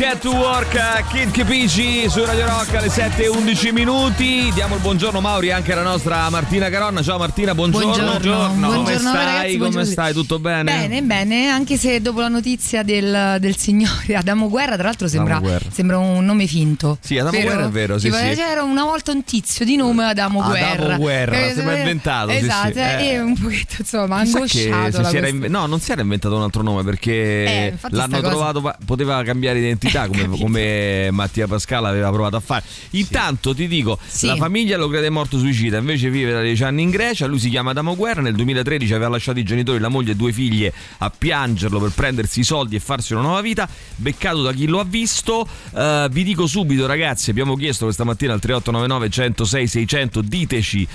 Get to work, Kid Capici su Radio Rock alle 7 e 11 minuti. Diamo il buongiorno Mauri anche alla nostra Martina Caronna. Ciao Martina, buongiorno. Buongiorno. Come Buongiorno, stai? ragazzi, Come buongiorno. stai? Tutto bene? Bene, bene, anche se dopo la notizia del, del signore Adamo Guerra, tra l'altro sembra, Guerra. sembra un nome finto. Sì, Adamo Guerra è vero, sì, sì. C'era una volta un tizio di nome Adamo Adamo Guerra. Guerra, Eh, sembra inventato, sì, Esatto, sì. eh, Eh. e un pochetto insomma angosciato. che inve- no, non si era inventato un altro nome perché Eh, l'hanno cosa- trovato, pa- poteva cambiare identità come, Capito. come Mattia Pascala aveva provato a fare. Intanto ti dico, Sì. la famiglia lo crede morto suicida, invece vive da 10 anni in Grecia, lui si chiama Adamo Guerra, nel 2013 aveva lasciato i genitori, la moglie e due figlie a piangerlo per prendersi i soldi e farsi una nuova vita, beccato da chi lo ha visto. Eh, vi dico subito ragazzi, abbiamo chiesto questa mattina al 3899 106 600, diteci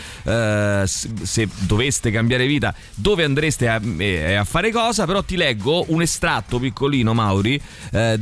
s- se doveste cambiare vita, dove andreste a, eh, a fare cosa, però ti leggo un estratto piccolino Mauri eh,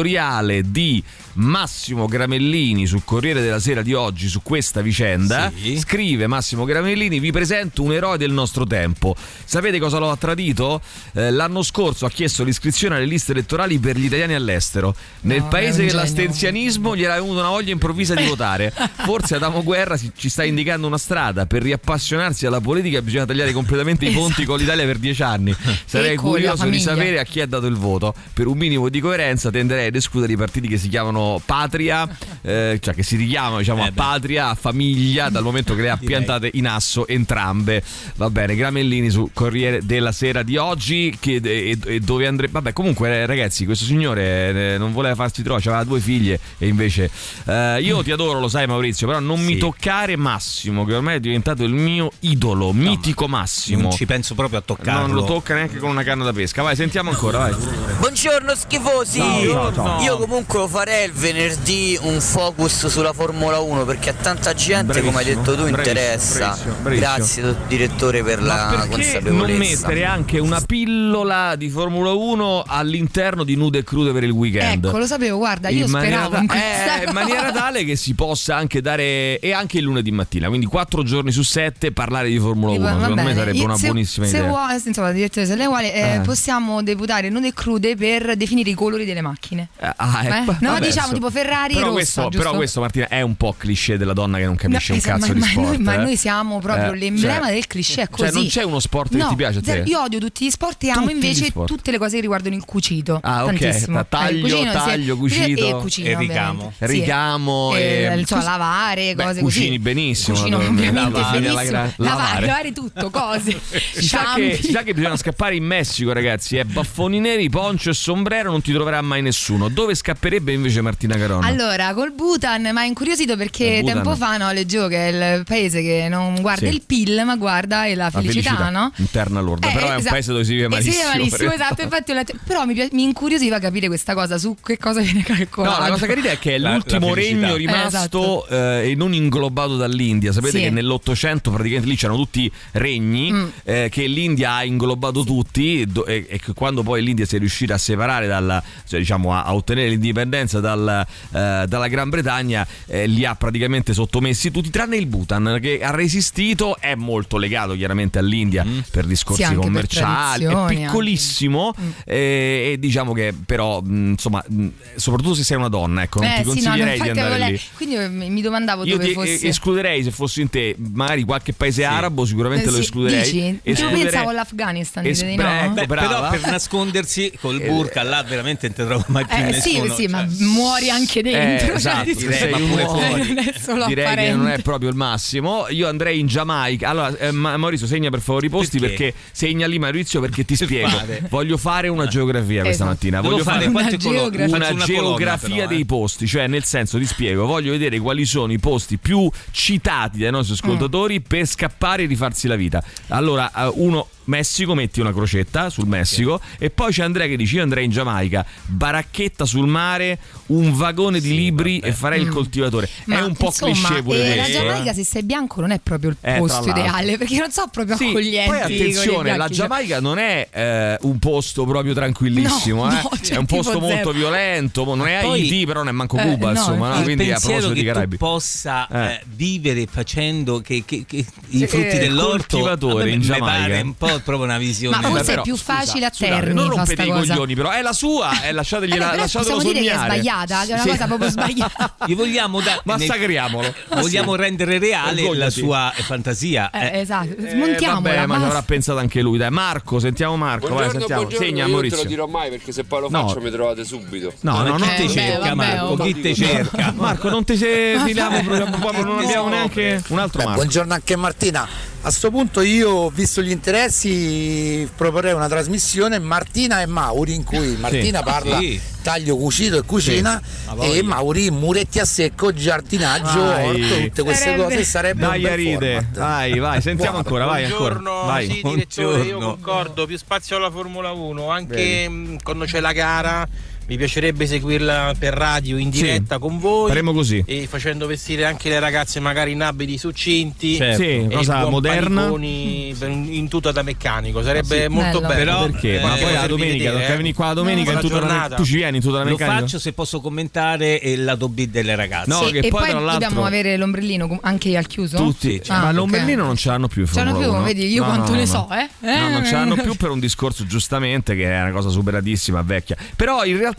dell'editoriale di Massimo Gramellini sul Corriere della Sera di oggi su questa vicenda. Sì. Scrive Massimo Gramellini: Vi presento un eroe del nostro tempo. Sapete cosa lo ha tradito? Eh, l'anno scorso ha chiesto l'iscrizione alle liste elettorali per gli italiani all'estero. Nel No, paese dell'astenzianismo gli era venuta una voglia improvvisa di votare. Forse Adamo Guerra ci sta indicando una strada. Per riappassionarsi alla politica bisogna tagliare completamente i ponti con l'Italia per dieci anni. Sarei curioso di sapere a chi ha dato il voto. Per un minimo di coerenza tenderei ad escludere i partiti che si chiamano Patria, eh, cioè che si richiamano diciamo, Eh a beh. Patria, a famiglia, dal momento che le ha Direi. piantate in asso entrambe. Va bene, Gramellini sul Corriere della Sera di oggi. Che, e, e dove andrebbe? Vabbè, comunque, eh, ragazzi, questo signore eh, non voleva farsi trovare, aveva due figlie e invece. eh, io ti adoro, lo sai, Maurizio, però non mi Sì. toccare Massimo, che ormai è diventato il mio idolo, mitico Massimo. Non ci penso proprio a toccarlo. Non lo tocca neanche con una canna da pesca. Vai, sentiamo ancora, vai. Buongiorno schifosi! Ciao, ciao. Io comunque farei il venerdì un focus sulla Formula 1 perché a tanta gente, come hai Bravissimo, detto tu, bravissimo, interessa. bravissimo, bravissimo. Grazie direttore per Ma la perché non consapevolezza. mettere anche una pillola di Formula 1 all'interno di nude e crude per il weekend? Ecco, lo sapevo, guarda, io maniera speravo in ta- eh, in maniera tale che si possa anche dare e anche il lunedì mattina, quindi quattro giorni su sette parlare di Formula 1. Va Secondo me sarebbe Io- una se, buonissima se idea. vuole, insomma, direttore, se lei vuole, eh, Eh. possiamo deputare nude e crude per definire i colori delle macchine. Eh, ah, ecco. Eh? No, Vabbè, diciamo so- tipo Ferrari però rossa, questo, giusto? però questo Martina è un po' cliché della donna che non capisce No, un esatto, cazzo ma, di ma sport. noi, ma eh. noi siamo proprio Eh, l'emblema cioè- del cliché, è cioè, così. non c'è uno sport che No, ti piace a te? zero. Io odio tutti gli sport e amo Tutti gli invece tutte le cose che riguardano il cucito. Ah, ok. Tantissimo. Ta- taglio, Eh, cucino, sì. taglio, cucito e cucino, e ovviamente. ricamo. Sì. Ricamo e, e- insomma, lavare, Beh, cose cucini così. benissimo, Cucino naturalmente. ovviamente Lavare alla benissimo. Lavare, lavare. tutto, cose. Si sa, Sciampi. che, si sa che bisogna scappare in Messico, ragazzi. È baffoni neri, poncio e sombrero, non ti troverà mai nessuno. Dove scapperebbe invece Martina Caronna? Allora, col Bhutan, ma è incuriosito perché tempo fa no, leggevo che è il paese che non guarda Sì. il PIL, ma guarda la La felicità, no? interna lorda. Eh, però è un esatto. paese dove si vive Eh, malissimo. Si vive malissimo, per- esatto. Infatti, però mi, mi incuriosiva capire questa cosa su che cosa viene No, calcolato. la cosa carina è che è l'ultimo la felicità. regno Eh, rimasto eh, e non inglobato dall'India. Sapete Sì. che nell'Ottocento praticamente lì c'erano tutti regni Mm. eh, che l'India ha inglobato tutti e, e che quando poi l'India si è riuscita a separare dalla, cioè, diciamo a, a ottenere l'indipendenza dal, eh, dalla Gran Bretagna eh, li ha praticamente sottomessi tutti tranne il Bhutan che ha resistito è molto legato chiaramente all'India per discorsi Sì, anche per commerciali è piccolissimo Mm. eh, e diciamo che però mh, insomma mh, soprattutto se sei una donna ecco non Eh, ti sì, no, consiglierei di andare lì le- Quindi mi domandavo io dove ti fosse. eh, escluderei se fossi in te magari qualche paese arabo sicuramente Eh, lo sì, escluderei Dici? Io pensavo all'Afghanistan, Es- dite di beh, no? Beh, brava. però per nascondersi col burka là veramente non ti trovo mai più Eh, sì, nessuno. sì, ma cioè. Muori anche dentro. Eh, cioè, esatto, di- direi ma pure fuori. non è solo direi che non è proprio il massimo. Io andrei in Giamaica. Allora, eh, Ma- Maurizio, segna per favore i posti perché, Perché? segna lì Maurizio perché ti spiego. fare? Voglio fare una geografia questa Esatto. mattina. Devo Voglio fare fare Una colo- geografia. una, una geografia però, eh. dei posti, cioè nel senso ti spiego, voglio vedere quali sono i posti più citati dai nostri ascoltatori per scappare e rifarsi la vita. Allora, eh, uno Messico, metti una crocetta sul Messico e poi c'è Andrea che dice io andrei in Giamaica, baracchetta sul mare, un vagone di libri e farei il coltivatore. Ma, è un po' insomma, cliché pure eh, La eh. Giamaica, se sei bianco, non è proprio il Eh, posto ideale perché non so proprio Sì, accoglienti. poi attenzione, la. Giamaica non è eh, un posto proprio tranquillissimo, No, eh. no, cioè, è un posto tipo molto zero. violento, non è Poi- Haiti, però non è manco Eh, Cuba, no, insomma, no? quindi a pensiero proposito di Caraibi. possa Eh. eh, vivere facendo che, che- che i Eh, frutti dell'orto coltivatore in Giamaica. un po' proprio una visione Ma forse però, è più scusa, facile a Terni non rompete i cosa. coglioni, però è la sua, è Eh, lasciategliela, però lasciatelo possiamo dire che è sognare. sbagliata, che è una Sì. cosa proprio sbagliata. Gli vogliamo dare Massacriamolo. vogliamo rendere reale la sua fantasia Eh, eh. esatto, Eh, smontiamola. vabbè, ma ci avrà pensato anche lui. Dai, Marco, sentiamo Marco. vai, Buongiorno, sentiamo. buongiorno, Segna io non te Maurizio. lo dirò mai perché se poi lo No. faccio mi trovate subito. No, no, no. chi te Eh, cerca Marco chi te cerca Marco, non ti proprio, non abbiamo neanche un altro Marco. buongiorno anche a Martina. A sto punto io, visto gli interessi, proporrei una trasmissione Martina e Mauri in cui Martina parla Sì. taglio cucito e cucina voglia. e Mauri muretti a secco, giardinaggio, Vai. orto, tutte queste Sarebbe- cose sarebbe Dai, un format. Vai, vai, sentiamo ancora, vai ancora. Buongiorno, Vai. sì, direttore, io Buongiorno. concordo, più spazio alla Formula 1, anche mh, quando c'è la gara mi piacerebbe seguirla per radio in Sì. diretta con voi Faremo così. e facendo vestire anche le ragazze magari in abiti succinti Certo. Sì, cosa moderna. in tuta da meccanico, sarebbe Sì. molto Bello. bello. Però, Perché? eh, Ma poi la domenica, vedere, eh. venire qua la domenica No, in tutta la. Tu ci vieni in tutta la lo meccanica? faccio se posso commentare il lato B delle ragazze No, Sì, che e poi, poi dobbiamo avere l'ombrellino anche al chiuso? Tutti, Ah, ma l'ombrellino non ce l'hanno più Ce l'hanno più, 1. vedi, io No, quanto no, ne no. so, eh? No, non Eh. ce l'hanno più per un discorso giustamente che è una cosa superatissima, vecchia. Però in realtà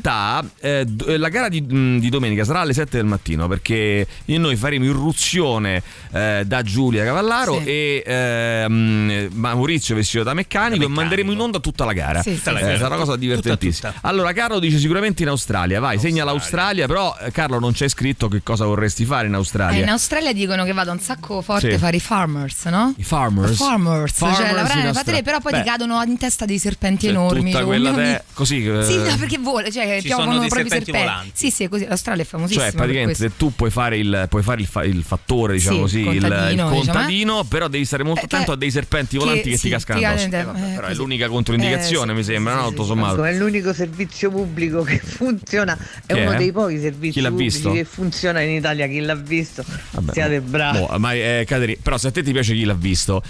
eh, d- la gara di, di domenica sarà alle 7 del mattino perché noi faremo irruzione eh, da Giulia Cavallaro Sì. e ehm, Maurizio vestito da meccanico, Da e manderemo in onda tutta la gara. Sì, sì, la Eh, gara. sarà una cosa divertentissima. Tutta, tutta. Allora, Carlo dice sicuramente in Australia. Vai, segna l'Australia, però eh, Carlo non c'è scritto che cosa vorresti fare in Eh, Australia. in Australia dicono che vada un sacco forte Sì. fare i farmers, no? I farmers. Farmers, Farmers cioè lavorare nelle Australia. fattorie, però poi Beh, ti cadono in testa dei serpenti Cioè, enormi. tutta cioè, quella te- così eh, Sì, no, perché vuole, cioè Ci piovono sono dei serpenti serpenti. volanti. Sì, sì, è così. L'Australia è famosissima. Cioè, praticamente tu puoi fare il, puoi fare il, fa- il fattore, diciamo Sì, così, il, il contadino, contadino, però devi stare molto Eh, attento che- a dei serpenti volanti che, sì, ti cascano ti addosso. Eh, vabbè, eh, però è così. l'unica controindicazione, Eh, mi sembra, sì, no? Tutto sì. sommato. È l'unico servizio pubblico che funziona, è Che uno è? dei pochi servizi Chi l'ha pubblici visto? che funziona in Italia. Chi l'ha visto? Vabbè, Siate bravi. boh, ma eh, Cateri- però se a te ti piace chi l'ha visto,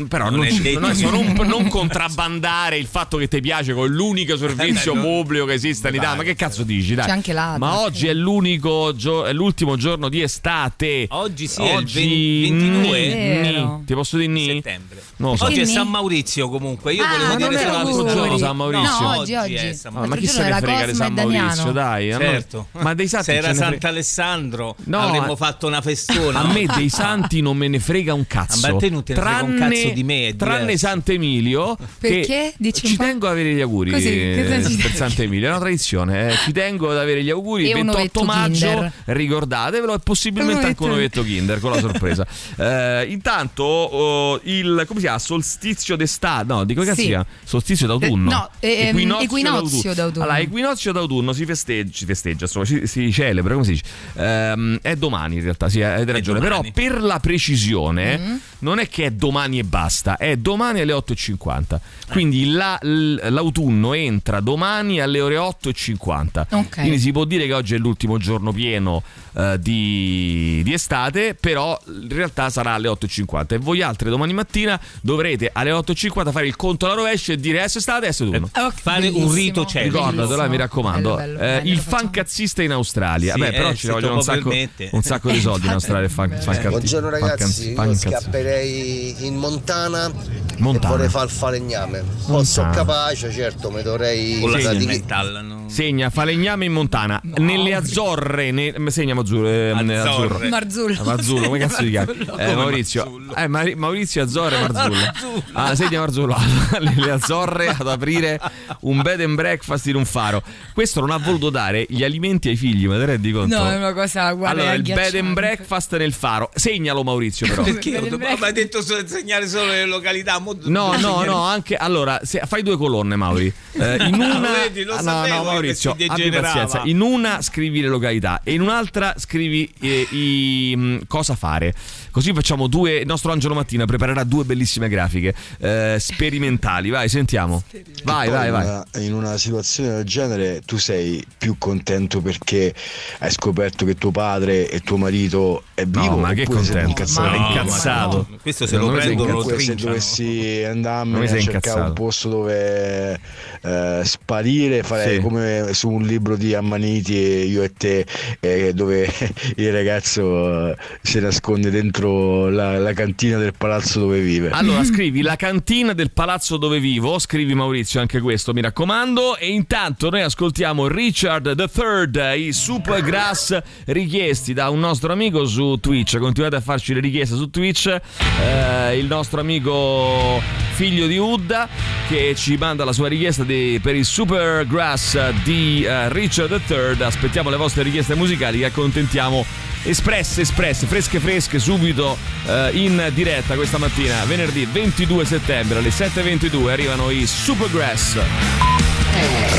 mm, però Non non, è ci- non, non- non contrabbandare il fatto che ti piace con l'unico servizio Eh, pubblico che esiste in Italia. Ma che cazzo dici? Dai. C'è anche l'altro. Ma oggi è l'unico gio- è l'ultimo giorno di estate. Oggi sì, è il Oggi 22 ni-. Ti posso dire ni? settembre lo so. oggi è San? Maurizio comunque io Ah, volevo dire solo l'altro giorno San Maurizio. No, Oggi oggi, è. San Ah, ma chi se ne frega di San. Maurizio, dai. a noi- certo Ma dei santi se era Sant'Alessandro No, avremmo a- fatto una festona A me no? dei santi non me ne frega un cazzo. Ma a te non te ne frega un cazzo di me, è tranne. Sant'Emilio. Perché? Ci tengo ad avere gli auguri eh, per? Sant'Emilio. È una tradizione. Eh. Ci tengo ad avere gli auguri. E Il un 28 ovetto maggio, Kinder. ricordatevelo, e possibilmente anche un ovetto- Kinder con la sorpresa. Eh, intanto, oh, il come si chiama? Solstizio d'estate. No, di che Sì. si chiama? Solstizio d'autunno. Eh, no, ehm, equinozio d'autunno. Allora, equinozio d'autunno si festeggia, si, festeggia, insomma, si, si celebra, come si dice? Ehm, è domani in realtà, sì, hai ragione. Però per la precisione Mm-hmm. non è che è domani e basta, è domani alle 8.50. Quindi la- l'autunno entra domani alle ore 8.50. Ok. Quindi si può dire che oggi è l'ultimo giorno pieno eh, di, di estate, però in realtà sarà alle 8.50. E voi altri domani mattina dovrete alle 8.50 fare il conto alla rovescia e dire adesso è estate, adesso è autunno. Oh, fare un rito celtico. Ricordatelo, bellissimo. mi raccomando. Bello, bello, Eh, bello, il fan cazzista in Australia. Sì, Beh, però eh, ci vogliono un sacco, un sacco di soldi in Australia. Fan, fan cazzi- Buongiorno ragazzi, io fan cazzi- scapperei in Montana, Montana. e vorrei fare il falegname. Montana. capace, certo, mi dovrei con la Segna. no? Segna falegname in Montana. Nelle Azzorre. Ne, segna Mazzurro. Eh. Azzurro. Marzullo. Ah, Marzullo, come cazzo si chiama? Come Eh, Maurizio. Marzullo? Eh, Mari- Maurizio Azzorre Marzullo. Ah, segna Marzullo. Le Azzorre ad aprire un bed and breakfast in un faro. Questo non ha voluto dare gli alimenti ai figli, ma te rendi conto? No, è una cosa guarda, Allora, il bed and breakfast nel faro. Segnalo Maurizio però. perché ma hai detto solo- segnare solo le località No, no, no, anche allora se- fai due colonne, Mauri. Eh, in una, Vedi, lo Ah, no, no, Maurizio, abbi pazienza. In una scrivi le località e in un'altra scrivi eh, i, mh, cosa fare. Così facciamo due. Il nostro Angelo Mattina preparerà due bellissime grafiche eh, sperimentali. Vai, sentiamo. Vai, vai, in vai. una- in una situazione del genere tu sei più contento perché hai scoperto che tuo padre e tuo marito è vivo ma che oppure sei contento? incazzato? No, questo se Secondo lo prendono lo Comunque se trinciano. dovessi Non andarmene a cercare incazzato. un posto dove eh, sparire farei Sì. come su un libro di Ammaniti e io e te eh, dove il ragazzo eh, si nasconde dentro la, la cantina del palazzo dove vive. Allora scrivi la cantina del palazzo dove vivo, scrivi Maurizio anche questo mi raccomando. E intanto noi ascoltiamo Richard III, i Supergrass richiesti da un nostro amico su Twitch, continuate a farci le richieste su Twitch, eh, il nostro amico figlio di Udda che ci manda la sua richiesta di- per il Supergrass di eh, Richard III, aspettiamo le vostre richieste musicali che accontentiamo espresse, espresse, fresche, fresche, subito eh, in diretta questa mattina, venerdì 22 settembre alle 7.22 arrivano i Supergrass.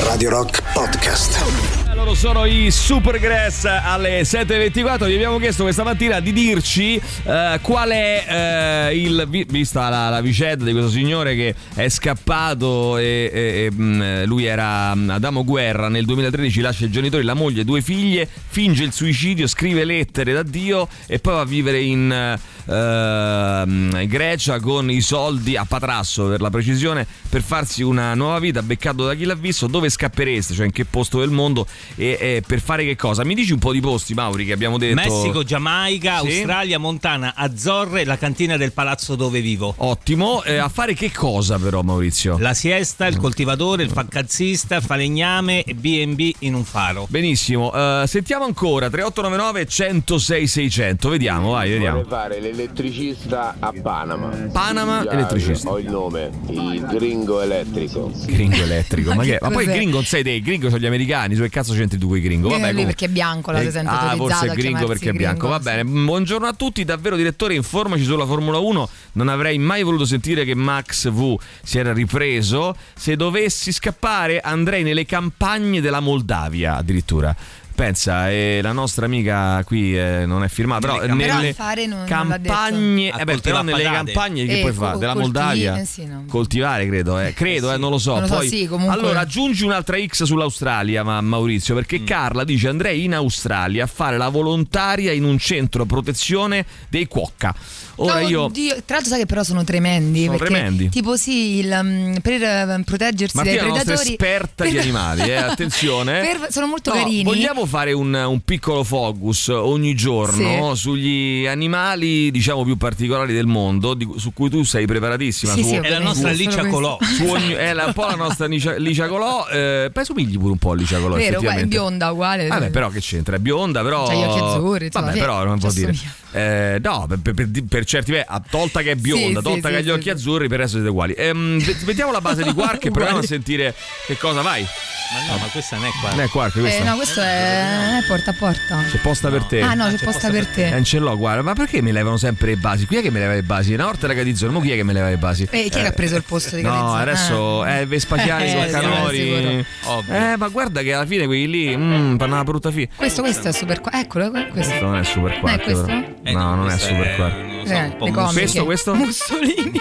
Radio Rock Podcast. Loro sono i Supergrass alle 7.24. Gli abbiamo chiesto questa mattina di dirci eh, qual è eh, il. vi- Vista la, la vicenda di questo signore che è scappato e, e- e, mh, lui era mh, Adamo Guerra. Nel 2013 lascia i genitori, la moglie, due figlie, finge il suicidio, scrive lettere d'addio e poi va a vivere in, eh, Grecia con i soldi a Patrasso per la precisione per farsi una nuova vita. Beccato da chi l'ha visto, dove scappereste? Cioè in che posto del mondo? E, e per fare che cosa? Mi dici un po' di posti, Mauri, che abbiamo detto. Messico, Giamaica, Sì. Australia, Montana, Azzorre, la cantina del palazzo dove vivo. Ottimo, Eh, a fare che cosa però Maurizio? La siesta, il coltivatore, il fancazzista, il falegname e B&B in un faro. Benissimo, eh, sentiamo ancora 3899 106 600, vediamo, vai, vediamo. Vorrei fare l'elettricista a Panama. Panama, Già elettricista. Ho il nome, il gringo elettrico. Gringo elettrico, ma, Ma ma poi il gringo non sei te, il gringo sono gli americani, su che cazzo c'entri tu con i gringo? Vabbè, Eh, comunque. perché è bianco, l'ha Eh, sempre Ah, forse è a gringo perché è bianco. Va bene, buongiorno a tutti, davvero direttore, informaci sulla Formula 1. Non avrei mai voluto sentire che Max V si era ripreso. Se dovessi scappare andrei nelle campagne della Moldavia, addirittura. Pensa, eh, la nostra amica qui eh, non è firmata, però Nelle Però nelle a fare non, campagne, eh beh, però nelle campagne che Eh, puoi fare? Della coltivi- Moldavia? eh sì, no. Coltivare, credo, eh. credo, eh, non lo so. Non lo so, Poi, sì, comunque- Allora, aggiungi un'altra X sull'Australia, ma Maurizio, perché Mm. Carla dice andrei in Australia a fare la volontaria in un centro protezione dei cuocca. Ora No, io Dio, tra l'altro sai che però sono tremendi. Sono perché, tremendi. Tipo sì, il, um, per proteggersi Martina è dai predatori... esperta di per- animali, eh, attenzione. per- sono molto No, carini. Vogliamo fare un, un piccolo focus ogni giorno sugli animali, diciamo, più particolari del mondo, di- su cui tu sei preparatissima. Sì, su, sì, È la nostra Licia. Colò. su ogni- è la- un po' la nostra Licia, Licia Colò. Eh, poi somigli pure un po' a Licia Colò, Vero, è bionda uguale. Vabbè, però che c'entra? È bionda, però. C'ha gli occhi azzurri, insomma, Vabbè, sì, però non può dire. Eh, no, per, per- per certi versi, tolta che è bionda, Sì, tolta sì, che ha sì, gli occhi sì. azzurri, per adesso siete uguali. Ehm, ve- mettiamo la base di Quark e proviamo a sentire che cosa vai. Ma no, ma questa non è qua. Non è Quark, questa. Eh, no, questo è, è porta a porta. C'è posta per te. Ah no, c'è posta per te. Eh, ce l'ho, guarda, ma perché mi levano sempre le basi? Qui è che mi leva le basi? Una volta era Catizzone, ma chi è che mi leva le basi? Eh, chi è che ha preso il posto di No, Catizzone? adesso Ah. eh, Vespachiani Eh, con Canori. Eh, ma guarda che alla fine quelli lì mm, fanno una brutta fine. Questo, questo è super... qua- Eccolo, questo. Questo non è super. Eh. Eh, no, non è super non Eh, le mus- comiche. Questo, questo? Mussolini.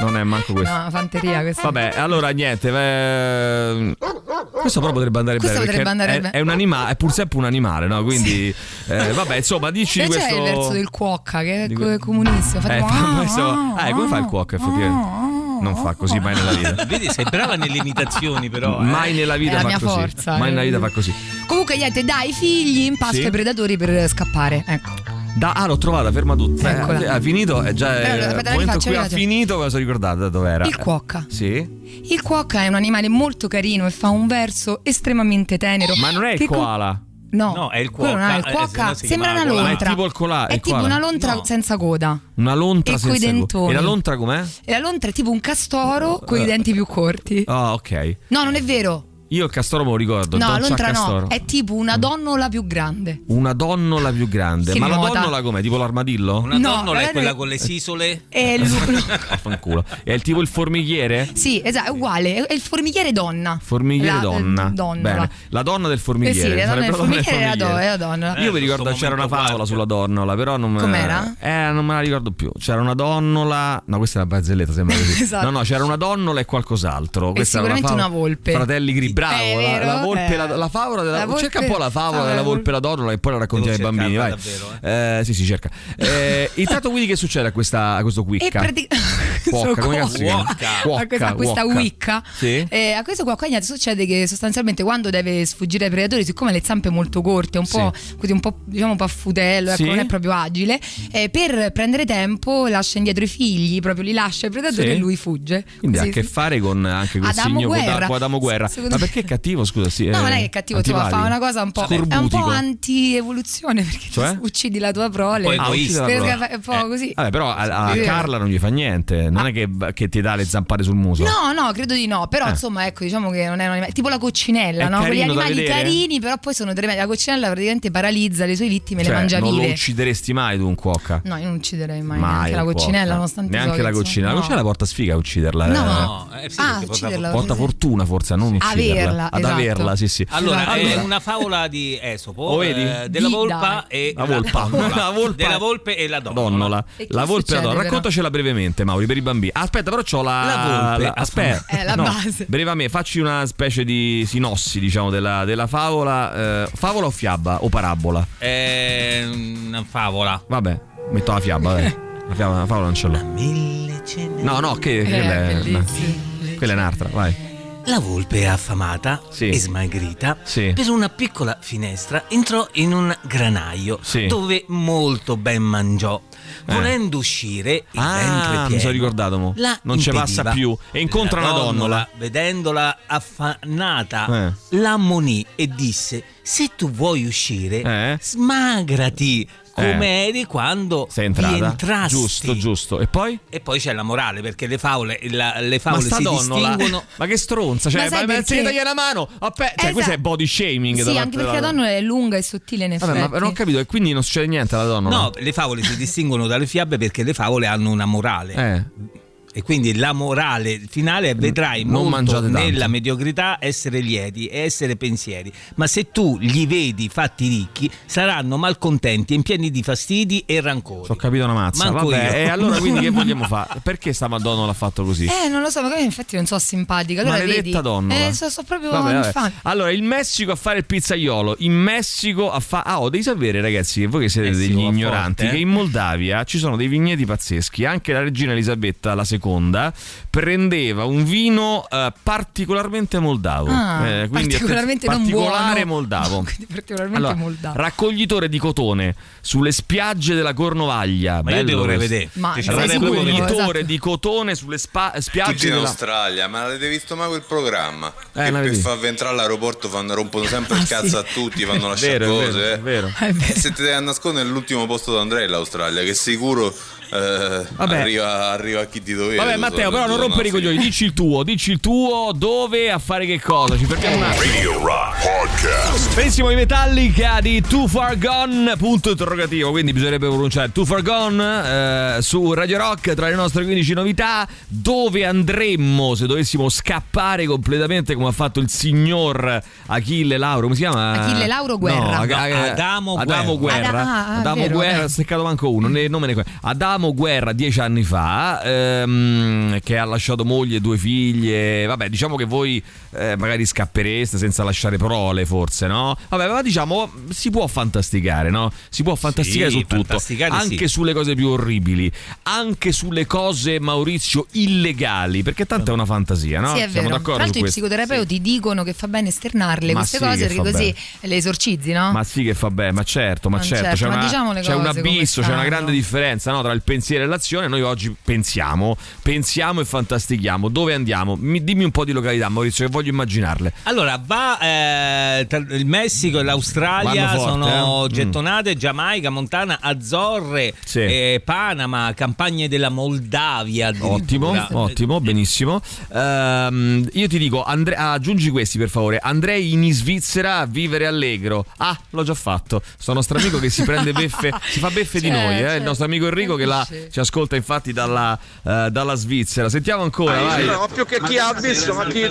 Non è manco questo. No, fanteria questo. Vabbè, allora niente. eh, questo però potrebbe andare Questo bene. potrebbe andare è, bene. è un animale, è pur sempre un animale, no? Quindi, eh, vabbè, insomma, dici di c'è questo. il verso del cuocca che è co- que- comunista. Fa Eh, ah, questo- ah, ah, e come fa il cuoco, effettivamente? Non fa così mai nella vita. Vedi, sei brava nelle imitazioni, però. eh. Mai nella vita È la fa mia così. forza, Mai nella eh. vita fa così. Comunque, niente, dai, figli in pasto Sì. ai predatori per scappare. Ecco. Da, ah, l'ho trovata, ferma tutto. Eh, Eccola. ha finito, è già. Eh, aspetta, al la momento in rifaccio, cui ha finito, me lo sono ricordata dove era. Il cuocca. Sì. Il cuocca è un animale molto carino e fa un verso estremamente tenero. Ma non è il koala. No, No, è il quello non è il cuoca, eh, se no sembra una lontra. Ma è tipo il koala- È il tipo una lontra No. senza coda. Una lontra E coi senza dentoni. E la lontra com'è? E la lontra è tipo un castoro con i Eh. denti più corti. Ah, ok. No, non è vero. Io il castoro me lo ricordo. No, l'ontra no, è tipo una donnola più grande. Una donnola più grande. Che Ma la nuota. donnola com'è? Tipo l'armadillo? Una No, donnola è eh, quella eh, con le sisole. È il- Affanculo. È il tipo il formichiere? sì, esatto, è uguale, è il formichiere donna. Formichiere La- donna. Bene. La donna del Eh formichiere. sì, la donna Sarebbe del la donna del formichiere è la, è la donna. Eh, Io mi ricordo c'era una favola sulla donnola, però non me Com'era? Eh, non me la ricordo più. C'era una donnola. No, questa è una barzelletta, sembra così. Esatto. No, no, c'era una donnola e qualcos'altro. Questa era sicuramente favola- una volpe. Fratelli Gri, bravo. La, la volpe, Eh. la, la favola della La volpe- Cerca un po' la favola Ah, della la volpe e la donnola e poi la raccontiamo ai bambini, vai. davvero, Eh, sì, sì, cerca. Eh, intanto quindi che succede a, questa, a questo Quicca? praticamente Cuocca, come cazzo si a questa, wicca Sì. eh, a questo qua niente, succede che sostanzialmente quando deve sfuggire ai predatori siccome le zampe molto corte un po' così un po' diciamo paffutello ecco, Sì. non è proprio agile eh, per prendere tempo lascia indietro i figli proprio li lascia ai predatori Sì. e lui fugge Quindi ha a che sì. fare con anche quel Adamo signor Guerra. con Adamo Guerra. Ma perché è cattivo? Scusa, sì. No, eh, non è che è cattivo, insomma, fa una cosa un po', è un po' anti-evoluzione perché Cioè? uccidi la tua prole. Poi Ah, la prole. è un po' così. Vabbè, però a, a Sì. Carla non gli fa niente. Non è che, che ti dà le zampate sul muso. No, no, credo di no. Però, Eh. insomma, ecco, diciamo che non è un animale. Tipo la coccinella, È no? Quegli animali carini, però poi sono tremendi. La coccinella praticamente paralizza le sue vittime, Cioè, le mangia non lo vive. uccideresti mai tu un cuocca? No, io non ucciderei mai, Mai neanche la coccinella, cuocca. nonostante Neanche so la coccinella. La coccinella porta sfiga a ucciderla. No. eh. No, eh sì, Ah, porta fortuna forse a non ucciderla. Averla, ad esatto. averla, sì, sì. Allora, è Allora. una favola di Esopo vedi? eh, della volpa e La volpa. La volpa. della volpe e la donnola. E La volpe succede, la donna. Raccontacela brevemente, Mauri, per i bambini. Aspetta, però c'ho la. La volpe aspetta. È la No, base. Brevemente, facci una specie di sinossi, diciamo, della, della favola. eh, favola o fiaba o parabola? È una favola. Vabbè, metto la fiaba, dai. La, fiaba, la favola non ce l'ho. No, no, che, Eh, quella, è, bellissimo. quella è un'altra, vai. La volpe affamata Sì. e smagrita Sì. per una piccola finestra entrò in un granaio Sì. dove molto ben mangiò. Eh. Volendo uscire, il Ah, pieno, mi sono ricordato, mo. la Non ci passa più. E incontra La una donnola. Vedendola affannata, Eh. la ammonì e disse: Se tu vuoi uscire, Eh? smagrati come eri quando Sei entrata. entrasti. Giusto, giusto. E poi? E poi c'è la morale, perché le favole, la- le Ma favole sta si donnola, distinguono. ma che stronza, cioè, Ma ma, ma perché? se tagli una mano, aspetta, cioè, Esatto. questo è body shaming. Sì, anche perché la donna è lunga e sottile in effetti. Vabbè, ma non ho capito, e quindi non succede niente alla donna? No, le favole si distinguono dalle fiabe perché le favole hanno una morale. Eh. E quindi la morale finale è vedrai Non molto nella mediocrità essere lieti e essere pensieri. Ma se tu li vedi fatti ricchi, saranno malcontenti, e pieni di fastidi e rancori. Ho capito una mazza. Manco Vabbè, io. e allora quindi che vogliamo fare? Perché sta Madonna l'ha fatto così? Eh, non lo so, magari infatti non so simpatica. Allora Maledetta vedi. donnola. Eh, so, so proprio Vabbè, vabbè. Allora, il Messico a fare il pizzaiolo. In Messico a fare. Ah, oh, devi sapere, ragazzi, che voi che siete Messico degli ignoranti, forte, eh? che in Moldavia ci sono dei vigneti pazzeschi. Anche la regina Elisabetta II prendeva un vino eh, particolarmente moldavo. Ah, Eh, quindi particolarmente non particolare buono. moldavo. Particolarmente Allora, moldavo. raccoglitore di cotone sulle spiagge della Cornovaglia. Ma io Bello devo questo. vedere. Ma che ci sei vorrei sicuro? proprio vedere. Raccoglitore Esatto. di cotone sulle spa- Tutti spiagge in della Australia, ma l'avete visto mai quel programma? Eh, che per far entrare all'aeroporto fanno, rompono sempre il Ah, cazzo sì. a tutti, fanno lasciare è cose. vero, eh. è vero. È vero. E se ti devi a nascondere nell'ultimo posto da Andrea l'Australia, che sicuro eh, Vabbè. arriva, arriva a chi ti doveva. Vabbè, Matteo, però non rompere i coglioni. Dici il tuo, dici il tuo, dove, a fare che cosa? Ci fermiamo un attimo. Radio Rock Podcast. Benissimo, i Metallica di Too Far Gone, punto interrogativo, quindi bisognerebbe pronunciare Too Far Gone eh, su Radio Rock tra le nostre 15 novità. Dove andremmo se dovessimo scappare completamente come ha fatto il signor Achille Lauro? Come si chiama? Achille Lauro Guerra. No, Adamo Adamo Guerra. Guerra. Ad- ah, ah, Adamo vero, Guerra, eh. ha seccato manco uno, ne- non me ne que- Adamo Guerra dieci anni fa, ehm, che ha lasciato moglie e due figlie. Vabbè, diciamo che voi eh, magari scappereste senza lasciare prole, forse, no? Vabbè, ma diciamo, si può fantasticare, no? Si può fantasticare Sì, su tutto, anche sì. sulle cose più orribili, anche sulle cose, Maurizio, illegali, perché tanto è una fantasia, no? Sì, è Siamo vero. Tra d'accordo su l'altro i psicoterapeuti dicono che fa bene esternarle Ma queste sì, cose perché così bene. le esorcizzi, no? Ma sì che fa bene, ma certo, ma Ma certo, certo, c'è, ma una- diciamo le c'è un abisso, c'è una grande differenza no, tra il pensiero e l'azione. Noi oggi pensiamo pensiamo e fantastichiamo. Dove andiamo? Mi- dimmi un po' di località, Maurizio, che voglio immaginarle. Allora, va eh, il Messico e l'Australia forte, sono eh? Mm. gettonate, Giamaica, Montana, Azzorre, Sì. eh, Panama, campagne della Moldavia. Ottimo, ottimo, benissimo. Ehm, io ti dico, Andre- aggiungi questi per favore. Andrei in Svizzera a vivere allegro. Ah, l'ho già fatto. Sono nostro amico che si prende beffe, si fa beffe di Certo, noi. Eh? Il certo. nostro amico Enrico che la- ci ascolta infatti dalla, eh, dalla Svizzera. Sentiamo ancora, vai. No, più che chi ha visto, ma chi.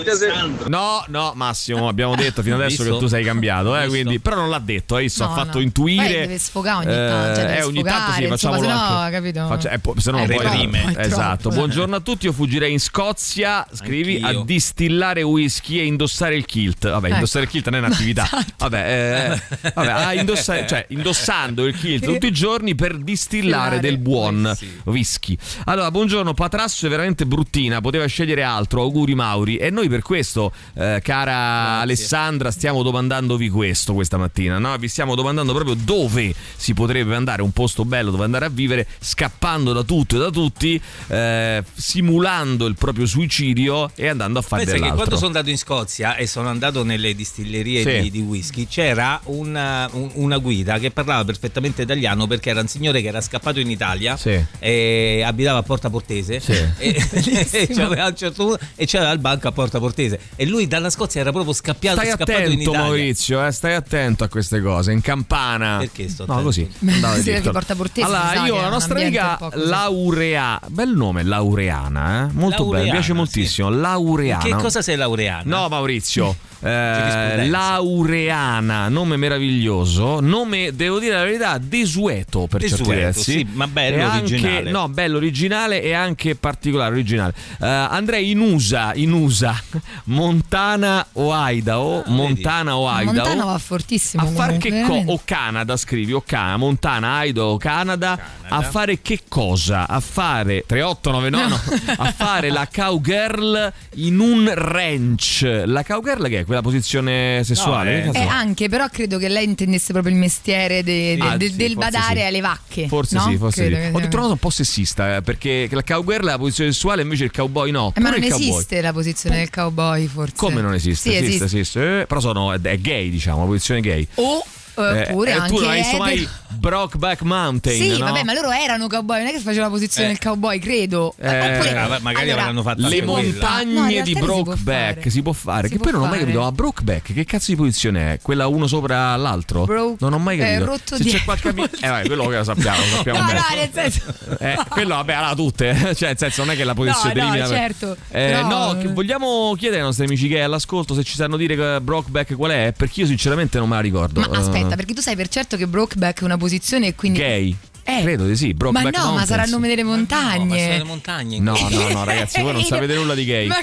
No, no, Massimo, abbiamo detto fino adesso Visto? che tu sei cambiato, eh, quindi, però non l'ha detto, hai visto, No, ha fatto no. intuire. Poi deve sfogare ogni tanto, cioè deve eh, ogni tanto sì, sfogare, facciamolo se no, capito? Faccia- eh, po- se no Eh, poi è Esatto. Buongiorno a tutti, io fuggirei in Scozia, scrivi Anch'io. a distillare whisky e indossare il kilt. Vabbè, Ecco. indossare il kilt non è un'attività. Esatto. Vabbè, eh, vabbè, a indossare- cioè indossando il kilt tutti i giorni per distillare del buon whisky. whisky. Allora, buongiorno, Patrasso è veramente bruttina, poteva scegliere altro. Auguri Mauri. E noi per questo, eh, cara Alessandra, stiamo domandandovi questo questa mattina, no? Vi stiamo domandando proprio dove si potrebbe andare, un posto bello dove andare a vivere, scappando da tutto e da tutti, eh, simulando il proprio suicidio e andando a fare Pensa che dell'altro. quando sono andato in Scozia e sono andato nelle distillerie Sì. di, di whisky, c'era una, un- una guida che parlava perfettamente italiano perché era un signore che era scappato in Italia Sì. E abitava a Porta Portese Sì. e, e c'aveva a un certo e c'era il banco a Porta Portese e lui dalla Scozia era proprio scappiato, Stai scappato in attento Italia. Maurizio, eh, stai attento a queste cose, in campana. Perché sto No, così. Sì, Porta Portese Allora, io la nostra amica. Laurea, bel nome, Laureana, eh? molto bello, mi piace sì. moltissimo. Laureana. Che cosa sei laureana? No, Maurizio. eh. Laureana, nome meraviglioso, nome, devo dire la verità, desueto per certi Desueto, versi. sì, ma bello, anche- originale. no, bello, originale e anche particolare, originale. Eh, andrei in USA, in USA, Montana o Idaho, Montana o Idaho. Montana va fortissimo. A fare che cosa? O Canada, scrivi, o Canada, Montana, Idaho, Canada, A fare che cosa? A fare 3899, no, a fare la cowgirl in un ranch. La cowgirl che è quella posizione sessuale? No, eh. Eh, è? anche, però credo che lei intendesse proprio il mestiere de- de- Ah, de- sì, del badare sì. alle vacche. Forse no? sì, forse Credo sì. Ho sia- detto una cosa un po' sessista, eh, perché la cowgirl è la posizione sessuale, invece il cowboy no. Eh, ma non esiste la posizione del cowboy, forse. Come non esiste? Sì, esiste, esiste. esiste. Eh, però sono, è gay, diciamo, la posizione gay. O eh, Eh, pure eh, anche tu non hai visto mai etero. Brokeback Mountain? Sì, no? vabbè, ma loro erano cowboy, non è che faceva la posizione Eh. del cowboy, credo. Eh, Oppure, magari allora, avranno fatto Le montagne No, di realtà si può Brokeback fare. si può fare. Si che può poi non ho mai capito. Ma Brokeback, che cazzo di posizione è? Quella uno sopra l'altro? Broke- non ho mai eh, capito. rotto Se c'è qualche amico. Eh, vai, quello che lo sappiamo, lo sappiamo No, bene. no, nel senso. Eh, quello, vabbè, allora tutte. cioè, nel senso, non è che la posizione No, no, elimina. certo, Eh, No, che vogliamo chiedere ai nostri amici che è all'ascolto se ci sanno dire che Brokeback qual è? Perché io, sinceramente, non me la ricordo. Ma aspetta, Eh, perché tu sai per certo che Brokeback è una posizione e quindi. Gay. Eh. Credo di sì. Ma Brokeback no, ma Mountains. sarà il nome delle No, ma sono montagne. le montagne. No, no, no, ragazzi, voi non sapete nulla di gay. Ma-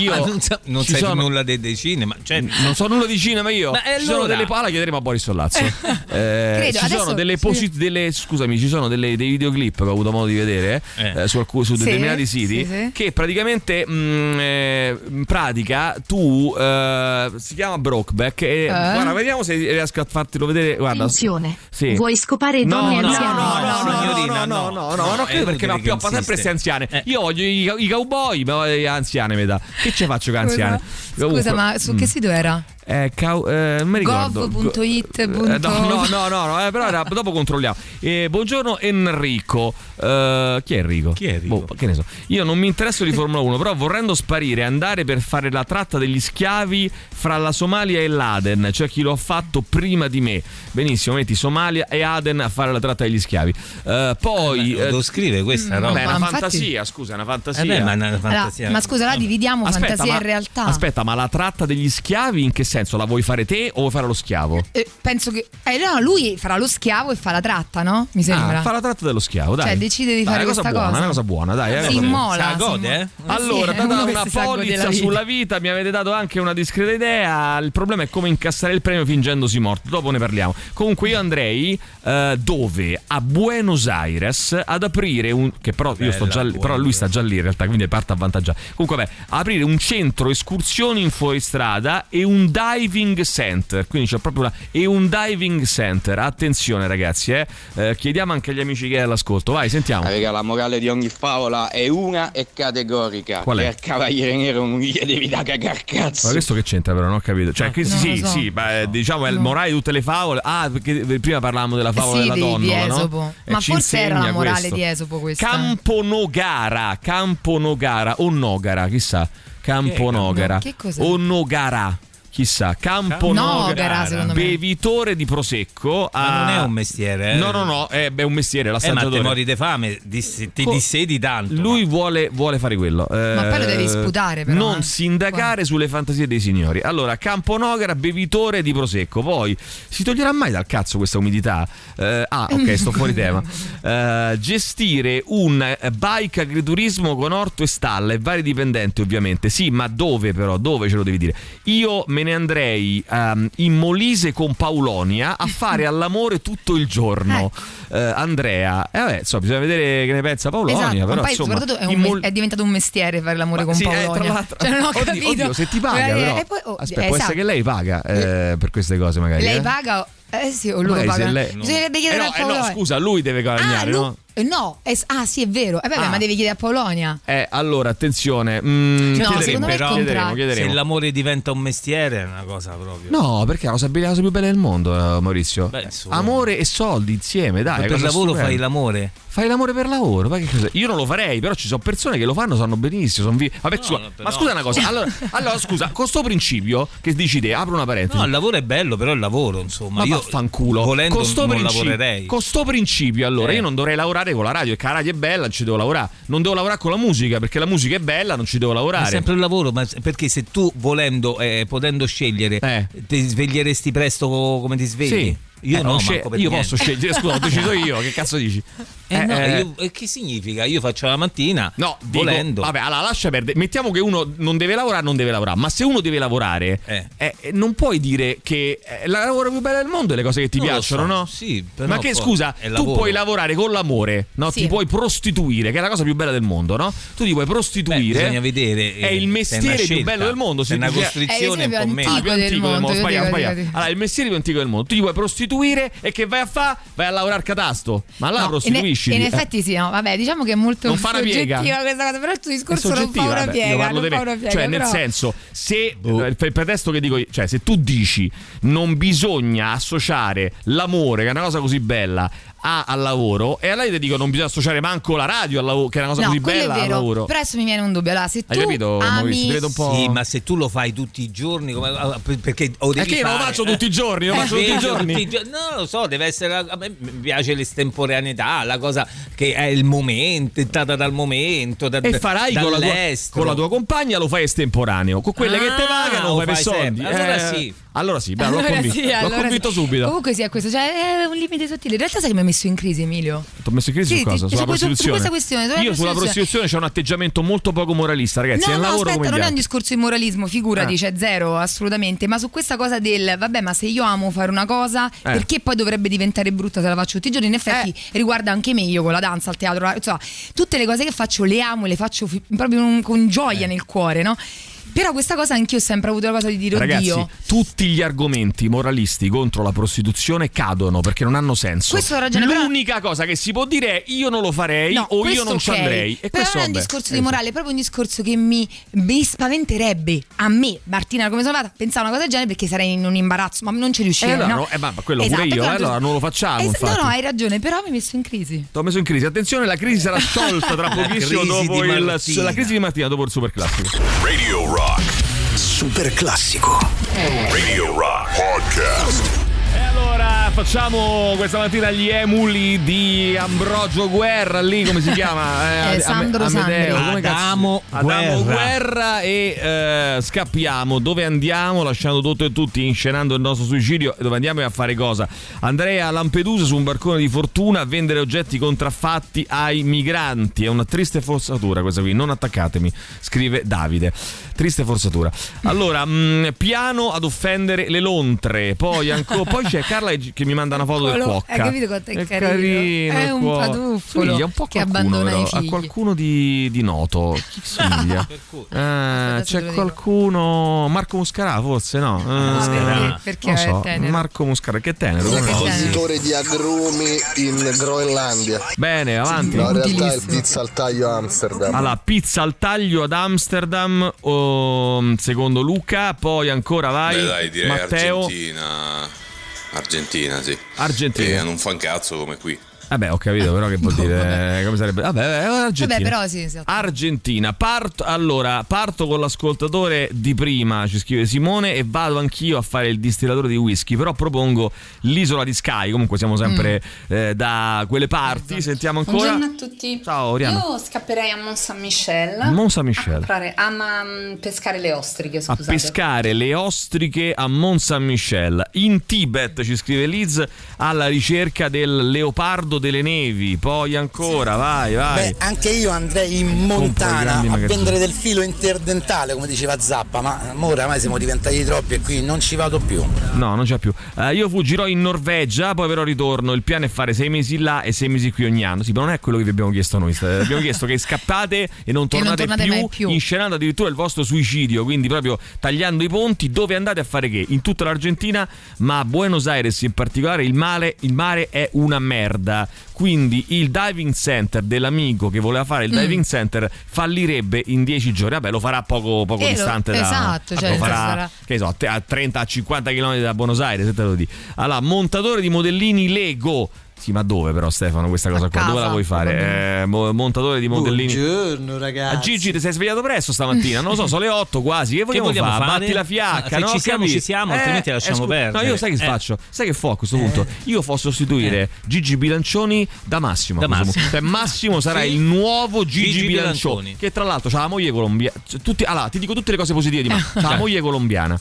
Io Ma non, sa- non ci sai sono- nulla dei, dei cinema. Cioè, Non so nulla di cinema io. Ma e Ci sono delle pala, chiederemo a Boris Sollazzo. Eh, Credo, ci sono adesso- delle, posi- delle scusami, ci sono delle- dei videoclip che ho avuto modo di vedere Eh. eh, su, alcuni, su Sì, determinati siti sì, sì. che praticamente mh, eh, in pratica tu eh, si chiama Brokeback e guarda, vediamo se riesco a fartelo vedere. Guarda. Attenzione. Sì. Vuoi scopare No, donne no, anziane? no, no, no, no, signorina, no, no, no. no, no, No, no, è credo perché che appioppa sempre queste anziane. Eh. Io voglio i, i cowboy, ma le anziane mi dà. Che ci faccio con anziane? Scusa, Comunque, ma su mm. che sito era? Eh, cau- eh, non mi ricordo. Gov.it. Eh, no, no, no, no, no, eh, però era- dopo controlliamo. Eh, buongiorno Enrico. Eh, chi è Enrico? Chi è Enrico? Boh, che ne so. Io non mi interesso di Formula 1, però vorrendo sparire e andare per fare la tratta degli schiavi fra la Somalia e l'Aden, cioè chi lo ha fatto prima di me. Benissimo, metti Somalia e Aden a fare la tratta degli schiavi. Eh, poi Lo eh, devo scrivere questa Mm, roba. vabbè, è una Ma infatti- fantasia, scusa, è una fantasia. Eh beh, ma è una Allora, fantasia. ma scusa, là dividiamo Aspetta, fantasia ma- e realtà. Aspetta, ma la tratta degli schiavi in che senso? La vuoi fare te o vuoi fare lo schiavo? Eh, penso che. Eh, no, lui farà lo schiavo e fa la tratta, no? Mi sembra. Ah, fa la tratta dello schiavo, dai. Cioè, decide di Dai, fare è una cosa questa buona, cosa. è una cosa buona, dai. si buona. immola. Si gode, immola. eh? Eh Allora, sì, uno data una polizza vita. sulla vita, mi avete dato anche una discreta idea. Il problema è come incassare il premio fingendosi morto. Dopo ne parliamo. Comunque, io andrei eh, dove? A Buenos Aires ad aprire un. Che però io sto già lì, Buenos però lui sta già lì in realtà, quindi parte avvantaggiato. Comunque, vabbè, aprire un centro escursioni in fuoristrada e un diving center, quindi c'è proprio una, è un diving center. Attenzione ragazzi, eh. Eh, chiediamo anche agli amici che è all'ascolto. Vai, sentiamo. Ah, raga, la morale di ogni favola è una e categorica. Qual è? Per Cavaliere Nero non gli devi da cagar cazzo. Ma questo che c'entra però, non ho capito. Cioè, che, No, sì, so. sì, beh, diciamo è il morale di tutte le favole. Ah, perché prima parlavamo della favola sì, della di, donna, di no? Esopo. E Ma ci forse era la morale questo. di Esopo questa. Camponogara, Camponogara o Nogara, chissà. Camponogara Che cos'è? o Nogara. Chissà, Camponogara, Nogara, secondo me. bevitore di prosecco. Ma non è un mestiere, eh? No, no, no, è, beh, è un mestiere, Eh, ma te mori di fame, dis- ti Co- dissedi tanto. Lui vuole, vuole fare quello. Ma poi lo devi sputare, però, Non eh. sindacare sulle fantasie dei signori. Allora, Camponogara, bevitore di prosecco. Poi si toglierà mai dal cazzo questa umidità? Eh, ah, ok, sto fuori tema. Eh, gestire un eh, bike agriturismo con orto e stalla e vari dipendenti, ovviamente. Sì, ma dove però? Dove ce lo devi dire? Io me ne andrei ehm, in Molise con Paulonia a fare all'amore tutto il giorno. Eh, Andrea, eh, vabbè, insomma, bisogna vedere che ne pensa Paulonia. Esatto, però, poi insomma, soprattutto è, Mol- è diventato un mestiere fare l'amore Ma con sì, eh, tra Paolonia. cioè, non ho oddio, capito. oddio, se ti paga, Magari- però. poi- oh, Aspetta, eh, può esatto. essere che lei paga eh, per queste cose, magari. Lei eh? paga? Eh sì, o loro se pagano. lei- Bisogna Eh chiedere no, a eh no, Paolonia. scusa, lui deve guadagnare, Ah, lui- no? Eh, no, eh, ah sì, è vero. Eh, vabbè, Ah. ma devi chiedere a Paolonia. Eh, allora, attenzione. mm, No, chiederemo, secondo me è il chiederemo, contrario. chiederemo. Se l'amore diventa un mestiere è una cosa proprio. No, perché è la cosa, la cosa più bella del mondo, eh, Maurizio. Beh, insomma. Amore e soldi insieme, dai. Ma per cosa lavoro stupenda. fai l'amore? Fai l'amore per lavoro, ma che cos'è? Io non lo farei, però ci sono persone che lo fanno, sanno benissimo. Son vi- Vabbè, scusa, no, però- ma scusa una cosa. Allora, allora, scusa, con sto principio che dici te, apro una parentesi. No, il lavoro è bello, però il lavoro, insomma. Ma io vaffanculo. volendo con sto non principio, lavorerei. Con sto principio, allora, Eh. io non dovrei lavorare con la radio, perché la radio è bella, non ci devo lavorare. Non devo lavorare con la musica, perché la musica è bella, non ci devo È lavorare. sempre un lavoro, ma perché se tu volendo, eh, potendo scegliere, ti sveglieresti presto co- come ti svegli? Sì. Io Eh, no, per io niente. posso scegliere, scusa, ho deciso io, che cazzo dici? Eh, no, Eh, io- eh, che significa? Io faccio la mattina, No, dico, volendo. Vabbè, allora lascia perdere. Mettiamo che uno non deve lavorare, non deve lavorare. Ma se uno deve lavorare, Eh. eh, eh, non puoi dire che è la lavoro più bella del mondo e le cose che ti Non piacciono, so. no? Sì, però Ma che poi scusa, tu lavoro. puoi lavorare con l'amore, no? Sì. Ti puoi prostituire, che è la cosa più bella del mondo, no? Tu ti puoi Beh, prostituire. bisogna vedere. è eh, il mestiere più bello del mondo. Se è una costrizione È un po' meno. Ah, più antico del mondo, sbagliato, dico, sbagliato. dico, dico. Allora, il mestiere più antico del mondo. Tu ti puoi prostituire e che vai a fare? Vai a lavorare al catasto. Ma là No, in, prostituisci. in effetti sì, no, vabbè, diciamo che è molto Non soggettiva questa cosa, però il tuo discorso non fa una piega, non fa una piega, Cioè, nel però- senso, se eh, per pretesto che dico io, cioè, se tu dici non bisogna associare l'amore, che è una cosa così bella, a- al lavoro, e allora io ti dico non bisogna associare manco la radio al lavoro, che è una cosa No, così quello bella è al vero, lavoro. però adesso mi viene un dubbio, allora, se Hai tu capito, ami vedo un po'. Sì, ma se tu lo fai tutti i giorni, come- ah, per- perché o devi che io non lo fare- faccio tutti i giorni, lo Eh, faccio tutti i giorni. tutti i gio- No, lo so, deve essere. A me mi piace l'estemporaneità, la cosa che è il momento, dettata dal momento. Da, E farai con la, tua, con la tua compagna lo fai estemporaneo, con quelle che te Ah, pagano lo lo fai per fai soldi. sempre. Allora Eh, sì. Allora sì, beh, l'ho Allora convinto, sì, l'ho allora convinto sì. subito. Comunque sì, è questo, cioè è un limite sottile. In realtà sai che mi ha messo in crisi, Emilio. Ti ho messo in crisi Sì, su cosa? ti- Sulla su su prostituzione. questa questione, sulla Io sulla prostituzione. c'è un atteggiamento molto poco moralista, ragazzi. no, è no, lavoro aspetta, non è un discorso di moralismo, figurati, Ah. c'è zero, assolutamente. Ma su questa cosa del vabbè, ma se io amo fare una cosa, Eh. perché poi dovrebbe diventare brutta se la faccio tutti i giorni? In effetti riguarda anche me, io con la danza, il teatro, insomma, tutte le cose che faccio le amo e le faccio proprio con gioia Eh. nel cuore, no? Però questa cosa anch'io ho sempre avuto la cosa di dire Ragazzi, oddio. tutti gli argomenti moralisti contro la prostituzione cadono perché non hanno senso. Questo ragione, però- L'unica cosa che si può dire è io non lo farei No, o io non ci ok. andrei. E Però questo non è un vabbè. discorso Eh, di morale, è proprio un discorso che mi, mi spaventerebbe a me, Martina, come sono fatta, pensare una cosa del genere perché sarei in un imbarazzo, ma non ci Eh, riuscirei. allora, no? eh, ma quello Esatto, pure io, però- eh, allora non lo facciamo. Es- no, no, hai ragione, però mi hai messo in crisi. Ti ho messo in crisi. Attenzione, la crisi sarà sciolta tra pochissimo dopo il, la crisi di Martina dopo il super classico. Radio Rock. Super classico. Radio Rock Podcast. Facciamo questa mattina gli emuli di Ambrogio Guerra, lì come si chiama? Eh, Ame- Sandro Amedeo, Sandri. Adamo Adamo Guerra. Guerra e eh, scappiamo. Dove andiamo? Lasciando tutto e tutti inscenando il nostro suicidio. Dove andiamo e a fare cosa? Andrei a Lampedusa su un barcone di fortuna a vendere oggetti contraffatti ai migranti. È una triste forzatura questa qui. Non attaccatemi, scrive Davide. Triste forzatura. Allora, mh, piano ad offendere le lontre. Poi, ancora, poi c'è Carla che mi manda una foto del cuocca. hai capito quanto è È carino? carino, È un cuoco. patuffolo Somiglia un po' a che qualcuno, abbandona però, i a qualcuno di, di noto. Chi somiglia? Eh, c'è qualcuno. Marco Muscarà, forse no? Eh, Muscarà. perché non so, tenero. Marco Muscarà, che tenero. no? Compositore di agrumi in Groenlandia. Bene, avanti. No, in realtà è il pizza al taglio Amsterdam. Allora, pizza al taglio ad Amsterdam, oh, secondo Luca, poi ancora vai. Beh, dai, direi Matteo. Argentina. Argentina, sì. Argentina. E non fa un cazzo come qui. Vabbè, ho capito, però che vuol dire? Come sarebbe? Vabbè, Argentina. Vabbè, però sì, esatto. Argentina, parto, allora parto con l'ascoltatore di prima, ci scrive Simone, e vado anch'io a fare il distillatore di whisky, però propongo l'isola di Sky, comunque siamo sempre eh, da quelle parti, sentiamo ancora. Buongiorno a tutti. Ciao, Oriana. Io scapperei a Mont Saint Michel. Mont Saint Michel. A, comprare- a ma- mm, pescare le ostriche, A scusate. pescare le ostriche a Mont Saint Michel in Tibet, ci scrive Liz, alla ricerca del leopardo delle nevi. Poi ancora, vai, vai. Beh, anche io andrei in montana a magazzini. vendere del filo interdentale, come diceva Zappa, ma oramai siamo diventati troppi e qui non ci vado più. No, non c'è più. Eh, io fuggirò in Norvegia, poi però ritorno. Il piano è fare sei mesi là e sei mesi qui ogni anno. Sì, ma non è quello che vi abbiamo chiesto noi. Abbiamo chiesto che scappate e non Che non tornate, tornate mai più. inscenando addirittura il vostro suicidio. Quindi proprio tagliando i ponti. Dove andate a fare che? In tutta l'Argentina, ma a Buenos Aires in particolare il mare, il mare è una merda. Quindi il diving center dell'amico che voleva fare il Mm. diving center fallirebbe in 10 giorni. Vabbè, lo farà poco, poco Eh, lo- distante da esatto, cioè, lo farà, sarà- che so, a 30 a 50 km da Buenos Aires, se te lo dico. Allora, montatore di modellini Lego. Sì, ma dove però Stefano questa cosa qua? casa, dove la vuoi fare? Eh, mo- montatore di modellini. Buongiorno ragazzi. A Gigi ti sei svegliato presto stamattina? Non lo so, sono le 8 quasi. Che vogliamo, vogliamo fare? fare? Batti la fiacca. Se no? ci siamo, Capito? ci siamo, altrimenti lasciamo scu- perdere. No, io sai che Eh. faccio? Sai che fo a questo punto? Io fo sostituire Gigi Bilancioni da Massimo. a Da Massimo. Cioè, Massimo sarà Sì. il nuovo Gigi, Gigi Bilancioni, Bilancioni. Che tra l'altro ha la moglie colombiana. Cioè, tutti- allora, ti dico tutte le cose positive di Massimo. C'ha la moglie colombiana.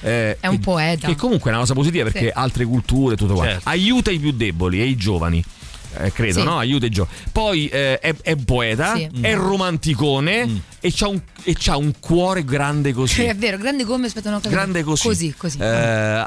Eh, È un che- poeta. Che comunque è una cosa positiva perché Sì. altre culture, tutto quanto. Certo. Aiuta i più deboli e i giovani. Eh, credo, Sì. no? Aiuta i giovani. Poi eh, è, è poeta, Sì. è romanticone Mm. e, c'ha un, e c'ha un cuore grande così. È vero, grande come aspetta no, Grande così. Così, così. Eh,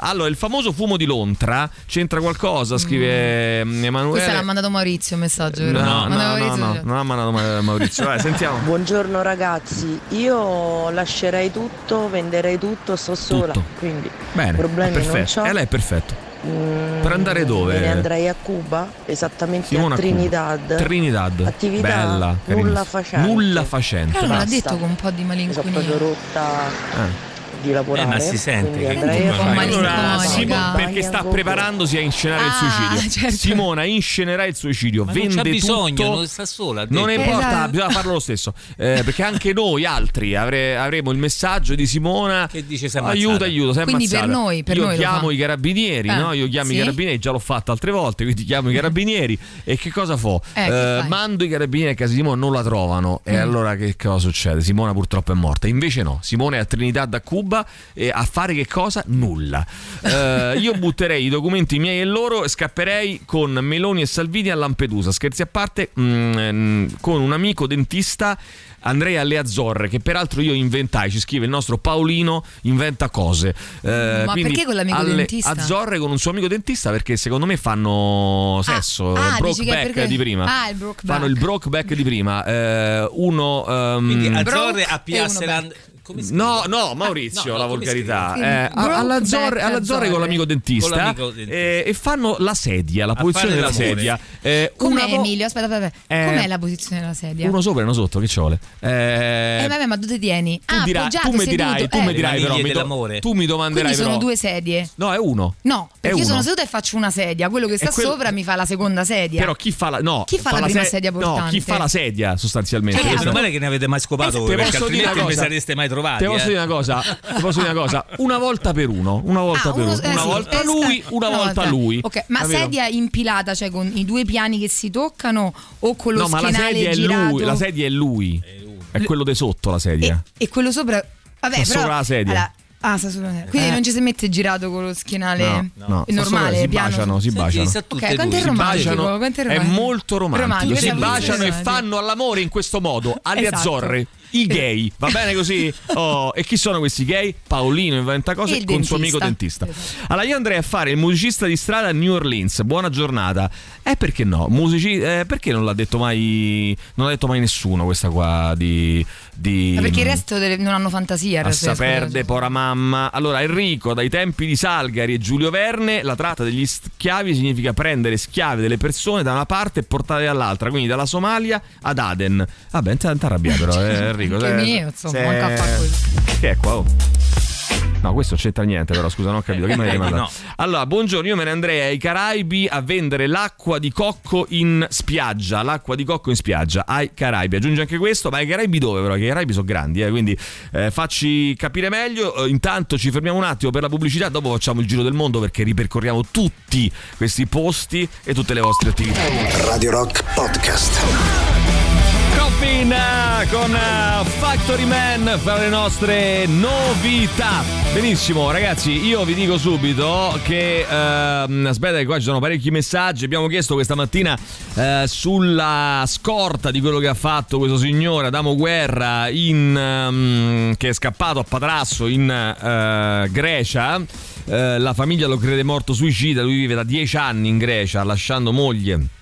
allora, il famoso fumo di Lontra c'entra qualcosa? Scrive mm. Emanuele. Questo l'ha mandato Maurizio un messaggio, vero? No, no, no, no, cioè. non ha mandato Ma- Maurizio. Vai, sentiamo. Buongiorno ragazzi, io lascerei tutto, venderei tutto, sto sola, Tutto. quindi Bene, problemi non perfetto. c'ho. E lei è perfetto. Mm, Per andare dove? Me ne andrei a Cuba, esattamente Simona a Cuba. Trinidad. Trinidad. Attività Bella, nulla facente. Nulla facente. Però me l'ha detto con un po' di Mi sono proprio malinconia. rotta Eh. Di lavorare. Eh, ma si sente che Allora, Malinconica. Simo- perché sta preparandosi a inscenare il Ah, suicidio. certo. Simona inscenerà il suicidio, Ma non vende c'ha bisogno, tutto. non sta sola. Non importa, Esatto. bisogna farlo lo stesso. Eh, perché anche noi altri avre- avremo il messaggio di Simona. Che dice sei ammazzata. Aiuto, aiuto, sei Quindi per noi- per Io noi chiamo i carabinieri, Eh, no? Io chiamo sì? i carabinieri, già l'ho fatto altre volte, quindi chiamo i carabinieri. e che cosa fo? Eh, che fai? mando i carabinieri a casa di Simona, non la trovano. E Mm. allora che cosa succede? Simona purtroppo è morta. Invece no, Simone è a Trinidad a Cuba e a fare che cosa? Nulla. Eh, io butterei i documenti miei e loro e scapperei con Meloni e Salvini a Lampedusa. Scherzi a parte, mm, con un amico dentista andrei alle Azzorre, che peraltro io inventai, ci scrive il nostro Paolino, inventa cose. Eh, Ma quindi perché con l'amico alle dentista? Azzorre con un suo amico dentista perché secondo me fanno sesso, ah, è Brokeback perché- di prima. Ah, il Brokeback. Fanno il Brokeback di prima. Eh, uno... ehm, Quindi Azzorre Broke a Piazzeland. Come No, no, Maurizio, Ah, no, la no, volgarità. Eh, all'Azzorre Azzorre. con l'amico dentista, Con l'amico dentista. eh, e fanno la sedia, la A posizione della l'amore. sedia. Eh, Com'è vo- Emilio? Aspetta, aspetta, aspetta. Eh, Com'è la posizione della sedia? Uno sopra e uno sotto, che ci vuole? Eh, Eh, vabbè, ma dove tieni? tu, ah, dirai, appoggiato, tu mi seduto. dirai, tu eh. mi dirai Le però, maniglie mi do- dell'amore. tu mi domanderai Quindi sono però. due sedie. No, è uno. No, perché io sono uno. seduta e faccio una sedia. Quello che sta quello- sopra mi fa la seconda sedia. Però chi fa la no, Chi fa la prima sedia No, portante? chi fa la sedia sostanzialmente. Eh, Questo- Meno male che ne avete mai scopato Eh, voi, perché altrimenti non vi sareste mai trovati. Te posso eh. dire una cosa, te posso dire una cosa, una volta per uno, una volta Ah, per uno- uno, una sì, volta lui, una volta lui. Ok, ma Capito? sedia impilata, cioè con i due piani che si toccano o con lo No, ma la schienale sedia è girato? lui, la sedia è lui. È quello di sotto la sedia. e, e quello sopra Vabbè, Sta però sopra la sedia. allora, Ah, sta sulla neve. Quindi Eh. non ci si mette girato con lo schienale No, no. è normale, si piano. baciano, si baciano. Ok, quanto è Si romantico? baciano. quanto è È romantico? molto romantico. Si Romantico, baciano e fanno all'amore in questo modo, alle Esatto. azzorre. I gay, va bene così? Oh, e chi sono questi gay? Paolino inventa cose il con suo amico dentista. dentista. Allora, io andrei a fare il musicista di strada a New Orleans. Buona giornata. Eh, perché no? Musici, eh, perché non l'ha detto mai. Non l'ha detto mai nessuno questa qua di. di Ma perché il resto delle- non hanno fantasia. il a resto delle saperde, pora mamma. Allora, Enrico, dai tempi di Salgari e Giulio Verne, la tratta degli schiavi significa prendere schiavi delle persone da una parte e portarle dall'altra, quindi dalla Somalia ad Aden. Vabbè, non ti arrabbiare però, eh, Enrico. Anche se- mio, insomma, se- manca a fare così. Che è qua? oh? No, questo c'entra niente, però scusa, non ho capito. Che mandato? No. Allora, buongiorno, io me ne andrei ai Caraibi a vendere l'acqua di cocco in spiaggia. L'acqua di cocco in spiaggia ai Caraibi. Aggiunge anche questo, ma ai Caraibi dove però? Che i Caraibi sono grandi, eh, quindi eh, facci capire meglio. Eh, intanto ci fermiamo un attimo per la pubblicità, dopo facciamo il giro del mondo perché ripercorriamo tutti questi posti e tutte le vostre attività. Radio Rock Podcast. Coffin eh, con eh, Factory Man fra le nostre novità. Benissimo, ragazzi, io vi dico subito che ehm, aspetta che qua ci sono parecchi messaggi. Abbiamo chiesto questa mattina eh, sulla scorta di quello che ha fatto questo signore Adamo Guerra in, ehm, che è scappato a Patrasso in eh, Grecia. Eh, la famiglia lo crede morto suicida, lui vive da dieci anni in Grecia, lasciando moglie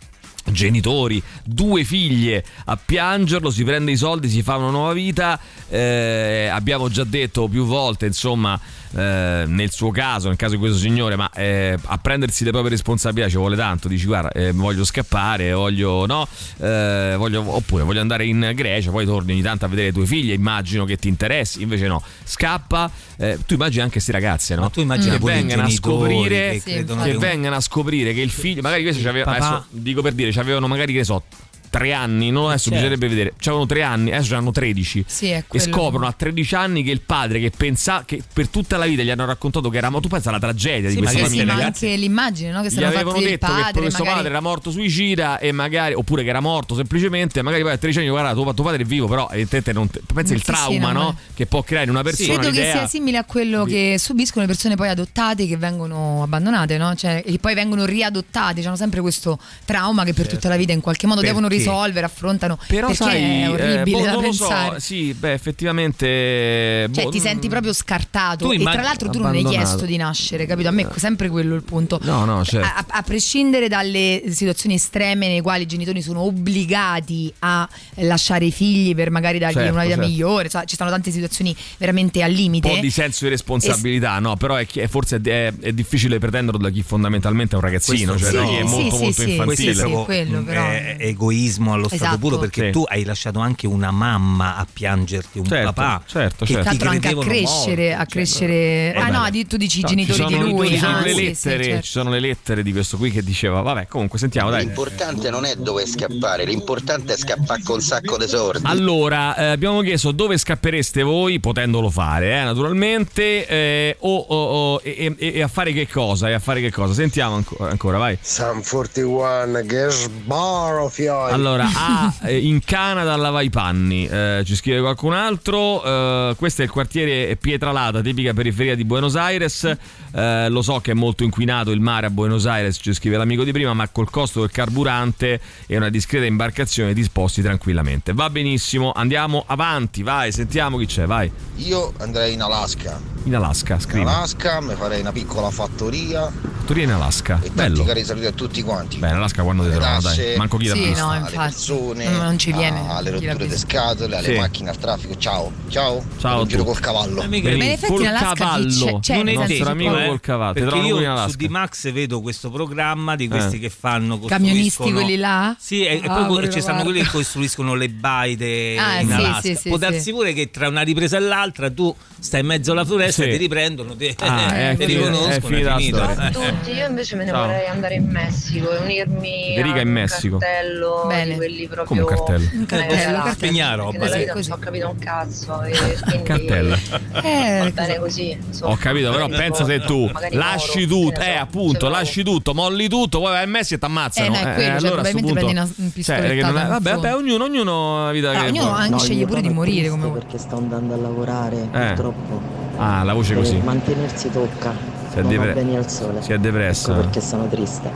genitori, due figlie a piangerlo, si prende i soldi, si fa una nuova vita. Eh, abbiamo già detto più volte, insomma, eh, nel suo caso, nel caso di questo signore, ma eh, a prendersi le proprie responsabilità ci vuole tanto. Dici, guarda, eh, voglio scappare, voglio no, eh, voglio, oppure voglio andare in Grecia, poi torni ogni tanto a vedere le tue figlie. Immagino che ti interessi, invece no, scappa. Eh, tu immagini anche queste ragazze, no? Ma tu immagina che vengano a scoprire che credono che che un- vengano a scoprire che il figlio, magari questo c'aveva, adesso dico per dire, c'avevano magari che so. Tre anni, non adesso certo. bisognerebbe vedere. C'avevano tre anni, adesso hanno 13. Sì, e scoprono a 13 anni che il padre che pensa che per tutta la vita gli hanno raccontato che era ma tu pensa alla tragedia di Sì, questa ma, sì, famiglia. ma anche l'immagine, no? Che Gli avevano detto che padre, questo magari... padre era morto suicida e magari oppure che era morto semplicemente, magari poi a 13 anni guarda tuo, tuo padre è vivo, però evidentemente non te- pensa il Sì, sì, trauma, no, Che può creare in una persona Credo che sia simile a quello che subiscono le persone poi adottate che vengono abbandonate, no? Cioè, che poi vengono riadottate, hanno sempre questo trauma che per tutta la vita in qualche modo Perché? devono risolvere, affrontano. Però perché sai, è eh, orribile boh, da non lo pensare. so, sì, beh, effettivamente Cioè, boh, ti senti proprio scartato. Tu e tra l'altro tu non hai chiesto di nascere, capito? A me è sempre quello il punto. No, no, certo. A, a prescindere dalle situazioni estreme nei quali i genitori sono obbligati a lasciare i figli per magari dargli Certo, una vita certo. migliore, cioè, ci sono tante situazioni veramente al limite. un po' di senso di responsabilità, no? Però è, è- forse è, è difficile pretenderlo da chi fondamentalmente è un ragazzino, Questo cioè da sì, chi è sì, molto sì, molto sì, infantile. Sì, proprio quello, però. è egoismo allo stato Esatto. puro perché Sì. tu hai lasciato anche una mamma a piangerti, un Certo, papà. certo, che certo. Tra ti l'altro anche a crescere, morto, a crescere. Eh, ah no, tu dici i No, genitori ci di lui. Ci sono, Ah, le sì, sì, lettere, certo. ci sono le lettere di questo qui che diceva, vabbè, comunque sentiamo, dai. L'importante non è dove scappare, l'importante è scappare con un sacco di soldi. Allora, eh, abbiamo chiesto dove scappereste voi, potendolo fare, eh, naturalmente, eh, o, o- o- e, e- e a fare che cosa? E a fare che cosa? Sentiamo anco- ancora, vai. San 41 che sbaro fioi. Allora, A eh, in Canada lava i panni, eh, ci scrive qualcun altro. eh, questo è il quartiere Pietralata, tipica periferia di Buenos Aires. eh, lo so che è molto inquinato il mare a Buenos Aires, ci scrive l'amico di prima, ma col costo del carburante e una discreta imbarcazione ti sposti tranquillamente. Va benissimo, andiamo avanti, vai, sentiamo chi c'è, vai. Io andrei in Alaska. In Alaska, In scrivi. Alaska mi farei una piccola fattoria Fattoria in Alaska, e tanti bello. cari saluti a tutti quanti. Beh, in Alaska quando ti trovano, dai. Manco chi l'ha Sì, visto. no, alle infatti. persone, Non- ci viene alle rotture di scatole, alle Sì. macchine, al traffico. Ciao, ciao. Ciao giro col cavallo. Ma in effetti in cavallo, c'è? C'è, non nel il nostro amico eh, col cavallo. Perché in io su. D-Max vedo questo programma di questi Eh. che fanno Camionisti quelli là? Sì, e, e Ah, poi ci stanno quelli che costruiscono le baide Ah, in Alaska. sì, sì, Può sì. darsi pure che tra una ripresa e l'altra tu stai in mezzo alla foresta e ti riprendono, ti, Ah, è ti riconoscono, è finita tutti, io invece me ne vorrei andare in Messico e unirmi Federica a in un Messico. cartello Bene. quelli proprio Come un cartello? Un cartello, Eh, sì. non ci ho capito un cazzo e quindi Cartello. Eh, bene così insomma. Ho capito, però pensa se tu lasci tutto, eh appunto, lasci tutto, molli tutto, poi vai al Messi e ti ammazzano. Eh, no, è quello, cioè, allora a punto- prendi una- un Cioè, non è- vabbè, vabbè, ognuno, ognuno ha la vita Ah, che ognuno anche sceglie pure di morire come perché sto andando a lavorare Eh. purtroppo Ah, la voce così. Mantenersi tocca. Si è depre- va bene al sole. si è depressa. Ecco perché sono triste.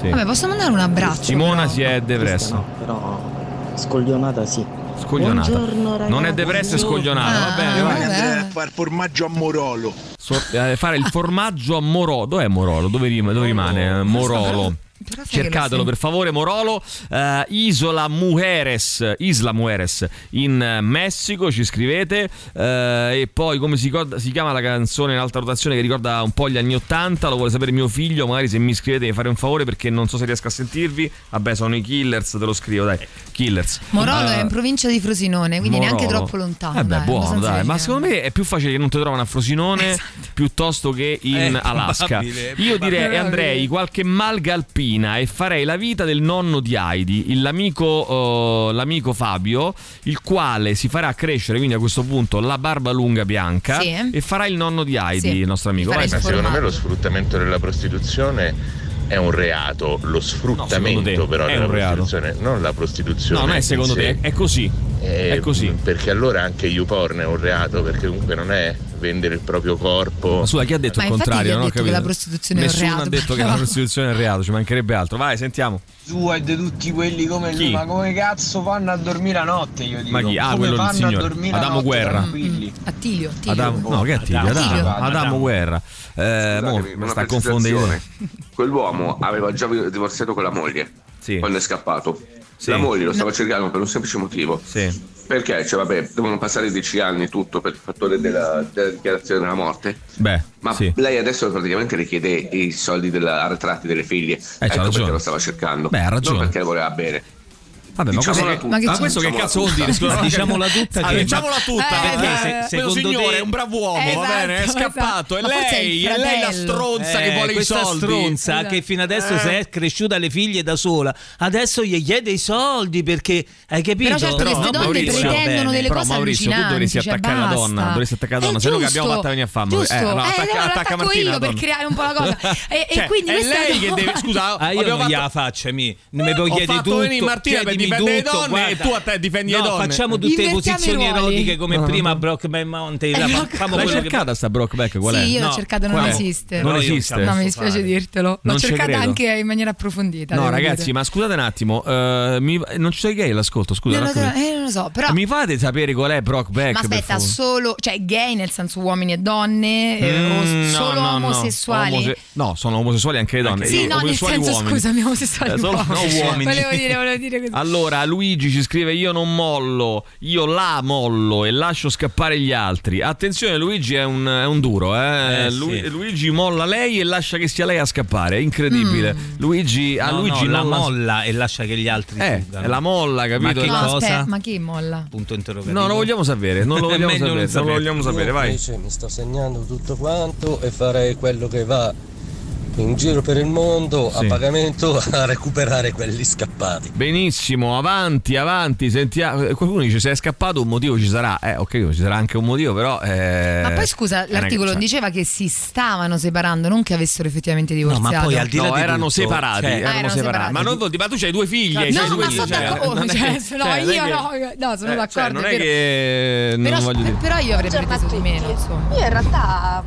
Sì. Vabbè, posso mandare un abbraccio? Simona però? si è depressa. No, però scoglionata sì. Scoglionata. Buongiorno, ragazzi. Non è depressa e scoglionata. Va bene, vai. Andrea a fare formaggio a Morolo. So- eh, fare il formaggio a Morolo. Dov'è Morolo? Dove, rim- dove rimane? Eh, Morolo. Cercatelo lo- per favore, Morolo, eh, Isola Mujeres, Isla Mujeres in eh, Messico, ci scrivete. eh, e poi come si, ricorda- si chiama la canzone in alta rotazione che ricorda un po' gli anni Ottanta, lo vuole sapere mio figlio, magari se mi scrivete mi fare un favore perché non so se riesco a sentirvi. Vabbè, sono i Killers, te lo scrivo, dai. Killers. Morolo Eh, è in provincia di Frosinone, quindi neanche Morolo. troppo lontano. Eh beh, dai, buono, dai. Ma secondo me è più facile che non ti trovano a Frosinone piuttosto che in Eh, Alaska. probabile, Io direi probabile. andrei qualche malga alpina e farei la vita del nonno di Heidi, l'amico, eh, l'amico Fabio, il quale si farà crescere quindi a questo punto la barba lunga bianca Sì. e farà il nonno di Heidi, Sì. il nostro amico. Vai, formaggio. Secondo me lo sfruttamento della prostituzione è un reato, lo sfruttamento te però è della un reato? prostituzione, non la prostituzione. No, non è secondo te, è così. Eh, È così. Perché allora anche YouPorn è un reato, perché comunque non è vendere il proprio corpo. Ma scusa, chi ha detto Ma il contrario? chi ha Non ho detto che capito. la prostituzione è un Nessuno reato, ha detto che la prostituzione è un reato, ci mancherebbe altro. Vai, sentiamo. Su e di tutti quelli come Chi? lui, ma come cazzo fanno a dormire la notte? Io dico, Ma chi? Ah, come quello fanno signore. a dormire Adamo notte Guerra. tranquilli? Attilio, Attilio. Adamo, no, che è Attilio? Adamo. Adamo, Adamo. Adamo Guerra. Eh, mo, mi sta confondendo. Quell'uomo aveva già divorziato con la moglie quando è scappato. Sì. La moglie lo stava cercando per un semplice motivo. Sì. Perché, cioè, vabbè, devono passare dieci anni tutto per il fattore della, della dichiarazione della morte. Beh, Ma sì. lei adesso praticamente richiede i soldi della ritratti delle figlie. c'ha ecco ragione. perché lo stava cercando. Beh, ha ragione. Non perché voleva bene. Vabbè, ma, Diciamola ma, Ma che questo che diciamola cazzo vuol dire? tutta. Scusa, Diciamola tutta Ah, che- diciamola tutta Eh, perché eh, quello secondo signore te- è un bravo uomo, Esatto, va bene, è esatto. scappato. E Ma forse è lei, è lei la stronza che Eh, vuole i questa soldi. stronza Esatto. che fino adesso Eh. si è cresciuta le figlie da sola, adesso gli chiede i soldi perché hai capito? Però certo Però queste donne Maurizio, pretendono delle Però cose Maurizio, tu dovresti cioè, attaccare la donna, dovresti attaccare la donna, se no che abbiamo fatta venire a fame. Giusto, Eh, eh, attacca- Martina io per creare un po' la cosa. E, Cioè, quindi è questa lei che deve scusa, Ah, io non gliela fatto- faccia, mi, chiedere fatto tutto, Martina per difendere le donne guarda. e tu a te difendi le no, donne. facciamo tutte Invertiamo posizioni erotiche come No. prima a Brockman Mountain. La, Eh, famo L'hai quello che- cercata sta Brockback? Qual è? Sì, io l'ho No, cercata, non qual esiste. Non esiste. No, mi dispiace dirtelo. L'ho cercata credo. anche in maniera approfondita. No, ragazzi, dire. ma scusate un attimo, eh, mi- non ci sei gay l'ascolto, scusa. Non lo, so, eh, non lo so, però. Mi fate sapere qual è Brockback? Ma aspetta, solo, cioè gay nel senso uomini e donne eh, Mm, no, solo no, omosessuali? Omose- no, sono omosessuali anche le donne. Sì, no, nel senso, uomini. scusami, omosessuali Eh, solo- uomini. no, uomini. Volevo dire, volevo dire così. Allora, Luigi ci scrive: Io non mollo, io la mollo e lascio scappare gli altri. Attenzione, Luigi è un, è un duro, eh? Eh, Lu- sì. Luigi molla lei e lascia che sia lei a scappare. È incredibile. Luigi, a No, Luigi no, la non la- molla e lascia che gli altri Eh, fuggano. è la molla, capito? Ma che No, cosa? aspetta, ma chi molla? Punto interrogativo. No, lo vogliamo sapere, non lo vogliamo sapere, non non lo vogliamo sapere, vai. Invece mi sto segnando tutto quanto e farei quello che va in giro per il mondo Sì. a pagamento a recuperare quelli scappati. Benissimo, avanti, avanti. Sentiamo. eh, Qualcuno dice: Se è scappato, un motivo ci sarà. Eh, ok, ci sarà anche un motivo, però. eh, Ma poi scusa, l'articolo cioè- diceva che si stavano separando, non che avessero effettivamente divorziato. ma poi al di là No, di erano tutto, separati. cioè- erano Ah, erano separati. separati. Ma, non vuol dire- ma tu c'hai due figlie. No, due ma figli, sono cioè, d'accordo, cioè, no, cioè, io che- no, no, sono eh, d'accordo. cioè, non è però- che. Non però, voglio dire. però io avrei preteso di meno, insomma. Io in realtà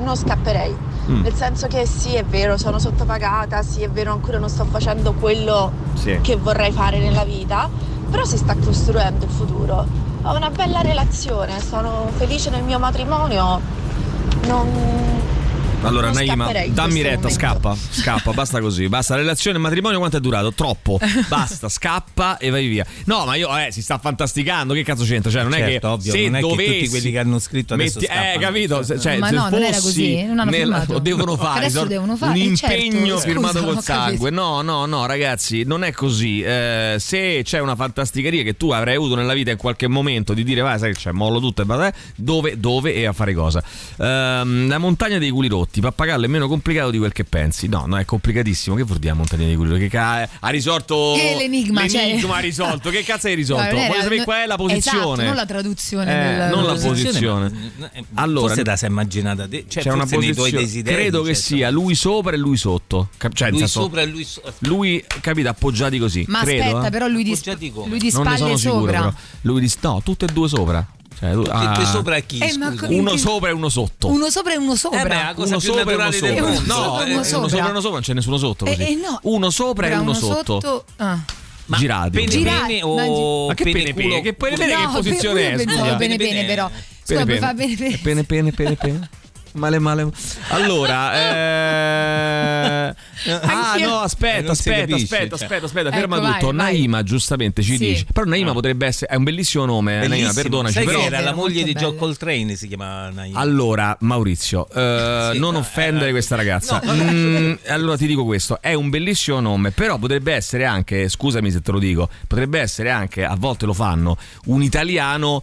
non scapperei, Mm. nel senso che sì è vero sono sottopagata, sì è vero ancora non sto facendo quello Sì. che vorrei fare nella vita, però si sta costruendo il futuro. Ho una bella relazione, sono felice nel mio matrimonio, non... Allora, Naima, dammi retta, momento. scappa, scappa, basta così. Basta, la relazione, matrimonio quanto è durato? Troppo. Basta, scappa e vai via. No, ma io, eh, si sta fantasticando, che cazzo c'entra? Ccioè, non è Certo, che ovvio, se non è che dovessi tutti quelli che hanno scritto adesso metti- Eh, capito? Cioè, Ma se no, non era fossi così, non hanno nel- firmato. lo devono fare. Adesso so- devono fare, un eh, certo, impegno scusa, firmato col sangue. No, no, no, ragazzi, non è così. Eh, se c'è una fantasticheria che tu avrai avuto nella vita in qualche momento di dire, vai, sai che c'è, mollo tutto e vada, dove, dove e a fare cosa? Ehm, la montagna dei culi rotti, pappagallo è meno complicato di quel che pensi. No, no, è complicatissimo. Che vuol dire dei culi rotti? Che ca- ha risolto Che l'enigma, cioè- l'enigma ha risolto. Che cazzo hai risolto? No, Voglio sapere qual è la posizione. Esatto, non la traduzione Eh, del non la posizione. Allora, forse te la sei immaginata te, cioè c'è una forse nei tuoi posizione. desideri. Credo che cioè, sia lui sopra e lui sotto. Cap- cioè, lui senso, sopra e lui sotto. lui, capito, appoggiati così. Ma credo, aspetta, eh. però lui di, come? lui di non ne spalle sono sicuro, sopra. però. Lui di no, tutte e due sopra. Cioè, tu- Che- che sopra chi, Eh, ma uno che- sopra e uno sotto. Uno sopra e uno sopra. Eh beh, la cosa uno più sopra e uno sopra. mondo. No, Uno eh, uno sopra. e uno sopra, non c'è nessuno sotto Eh, così. eh, no. Uno sopra e uno uno sotto. ah. Girati. Pene Girati, pene o Ma che pene culo? pene? Che pene pene no, che posizione io è? Bene, bene, bene. però. Pene pene. fare bene bene. Pene pene pene pene. Male male. Allora, eh... ah no, aspetta, si aspetta, capisce, aspetta, cioè. aspetta, aspetta, Ecco, ferma vai, tutto. vai. Naima giustamente ci Sì. dice, però Naima potrebbe essere è un bellissimo nome, eh, Naima, Bellissimo. perdonaci, Sai però era la moglie di John bella. Coltrane si chiama Naima. Allora, Maurizio, eh, Sì, non no, offendere eh, questa ragazza. no. Mm, allora ti dico questo: è un bellissimo nome, però potrebbe essere anche, scusami se te lo dico, potrebbe essere anche, a volte lo fanno, un italiano.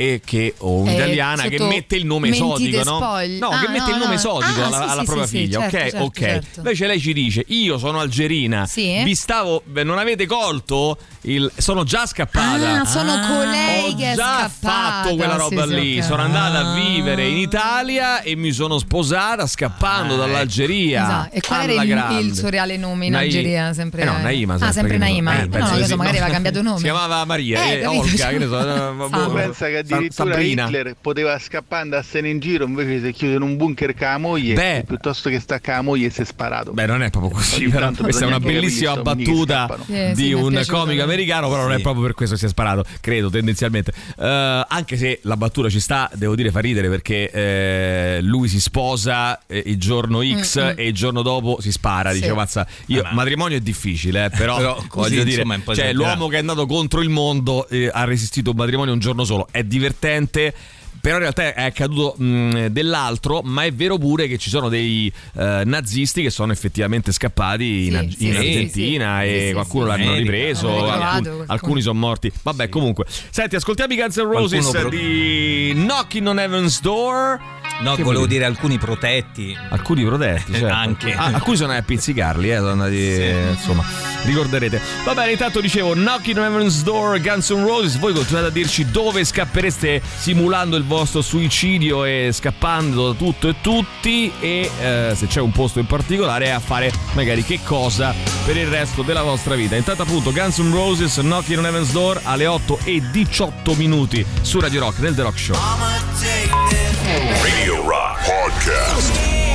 E che, o Eh, un'italiana che sotto mette il nome esotico, no? No, Ah, che mette no, il nome no. esotico Ah, alla, sì, alla sì, propria sì, figlia, certo, ok? certo, ok. certo. Invece lei ci dice: Io sono algerina, vi stavo, non avete colto? Il, sono già scappata. Ah, sono colei Ho che è già scappata. fatto quella roba Sì, sì, lì. ok. Sono andata a Ah. vivere in Italia e mi sono sposata scappando dall'Algeria. Esatto. E qual era il, il suo reale nome in Nai- Algeria? Sempre Eh no, Naima. Ah, sempre che ne so. Naima. Eh, No, no, sì. so, magari aveva cambiato nome. Si chiamava Maria, Eh, eh, Olga, che ne so. boh, pensa che addirittura Sabrina. Hitler poteva scappare andarsene in giro invece si chiude in un bunker con la moglie Beh. piuttosto che sta con la moglie e si è sparato Beh, non è proprio così, però. Questa è una bellissima battuta di è un comico americano, però non è Sì. proprio per questo che si è sparato, credo, tendenzialmente. Eh, anche se la battuta ci sta, devo dire, fa ridere perché eh, lui si sposa eh, il giorno X Mm-mm. e il giorno dopo si spara. Sì. Dice, mazza, io, ma- matrimonio è difficile, eh, però, Però così, voglio dire, insomma, cioè, l'uomo che è andato contro il mondo eh, ha resistito un matrimonio un giorno solo. È divertente. Però in realtà è accaduto mh, dell'altro, ma è vero pure che ci sono dei eh, nazisti che sono effettivamente scappati in, Sì, in sì, Argentina sì, sì. e Sì, sì, qualcuno sì. l'hanno ripreso, L'hanno alcuni, ritrovato, qualcuno. alcuni sono morti. Vabbè, comunque. Senti, ascoltiamo i Guns N' Roses Qualcuno pro- di Knocking on Heaven's Door. No, Che volevo vuol dire alcuni protetti. Alcuni protetti, certo. Anche. Ah, alcuni sono andati a pizzicarli, eh, sono andati, eh, insomma, ricorderete. Va bene, intanto dicevo Knocking on Heaven's Door, Guns N' Roses. Voi continuate a dirci dove scappereste simulando il vostro suicidio e scappando da tutto e tutti. E eh, se c'è un posto in particolare, a fare magari che cosa per il resto della vostra vita. Intanto, appunto, Guns N' Roses, Knocking on Heaven's Door alle 8 e 18 minuti su Radio Rock nel The Rock Show. Radio Rock Podcast.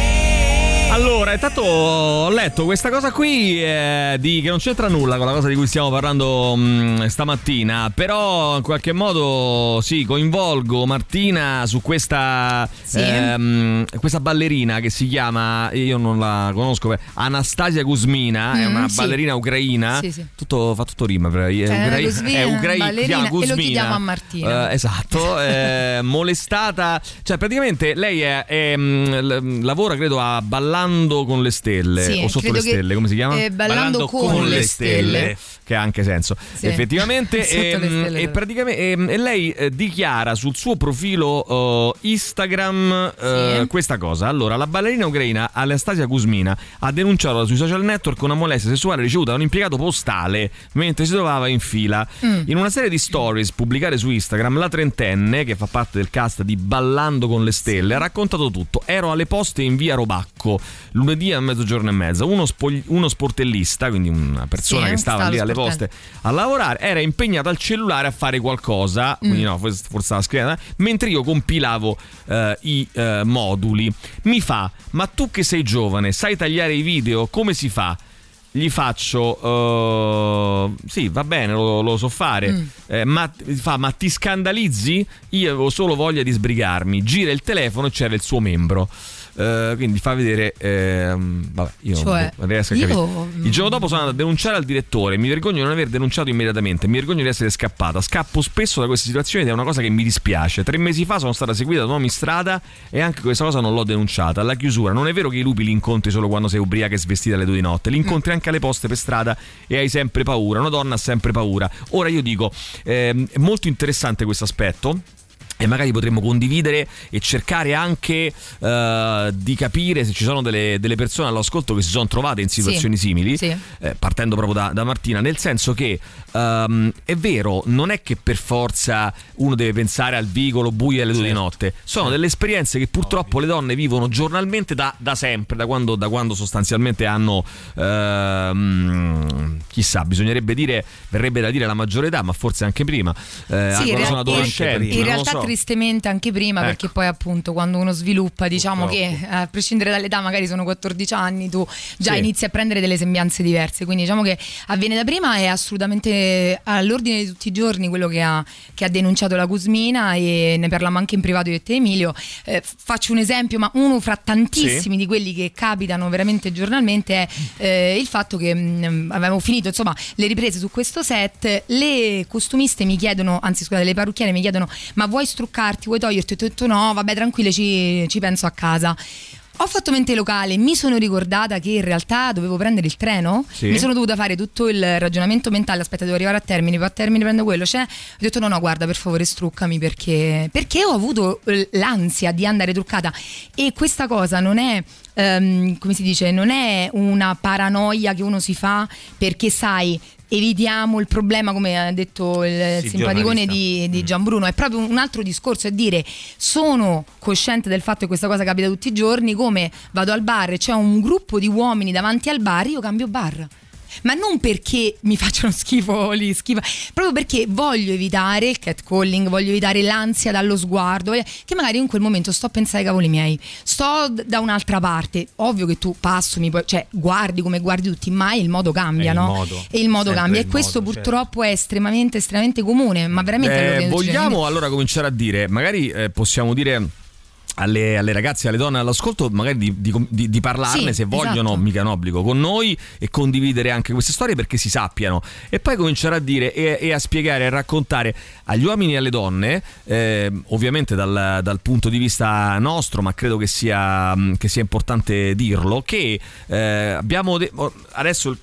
Allora, intanto ho letto questa cosa qui eh, di, che non c'entra nulla con la cosa di cui stiamo parlando mh, stamattina, però in qualche modo sì, coinvolgo Martina su questa, Sì. ehm, questa ballerina che si chiama, io non la conosco, Anastasia Kuzmina, è Mm, una sì. ballerina ucraina, Sì, sì. tutto, fa tutto rima, è, Cioè, ucrai- Kuzmina, è ucraina, chiama e lo chiediamo a Martina. Eh, esatto, eh, molestata, cioè praticamente lei è, è, mh, l- lavora credo a Ballando con le stelle Sì, o sotto le che, stelle, come si chiama? eh, ballando, con, le stelle. che ha anche senso Sì. effettivamente ehm, stelle, e, però. praticamente ehm, e lei eh, dichiara sul suo profilo eh, Instagram eh, Sì. questa cosa allora la ballerina ucraina Anastasia Kuzmina ha denunciato sui social network una molestia sessuale ricevuta da un impiegato postale mentre si trovava in fila Mm. in una serie di stories pubblicate su Instagram la trentenne che fa parte del cast di Ballando con le stelle ha raccontato tutto ero alle poste in via Robacco lunedì a mezzogiorno e mezza uno, spogli- uno sportellista quindi una persona Sì, che stava stava lì alle poste a lavorare era impegnato al cellulare a fare qualcosa quindi Mm. no forse stava scrivendo mentre io compilavo eh, i eh, moduli. Mi fa ma tu che sei giovane sai tagliare i video? Come si fa? Gli faccio eh, sì va bene lo, lo so fare. Mm. Eh, ma, fa, ma ti scandalizzi? Io avevo solo voglia di sbrigarmi. Gira il telefono e c'era il suo membro Eh, quindi fa vedere ehm, vabbè io Cioè, non riesco a io- capire il giorno dopo sono andato a denunciare al direttore mi vergogno di non aver denunciato immediatamente mi vergogno di essere scappata scappo spesso da queste situazioni ed è una cosa che mi dispiace. Tre mesi fa sono stata seguita da uomini in strada e anche questa cosa non l'ho denunciata. Alla chiusura non è vero che i lupi li incontri solo quando sei ubriaca e svestita alle due di notte li incontri anche alle poste per strada e hai sempre paura una donna ha sempre paura. Ora io dico ehm, è molto interessante questo aspetto e magari potremmo condividere e cercare anche eh, di capire se ci sono delle, delle persone all'ascolto che si sono trovate in situazioni Sì. simili, Sì. eh, partendo proprio da, da Martina, nel senso che ehm, è vero, non è che per forza uno deve pensare al vicolo buio alle due di notte, sono delle esperienze che purtroppo le donne vivono giornalmente da, da sempre, da quando, da quando sostanzialmente hanno ehm, chissà, bisognerebbe dire, verrebbe da dire la maggiore età, ma forse anche prima. Eh, Sì, quando sono adolescenti. in non lo realtà so. Tristemente anche prima Ecco. perché poi appunto quando uno sviluppa diciamo Purtroppo. che eh, a prescindere dall'età magari sono 14 anni tu già Sì. inizi a prendere delle sembianze diverse quindi diciamo che avviene da prima è assolutamente all'ordine di tutti i giorni quello che ha, che ha denunciato la Cusmina e ne parliamo anche in privato io e te Emilio Eh, faccio un esempio ma uno fra tantissimi di quelli che capitano veramente giornalmente è eh, il fatto che mh, avevamo finito insomma le riprese su questo set le costumiste mi chiedono anzi scusate le parrucchiere mi chiedono ma vuoi struccarti vuoi toglierti? Ho detto no vabbè tranquille ci, ci penso a casa. Ho fatto mente locale, mi sono ricordata che in realtà dovevo prendere il treno, Sì. mi sono dovuta fare tutto il ragionamento mentale, aspetta devo arrivare a termine, poi a termine prendo quello, cioè, ho detto no no guarda per favore struccami perché, perché ho avuto eh, l'ansia di andare truccata. E questa cosa non è, ehm, come si dice, non è una paranoia che uno si fa perché sai evitiamo il problema come ha detto il Sì, simpaticone di, di Gianbruno è proprio un altro discorso è dire sono cosciente del fatto che questa cosa capita tutti i giorni come vado al bar e c'è un gruppo di uomini davanti al bar io cambio bar ma non perché mi facciano schifo lì, schifo, proprio perché voglio evitare il catcalling, voglio evitare l'ansia dallo sguardo, che magari in quel momento sto a pensare ai cavoli miei, sto da un'altra parte, ovvio che tu passo, mi puoi- cioè guardi come guardi tutti, ma il modo cambia, il no? modo. E il modo cambia il e questo modo, certo. purtroppo è estremamente, estremamente comune, ma veramente Eh, vogliamo allora cominciare a dire, magari eh, possiamo dire alle, alle ragazze e alle donne all'ascolto, magari di, di- di- parlarne Sì, se vogliono, esatto. mica un obbligo, con noi e condividere anche queste storie perché si sappiano. E poi cominciare a dire e, e a spiegare a raccontare agli uomini e alle donne, eh, ovviamente dal, dal punto di vista nostro, ma credo che sia, mh, che sia importante dirlo, che eh, abbiamo de- adesso il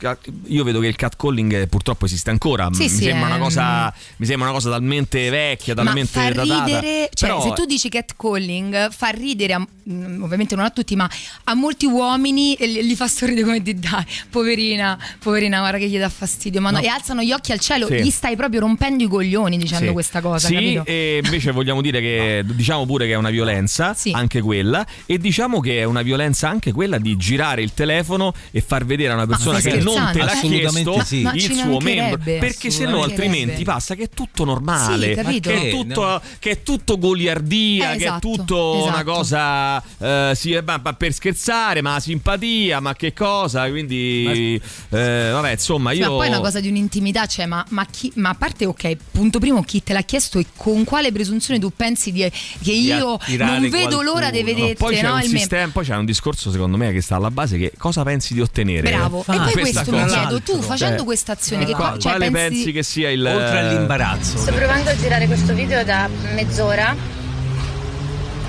io vedo che il catcalling eh, purtroppo esiste ancora, Sì, mi, sì, sembra una è- cosa, mi sembra una cosa talmente vecchia, Ma talmente fa datata. ridere, cioè Però- se tu dici catcalling fa ridere, a- mm, ovviamente non a tutti, ma a molti uomini e li, li fa sorridere come di dai, poverina, poverina, guarda che gli dà fastidio, ma no, No. e alzano gli occhi al cielo, Sì. gli stai proprio rompendo i coglioni dicendo Sì. questa cosa, Sì, capito? e invece vogliamo dire che diciamo pure che è una violenza, anche quella, e diciamo che è una violenza anche quella di girare il telefono e far vedere a una persona che non te l'ha chiesto sì. Ma il suo membro, perché se no altrimenti passa che è tutto normale, Sì, capito? che, è Ma che? tutto, che è tutto goliardia, Eh, che è esatto, tutto una esatto. cosa eh, sì, eh, ma- ma per scherzare, ma simpatia, ma che cosa, quindi eh, vabbè insomma Sì, io... Ma poi è una cosa di un'intimità, cioè, ma, ma chi- ma a parte, ok, punto primo, chi te l'ha chiesto e con quale presunzione tu pensi di- che Di io non vedo qualcuno. l'ora di vedere poi c'è, no, un sistema, poi c'è un discorso secondo me che sta alla base che cosa pensi di ottenere Bravo, e poi Questa questo mi cosa. chiedo, tu facendo Cioè, questa azione, che qua- cioè, quale pensi... pensi che sia il Oltre all'imbarazzo. Sto provando a girare questo video da mezz'ora,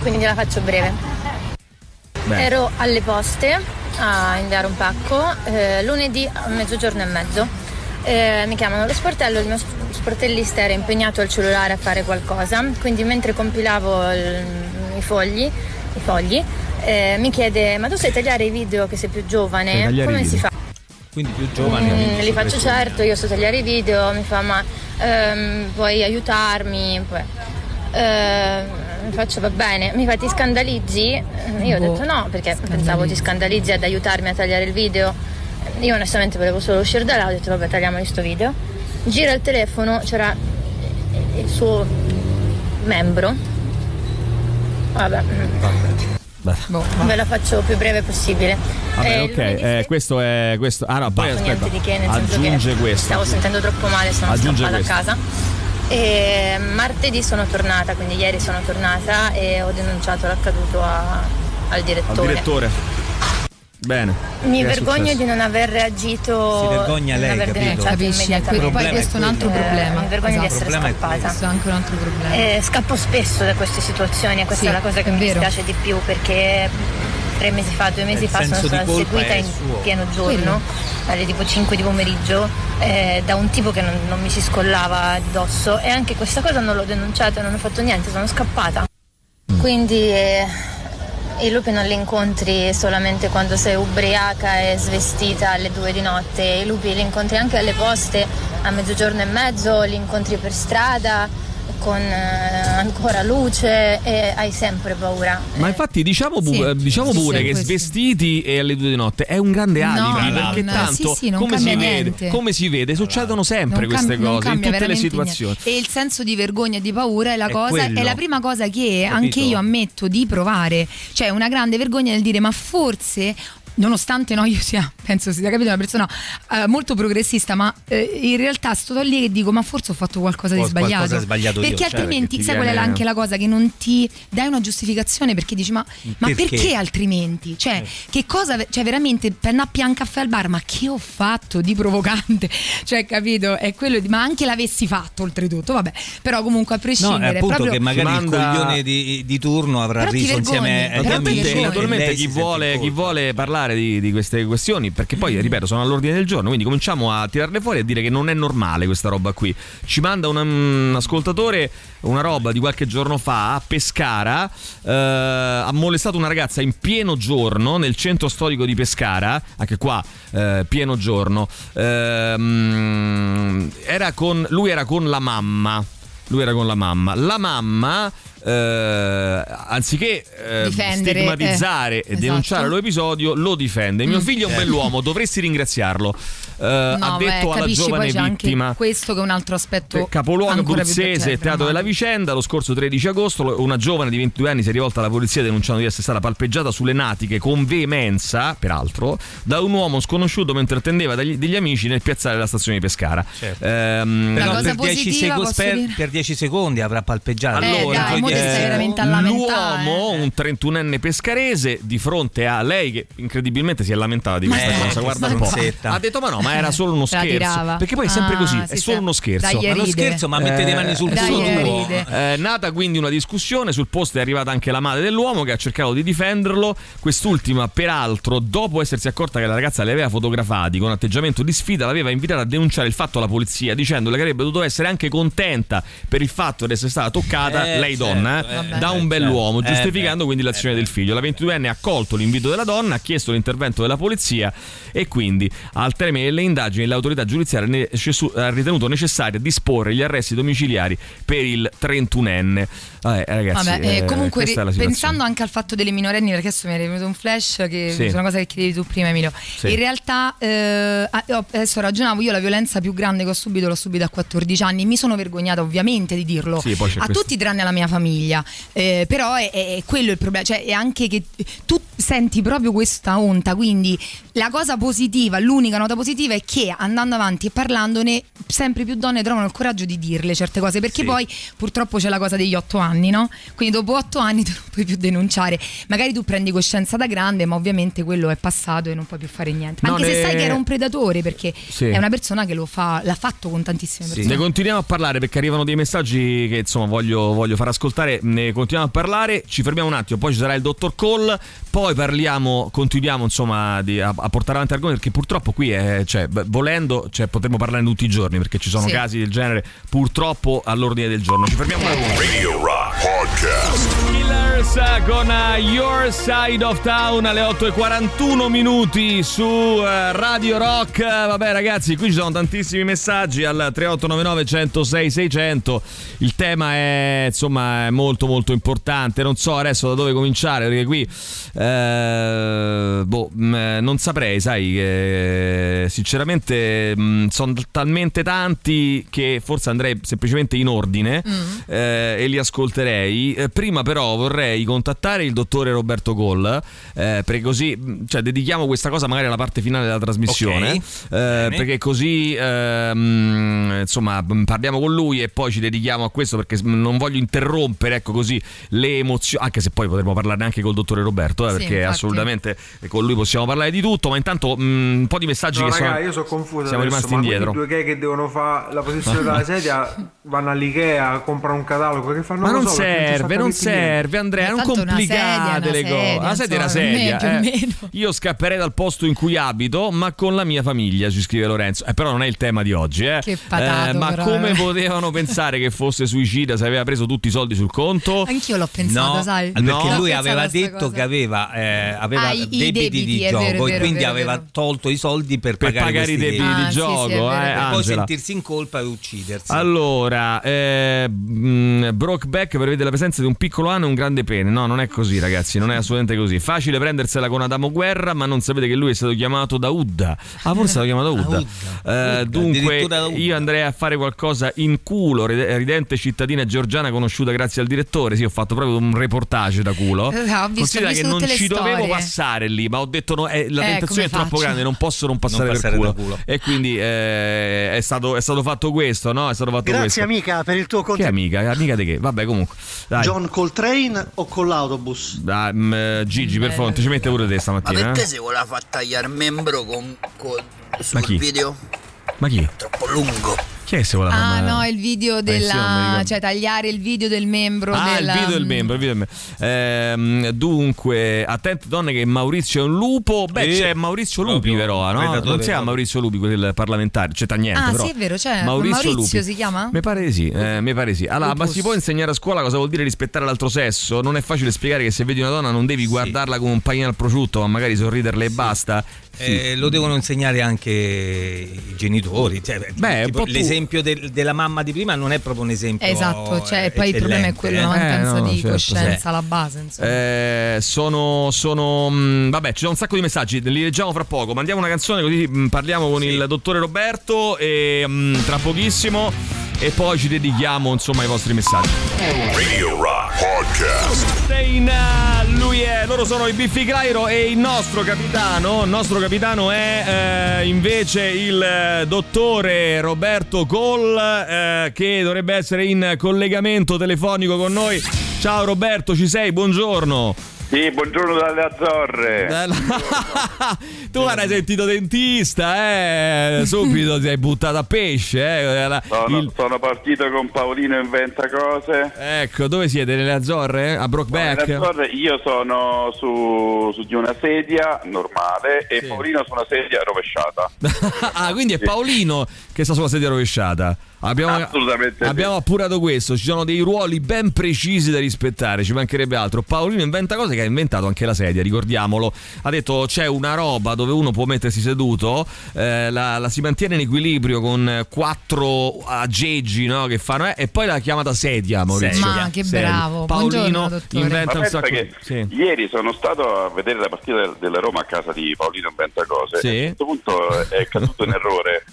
quindi la faccio breve. Beh. Ero alle poste a inviare un pacco, eh, lunedì a mezzogiorno e mezzo. Eh, mi chiamano lo sportello, il mio sp- sportellista era impegnato al cellulare a fare qualcosa, quindi mentre compilavo il- i fogli, i fogli eh, mi chiede ma tu sai tagliare i video che sei più giovane? Come si fa? Quindi più giovani. Mm, li faccio certo, io so tagliare i video, mi fa ma ehm, puoi aiutarmi? Poi, ehm, mi faccio va bene, mi fa ti scandalizzi? Io ho Boh, detto no perché pensavo ti scandalizzi ad aiutarmi a tagliare il video. Io onestamente volevo solo uscire da là, ho detto vabbè tagliamo sto video. Gira il telefono, c'era il suo membro. Vabbè, Boh, ve la faccio più breve possibile. Vabbè, Eh, ok, eh, questo è questo. Ah no, poi aspetta. niente di che, nel senso aggiunge che questo. stavo sentendo troppo male, sono Aggiunge scappata questo. a casa. E martedì sono tornata, quindi ieri sono tornata e ho denunciato l'accaduto a- al Al direttore. direttore. Bene. Mi vergogno di non aver reagito. Si vergogna di non lei, aver capito? denunciato Capisci? immediatamente. Que- poi questo è un altro quello. problema. Eh, mi vergogno di Esatto. essere Il problema è scappata. Questo è anche un altro problema. Eh, scappo spesso da queste situazioni e questa Sì, è la cosa che mi vero. dispiace di più perché tre mesi fa, due mesi Il fa sono stata seguita in suo. pieno giorno, alle tipo 5 di pomeriggio, eh, da un tipo che non, non mi si scollava di dosso e anche questa cosa non l'ho denunciata, non ho fatto niente, sono scappata. Quindi eh, i lupi non li incontri solamente quando sei ubriaca e svestita alle due di notte, i lupi li incontri anche alle poste a mezzogiorno e mezzo, li incontri per strada con eh, ancora luce e hai sempre paura. Ma infatti diciamo, pu- Sì, eh, diciamo sì, pure sì, che questo. svestiti e alle due di notte è un grande alibi no, perché no, tanto sì, sì, non come, si vede, come si vede succedono sempre Non queste non cose in cambia tutte le veramente situazioni. niente. E il senso di vergogna e di paura è la È cosa, quello. è la prima cosa che Capito? anche io ammetto di provare. Cioè, una grande vergogna nel dire, ma forse. Nonostante no, io sia, penso sia capito, una persona eh, molto progressista, ma eh, in realtà sto lì e dico: Ma forse ho fatto qualcosa di Ho sbagliato. qualcosa sbagliato io, perché cioè, altrimenti, perché ti sai qual è viene- anche la cosa? Che non ti dai una giustificazione perché dici: Ma, ma Perché? perché? altrimenti? Cioè, che cosa, cioè, veramente per andare a pian caffè al bar, ma che ho fatto di provocante? Cioè, capito? È quello di, ma anche l'avessi fatto, oltretutto, vabbè. Però, comunque, a No, prescindere, è appunto proprio che magari Manda- il coglione di, di turno avrà Però riso insieme vergogni. Naturalmente lei chi si vuole, chi vuole parlare di, di queste questioni, perché poi, ripeto, sono all'ordine del giorno, quindi cominciamo a tirarle fuori e dire che non è normale questa roba qui. Ci manda un, un ascoltatore una roba di qualche giorno fa a Pescara, eh, ha molestato una ragazza in pieno giorno nel centro storico di Pescara, anche qua eh, pieno giorno. Ehm, era con, lui era con la mamma. Lui era con la mamma. La mamma, eh, anziché eh, Difendere, stigmatizzare eh, e esatto. denunciare l'episodio, lo difende. Mio Mm. figlio è un Eh. bell'uomo, dovresti ringraziarlo. Eh, ha No, beh, detto alla capisci, giovane poi c'è vittima. anche questo che è un altro aspetto Capoluogo ancora più abruzzese, teatro della vicenda. Lo scorso 13 agosto una giovane di 22 anni si è rivolta alla polizia denunciando di essere stata palpeggiata sulle natiche con veemenza, peraltro, da un uomo sconosciuto mentre attendeva degli, degli amici nel piazzale della stazione di Pescara. Certo. Ehm, per 10, positiva seco- posso per, per 10 secondi avrà palpeggiato. Eh, Allora, dai, mo ti eh, stai veramente a lamentare, l'uomo, un 31enne pescarese, di fronte a lei che incredibilmente si è lamentata di questa stai- cosa, guarda un po'. Ha detto "Ma no, ma era solo uno scherzo". Perché poi è sempre Ah, così, sì, è sì. solo uno scherzo. Dai, Ma lo ride. scherzo, ma mette le mani sul suo. È nata quindi una discussione, sul posto è arrivata anche la madre dell'uomo che ha cercato di difenderlo. Quest'ultima, peraltro, dopo essersi accorta che la ragazza li aveva fotografati con atteggiamento di sfida, l'aveva invitata a denunciare il fatto alla polizia, dicendole che avrebbe dovuto essere anche contenta per il fatto di essere stata toccata, Eh, lei certo, donna, eh, eh, da un bell'uomo, Eh, giustificando beh, quindi l'azione del figlio. La 22enne ha accolto l'invito della donna, ha chiesto l'intervento della polizia e quindi al termine delle indagini l'autorità giudiziaria ha ritenuto necessario disporre gli arresti domiciliari per il 31enne. Vabbè, ragazzi, Vabbè, eh, eh, comunque ri- pensando anche al fatto delle minorenni, perché adesso mi è venuto un flash che Sì. è una cosa che chiedevi tu prima, Emilio. Sì. In realtà, eh, ah, adesso ragionavo, io la violenza più grande che ho subito l'ho subita a 14 anni. Mi sono vergognata ovviamente di dirlo Sì, a questo. tutti tranne alla mia famiglia. Eh, però è, è- quello il problema, cioè è anche che tu senti proprio questa onta. Quindi la cosa positiva, l'unica nota positiva è che andando avanti e parlandone, sempre più donne trovano il coraggio di dirle certe cose. Perché poi purtroppo c'è la cosa degli otto anni, no? Quindi dopo otto anni tu non puoi più denunciare. Magari tu prendi coscienza da grande, ma ovviamente quello è passato e non puoi più fare niente. No, Anche se ne- sai che era un predatore, perché Sì. è una persona che lo fa, l'ha fatto con tantissime persone. Ne continuiamo a parlare perché arrivano dei messaggi che insomma voglio, voglio far ascoltare. Ne continuiamo a parlare. Ci fermiamo un attimo, poi ci sarà il dottor Cole. Poi parliamo, continuiamo insomma di- a, a portare avanti argomenti perché purtroppo qui è, cioè, beh, volendo cioè, potremmo parlarne tutti i giorni perché ci sono Sì. casi del genere purtroppo all'ordine del giorno. Ci fermiamo un attimo. Radio Rock Killers con Your Side of Town alle 8.41 minuti su uh, Radio Rock. Vabbè ragazzi, qui ci sono tantissimi messaggi al 3899 106 600. Il tema è insomma è molto molto importante. Non so adesso da dove cominciare perché qui eh, boh, eh, non saprei, sai, che sinceramente mh, sono talmente tanti che forse andrei semplicemente in ordine eh, e li ascolterei. Eh, prima però vorrei contattare il dottore Roberto Goll, eh, perché così mh, cioè, dedichiamo questa cosa magari alla parte finale della trasmissione, Ok, eh, perché così ehm, insomma mh, parliamo con lui e poi ci dedichiamo a questo perché mh, non voglio interrompere ecco così le emozioni, anche se poi potremmo parlarne anche col dottore Roberto, eh, Sì, perché infatti. assolutamente con lui possiamo parlare di tutto, ma intanto mh, un po' di messaggi No, che raga, sono... io sono confuso Siamo adesso, rimasti ma indietro. quindi due gay che devono fare la posizione della sedia vanno all'Ikea, comprano un catalogo che fanno Ma non so, serve, non serve, Andrea, non tanto una complicate le cose. La sedia è una insomma, per me sedia. eh. Io scapperei dal posto in cui abito, ma con la mia famiglia, ci scrive Lorenzo. Eh, però non è il tema di oggi, eh. Che patato, Eh, ma però, come eh. potevano pensare che fosse suicida se aveva preso tutti i soldi sul conto? Anch'io l'ho pensato, No, sai? perché No. lui aveva detto cosa. che aveva, eh, aveva Ah, debiti, debiti, di gioco vero, e quindi vero, aveva tolto i soldi per, Per pagare, pagare i debiti Ah, di sì, sì, è gioco, vero, eh, per poi sentirsi in colpa e uccidersi. Allora, eh, mh, Brokeback prevede la presenza di un piccolo anno e un grande pene. No, non è così, ragazzi, non è assolutamente così. Facile prendersela con Adamo Guerra, ma non sapete che lui è stato chiamato da Udda. Ah, forse è stato chiamato Udda. Eh, dunque, addirittura da Udda. io andrei a fare qualcosa in culo, rid- ridente cittadina georgiana conosciuta grazie al direttore. Sì, ho fatto proprio un reportage da culo. Eh, ho visto- Considera che non ci dovevo storie. passare lì, ma ho detto no, eh, la Eh, tentazione è come troppo faccio? grande, non posso non passare, Non passare per da culo. culo. E quindi eh, è, stato, è stato fatto questo, no? È stato fatto Grazie questo. amica per il tuo Che contributo. amica? Amica di che? Vabbè, comunque. Dai. John col train o con l'autobus? Dai, mm, eh, Gigi, per favore, ci mette pure te Ma stamattina. perché eh? si voleva far tagliare membro con, con- sul chi? video? Ma chi? Troppo lungo. Chi è che si vuole Ah, no, il video Eh, sì, della. cioè, tagliare il video del membro. Ah, della- il video del membro, il video del membro. Ehm, dunque, attente donne che Maurizio è un lupo. Beh, Sì. c'è Maurizio Lupi però, no? Non si chiama proprio. Maurizio Lupi, quel parlamentare, c'è niente Ah, però. sì, è vero, c'è. Maurizio, Maurizio Lupi. si chiama? Mi pare di sì, eh, mi pare di sì. Allora, ma si può insegnare a scuola cosa vuol dire rispettare l'altro sesso? Non è facile spiegare che se vedi una donna non devi guardarla come un panino al prosciutto, ma magari sorriderle e basta. Sì. Eh, lo devono insegnare anche i genitori. Cioè, Beh, tipo, un po' tu- l'esempio del- della mamma di prima non è proprio un esempio. Esatto, cioè, poi il problema è quello, la mancanza Eh, no, di certo, coscienza sì. alla base. Insomma. Eh, sono, sono mh, vabbè, ci sono un sacco di messaggi, li leggiamo fra poco. Mandiamo una canzone così mh, parliamo con il dottore Roberto e mh, tra pochissimo e poi ci dedichiamo insomma ai vostri messaggi. Radio Rock Podcast. Stein, lui è, loro sono i Biffi Clyro e il nostro capitano, il nostro capitano è eh, invece il eh, dottore Roberto Cole eh, che dovrebbe essere in collegamento telefonico con noi. Ciao Roberto, ci sei? Buongiorno. Sì, buongiorno dalle Azzorre. tu hai sentito dentista, eh? Subito ti hai buttato a pesce, eh? La- Sono, il- sono partito con Paolino Inventa Cose. Ecco, dove siete? Nelle Azzorre? A Brockback? Nelle Azzorre io sono su, su di una sedia normale e Paolino su una sedia rovesciata. ah, quindi è Paolino che sta sulla sedia rovesciata. Abbiamo, Assolutamente sì. abbiamo appurato questo, ci sono dei ruoli ben precisi da rispettare, ci mancherebbe altro. Paolino inventa cose che ha inventato anche la sedia, ricordiamolo. Ha detto c'è una roba dove uno può mettersi seduto, eh, la, la si mantiene in equilibrio con quattro aggeggi no, che fanno, eh, e poi l'ha chiamata sedia, Maurizio. Ma che Sedia. bravo. Paolino inventa Ma un sacco che sì. ieri sono stato a vedere la partita del- della Roma a casa di Paolino Inventa Cose Sì. a un certo punto è caduto in errore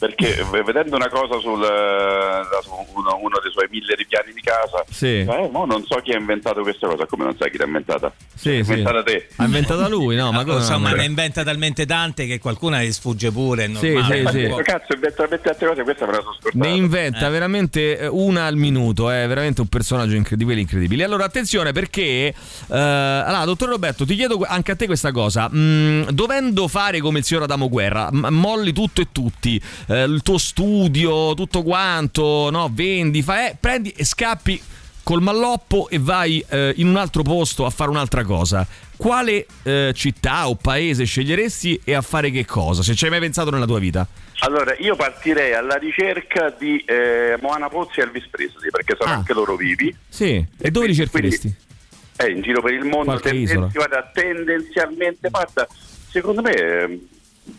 perché vedendo una cosa sul, eh, su uno, uno dei suoi mille ripiani di casa Sì. eh, mo non so chi ha inventato questa cosa come non sai chi l'ha inventata Sì, sì. inventata te Ha inventata lui, no? Ma Ah, come insomma, ne inventa talmente tante che qualcuna gli sfugge pure. Sì, sì, sì. Ma cazzo inventa talmente tante cose questa me la sono scordata Ne inventa veramente eh, una al minuto, è veramente un personaggio incre- di quelli incredibili. Allora, attenzione perché, eh, allora, dottor Roberto, ti chiedo anche a te questa cosa. Mm, dovendo fare come il signor Adamo Guerra, molli tutto e tutti, eh, il tuo studio, tutto quanto, no? Vendi, fai, eh, prendi e scappi col malloppo e vai eh, in un altro posto a fare un'altra cosa. Quale eh, città o paese sceglieresti e a fare che cosa? Se ci hai mai pensato nella tua vita? allora io partirei alla ricerca di eh, Moana Pozzi e Elvis Presley perché sono Ah. anche loro vivi Sì, e dove li cercheresti? eh, in giro per il mondo Qualche tendenzi- isola. guarda, tendenzialmente guarda, secondo me eh,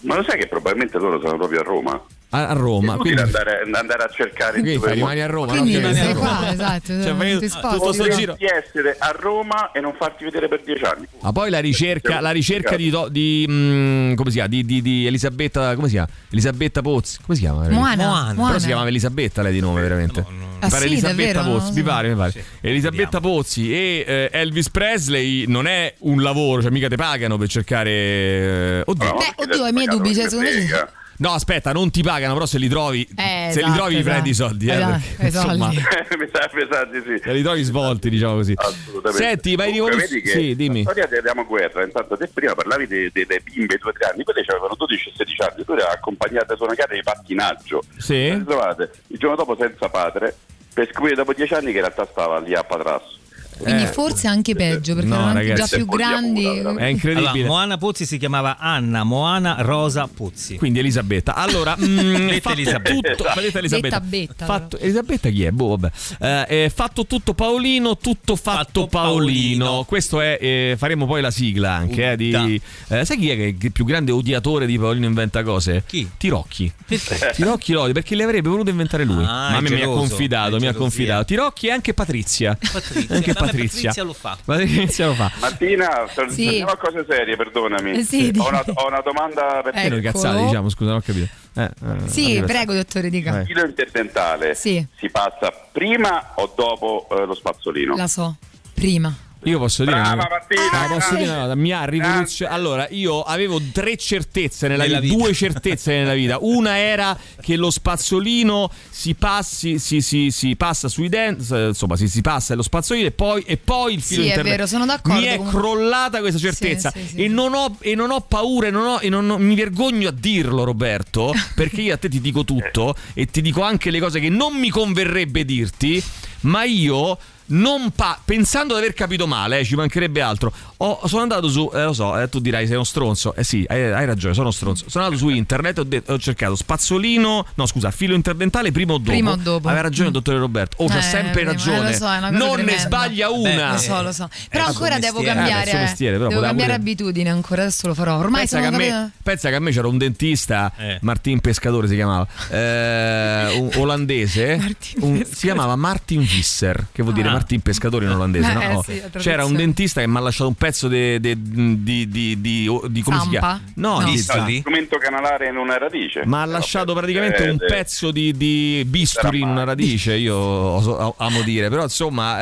ma lo sai che probabilmente loro sono proprio a Roma A, a Roma. È Quindi, andare, andare a cercare in quindi dove rimani a Roma, Quindi no? Che- stai qua, esatto. Cioè, non ti sposti, tutto sto però. giro. di essere a Roma e non farti vedere per dieci anni Ma poi la ricerca, la ricerca di, di, mm, come si chiama? Di, di- di Elisabetta, come si chiama? Elisabetta Pozzi, come si chiama? Moana, Però Moana. si chiamava Elisabetta lei di nome veramente. Ah, Mi pare sì, Elisabetta davvero? Pozzi, mi pare, mi pare. Elisabetta Pozzi e eh, Elvis Presley non è un lavoro, cioè mica te pagano per cercare eh, oddio. Beh, oddio, ai miei dubbi. Cioè, secondo me. No, aspetta, non ti pagano, però se li trovi Eh, se li esatto, trovi esatto. prendi i soldi, eh, Esatto, perché, i soldi. insomma, mi sa, di sì se li trovi svolti, diciamo così. Assolutamente. Senti, ma vedi che Sì, dimmi. La storia di Adamo Guerra, intanto te prima parlavi de- delle bimbe di 2-3 anni, quelle avevano 12-16 anni, tu le hai accompagnate su una gara di pattinaggio. Sì. Le trovate il giorno dopo senza padre, per scoprire dopo 10 anni che in realtà stava lì a Patrasso. Quindi Eh. forse anche peggio perché No, erano anche ragazzi. già più grandi. È incredibile. Allora, Moana Pozzi si chiamava Anna Moana Rosa Pozzi. Quindi Elisabetta. Allora, mm, fatto Elisabetta. tutto, detta Elisabetta. Betta, Fatto, Elisabetta chi è? Boh, vabbè. Eh, eh, fatto tutto Paolino, tutto fatto, Paolino. Questo è, eh, faremo poi la sigla anche. eh, di, eh, sai chi è che è il più grande odiatore di Paolino inventa cose? Chi? Tirocchi. Tirocchi lo odia perché le avrebbe voluto inventare lui. Ah, Ma a è me mi ha confidato, mi ha confidato. Tirocchi e anche Patrizia. Patrizia. Anche Vabbè, Patrizia. Patrizia lo fa. Patrizia lo fa. Martina, Sì. a cose serie, perdonami. Sì, ho, una, ho una domanda per E noi Eccolo. cazzate, diciamo, scusa, non ho capito. Eh, eh, Sì, prego, dottore, dica. il filo interdentale. Sì. Si passa prima o dopo eh, lo spazzolino? La so. Prima. Io posso dire Brava una Martina! Ah, posso dire una cosa, mi ha rivoluzionato. Allora, io avevo tre certezze nella, Nella vita, vita. due certezze nella vita. Una era che lo spazzolino si passi, si, si- si passa sui denti, insomma, si, si passa lo spazzolino e poi, e poi il filo Sì, è interne- vero, sono d'accordo, Mi è comunque- crollata questa certezza Sì, sì, sì. E, non ho, e non ho paura e, non ho- e non ho- mi vergogno a dirlo, Roberto, perché io a te ti dico tutto e ti dico anche le cose che non mi converrebbe dirti, ma io non pa- pensando di aver capito male, eh, ci mancherebbe altro. Ho- sono andato su, eh, lo so, eh, tu dirai sei uno stronzo. Eh sì, hai, hai ragione, sono stronzo. Sono andato su internet e ho, ho cercato spazzolino, no scusa, filo interdentale prima o dopo. Prima o dopo. Aveva ragione il dottore Roberto. Oh, c'ha Eh, sempre eh, ragione. lo so, è una cosa non ne tremenda. sbaglia una. Lo so, lo so. Però Eh, ancora suo devo mestiere. Eh, cambiare. mestiere, però devo cambiare pure- abitudine ancora, adesso lo farò. Ormai pensa, che a me, pensa che a me c'era un dentista, Martin Pescatore si chiamava, eh, un olandese, un- si chiamava Martin Visser, che vuol dire Ah. Martin Pescatore in olandese. no? Eh, Oh, sì, c'era un dentista che mi ha lasciato un pezzo di, di, di, di, di- di- come si Zampa? chiama? No, No. di No, strumento canalare in una radice. ma ha lasciato praticamente Eh, un eh, pezzo di, di bisturi in una radice, io amo dire, però insomma,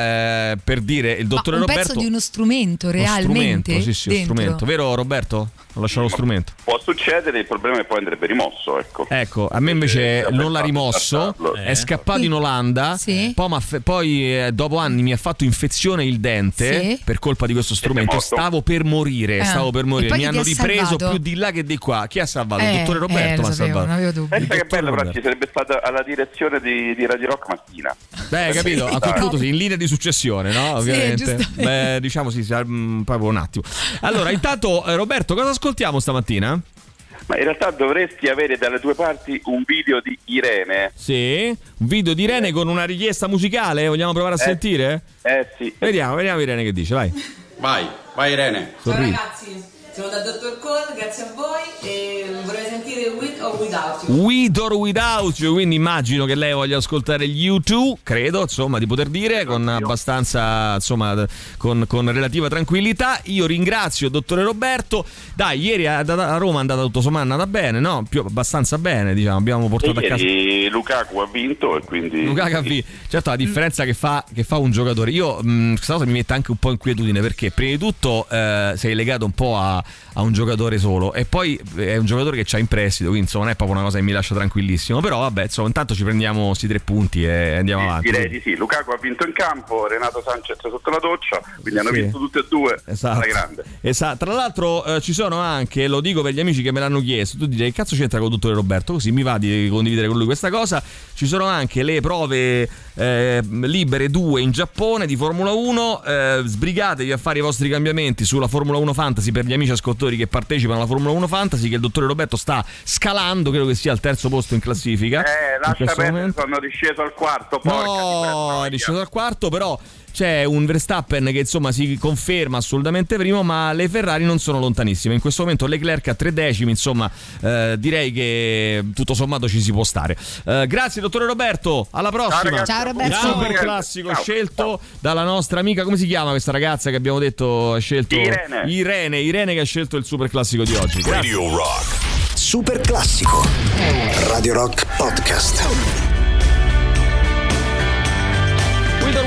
eh, per dire il Ma dottore un Roberto... pezzo di uno strumento uno realmente. strumento, sì, sì, uno dentro. strumento. Vero Roberto? Ho lasciato lo strumento. Può succedere, il problema è poi andrebbe rimosso, ecco. Ecco, a me invece Eh, non l'ha rimosso, trattarlo. è scappato in Olanda, Sì. poi, poi, eh, dopo anni mi ha fatto infezione il dente Sì. per colpa di questo strumento, stavo per morire, Eh. stavo per morire, mi hanno ha ripreso salvato? più di là che di qua. Chi ha salvato? Eh, il dottore eh, Roberto lo mi ha sapevo, salvato. non avevo dubbi. Pensa che bello, però ci sarebbe stata alla direzione di, di Radio Rock mattina. Beh, capito? A quel punto sì, in linea di successione, no? Ovviamente. giustamente. Beh, diciamo sì, sì, mm, proprio un attimo. Allora, intanto eh, Roberto, cosa ascoltiamo stamattina? Ma in realtà dovresti avere dalle due parti un video di Irene. Sì, un video di Irene con una richiesta musicale, vogliamo provare a Eh. sentire? Eh sì. Vediamo, vediamo Irene che dice, vai. Vai, vai Irene. Sorridi. ragazzi, sono da Dr. Cole, grazie a voi e vorrei sentire With or Without You. With or Without You, quindi immagino che lei voglia ascoltare gli U2, credo, insomma, di poter dire, con abbastanza, insomma, con, con relativa tranquillità. Io ringrazio il dottore Roberto. Dai, ieri a, a Roma è andata tutto sommato, è andata bene, no? Più, abbastanza bene, diciamo, abbiamo portato a casa... Lukaku ha vinto e quindi... Lukaku ha vinto. Certo, la differenza che fa, che fa un giocatore. Io mh, questa cosa mi mette anche un po' inquietudine perché, prima di tutto, eh, sei legato un po' a, a un giocatore solo. E poi è un giocatore che c'ha in prestito, quindi insomma, non è proprio una cosa che mi lascia tranquillissimo. Però, vabbè, insomma, intanto ci prendiamo questi tre punti e andiamo avanti. Direi di sì, Lukaku ha vinto in campo, Renato Sanchez sotto la doccia, quindi hanno Sì. vinto tutti e due Esatto. grande. Esatto. Tra l'altro eh, ci sono anche, lo dico per gli amici che me l'hanno chiesto, tu direi che cazzo c'entra con dottore Roberto? Così mi va di condividere con lui questa cosa. Ci sono anche le prove eh, libere 2 in Giappone di Formula 1. Eh, sbrigatevi a fare i vostri cambiamenti sulla Formula 1 Fantasy per gli amici ascoltatori che partecipano alla Formula 1 Fantasy che il dottore Roberto sta scalando, credo che sia al terzo posto in classifica. Eh, lascia perdere, sono risceso al quarto, porca No, è risceso al quarto, però c'è un Verstappen che insomma si conferma assolutamente primo, ma le Ferrari non sono lontanissime. In questo momento Leclerc a tre decimi, insomma, eh, direi che tutto sommato ci si può stare. Eh, grazie, dottore Roberto. Alla prossima. ragazzi. Ciao, Roberto. Il super Ciao. classico scelto dalla nostra amica, come si chiama questa ragazza che abbiamo detto ha scelto? Irene. Irene, Irene che ha scelto il super classico di oggi. Grazie. Radio Rock. Super classico. Radio Rock Podcast.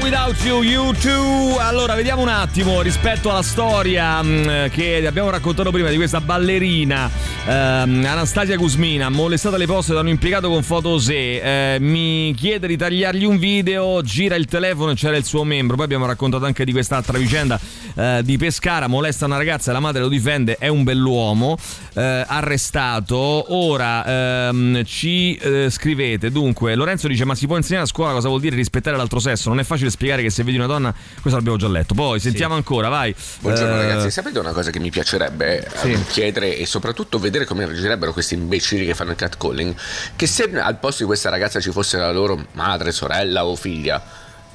Without You, You Too. Allora, vediamo un attimo rispetto alla storia mh, che abbiamo raccontato prima di questa ballerina ehm, Anastasia Guzmina, molestata alle poste da un impiegato con fotosè. Eh, mi chiede di tagliargli un video, gira il telefono e c'era il suo membro. Poi abbiamo raccontato anche di quest'altra vicenda eh, di Pescara, molesta una ragazza la madre lo difende, è un bell'uomo, eh, arrestato. Ora ehm, ci eh, scrivete, dunque, Lorenzo dice ma si può insegnare a scuola cosa vuol dire rispettare l'altro sesso? Non è facile spiegare che se vedi una donna, questo l'abbiamo già letto. Poi sentiamo ancora, vai. Buongiorno Eh, ragazzi, sapete una cosa che mi piacerebbe eh, chiedere e soprattutto vedere come reagirebbero questi imbecilli che fanno il catcalling? Che se al posto di questa ragazza ci fosse la loro madre, sorella o figlia,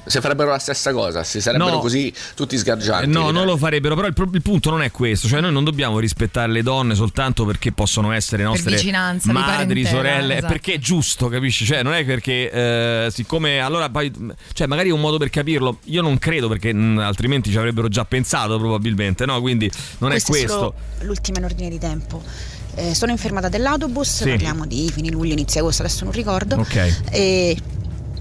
se farebbero la stessa cosa, se sarebbero No. così tutti Eh, sgargianti. No, non lo farebbero, però il, pro- il punto non è questo, cioè noi non dobbiamo rispettare le donne soltanto perché possono essere nostre di madri, sorelle, è esatto. perché è giusto, capisci? Cioè non è perché eh, siccome allora poi cioè magari è un modo per capirlo, io non credo perché mh, altrimenti ci avrebbero già pensato probabilmente, no? Quindi non Questo è è questo. solo l'ultima in ordine di tempo. Eh, sono in fermata dell'autobus, Sì. parliamo di fine luglio, inizio agosto, adesso non ricordo. Ok. E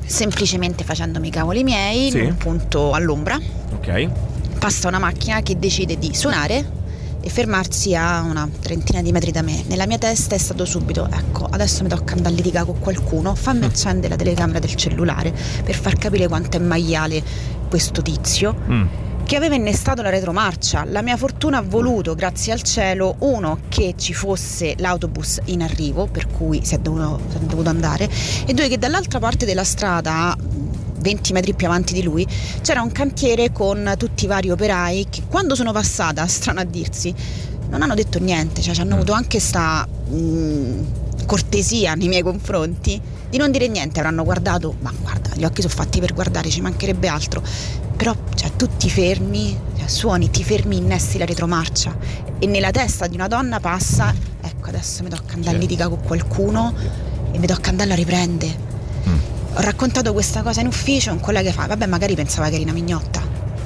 semplicemente facendomi i cavoli miei, Sì. in un punto all'ombra, Ok. passa una macchina che decide di suonare e fermarsi a una trentina di metri da me. Nella mia testa è stato subito, ecco, adesso mi tocca andare a litigare con qualcuno, fammi accendere la telecamera del cellulare per far capire quanto è maiale questo tizio Mm. Che aveva innestato la retromarcia. La mia fortuna ha voluto, grazie al cielo, uno, che ci fosse l'autobus in arrivo, per cui si è dovuto, si è dovuto andare, e due, che dall'altra parte della strada, a 20 metri più avanti di lui, c'era un cantiere con tutti i vari operai che quando sono passata, strano a dirsi, non hanno detto niente, cioè ci hanno avuto anche sta mh, cortesia nei miei confronti di non dire niente, avranno guardato, ma guarda, gli occhi sono fatti per guardare, ci mancherebbe altro, però cioè, tu ti fermi, cioè, suoni, ti fermi, innesti la retromarcia e nella testa di una donna passa, ecco adesso mi tocca andare a litigare con qualcuno e mi tocca andare a riprendere. Ho raccontato questa cosa in ufficio, un collega fa, vabbè magari pensava che eri una mignotta.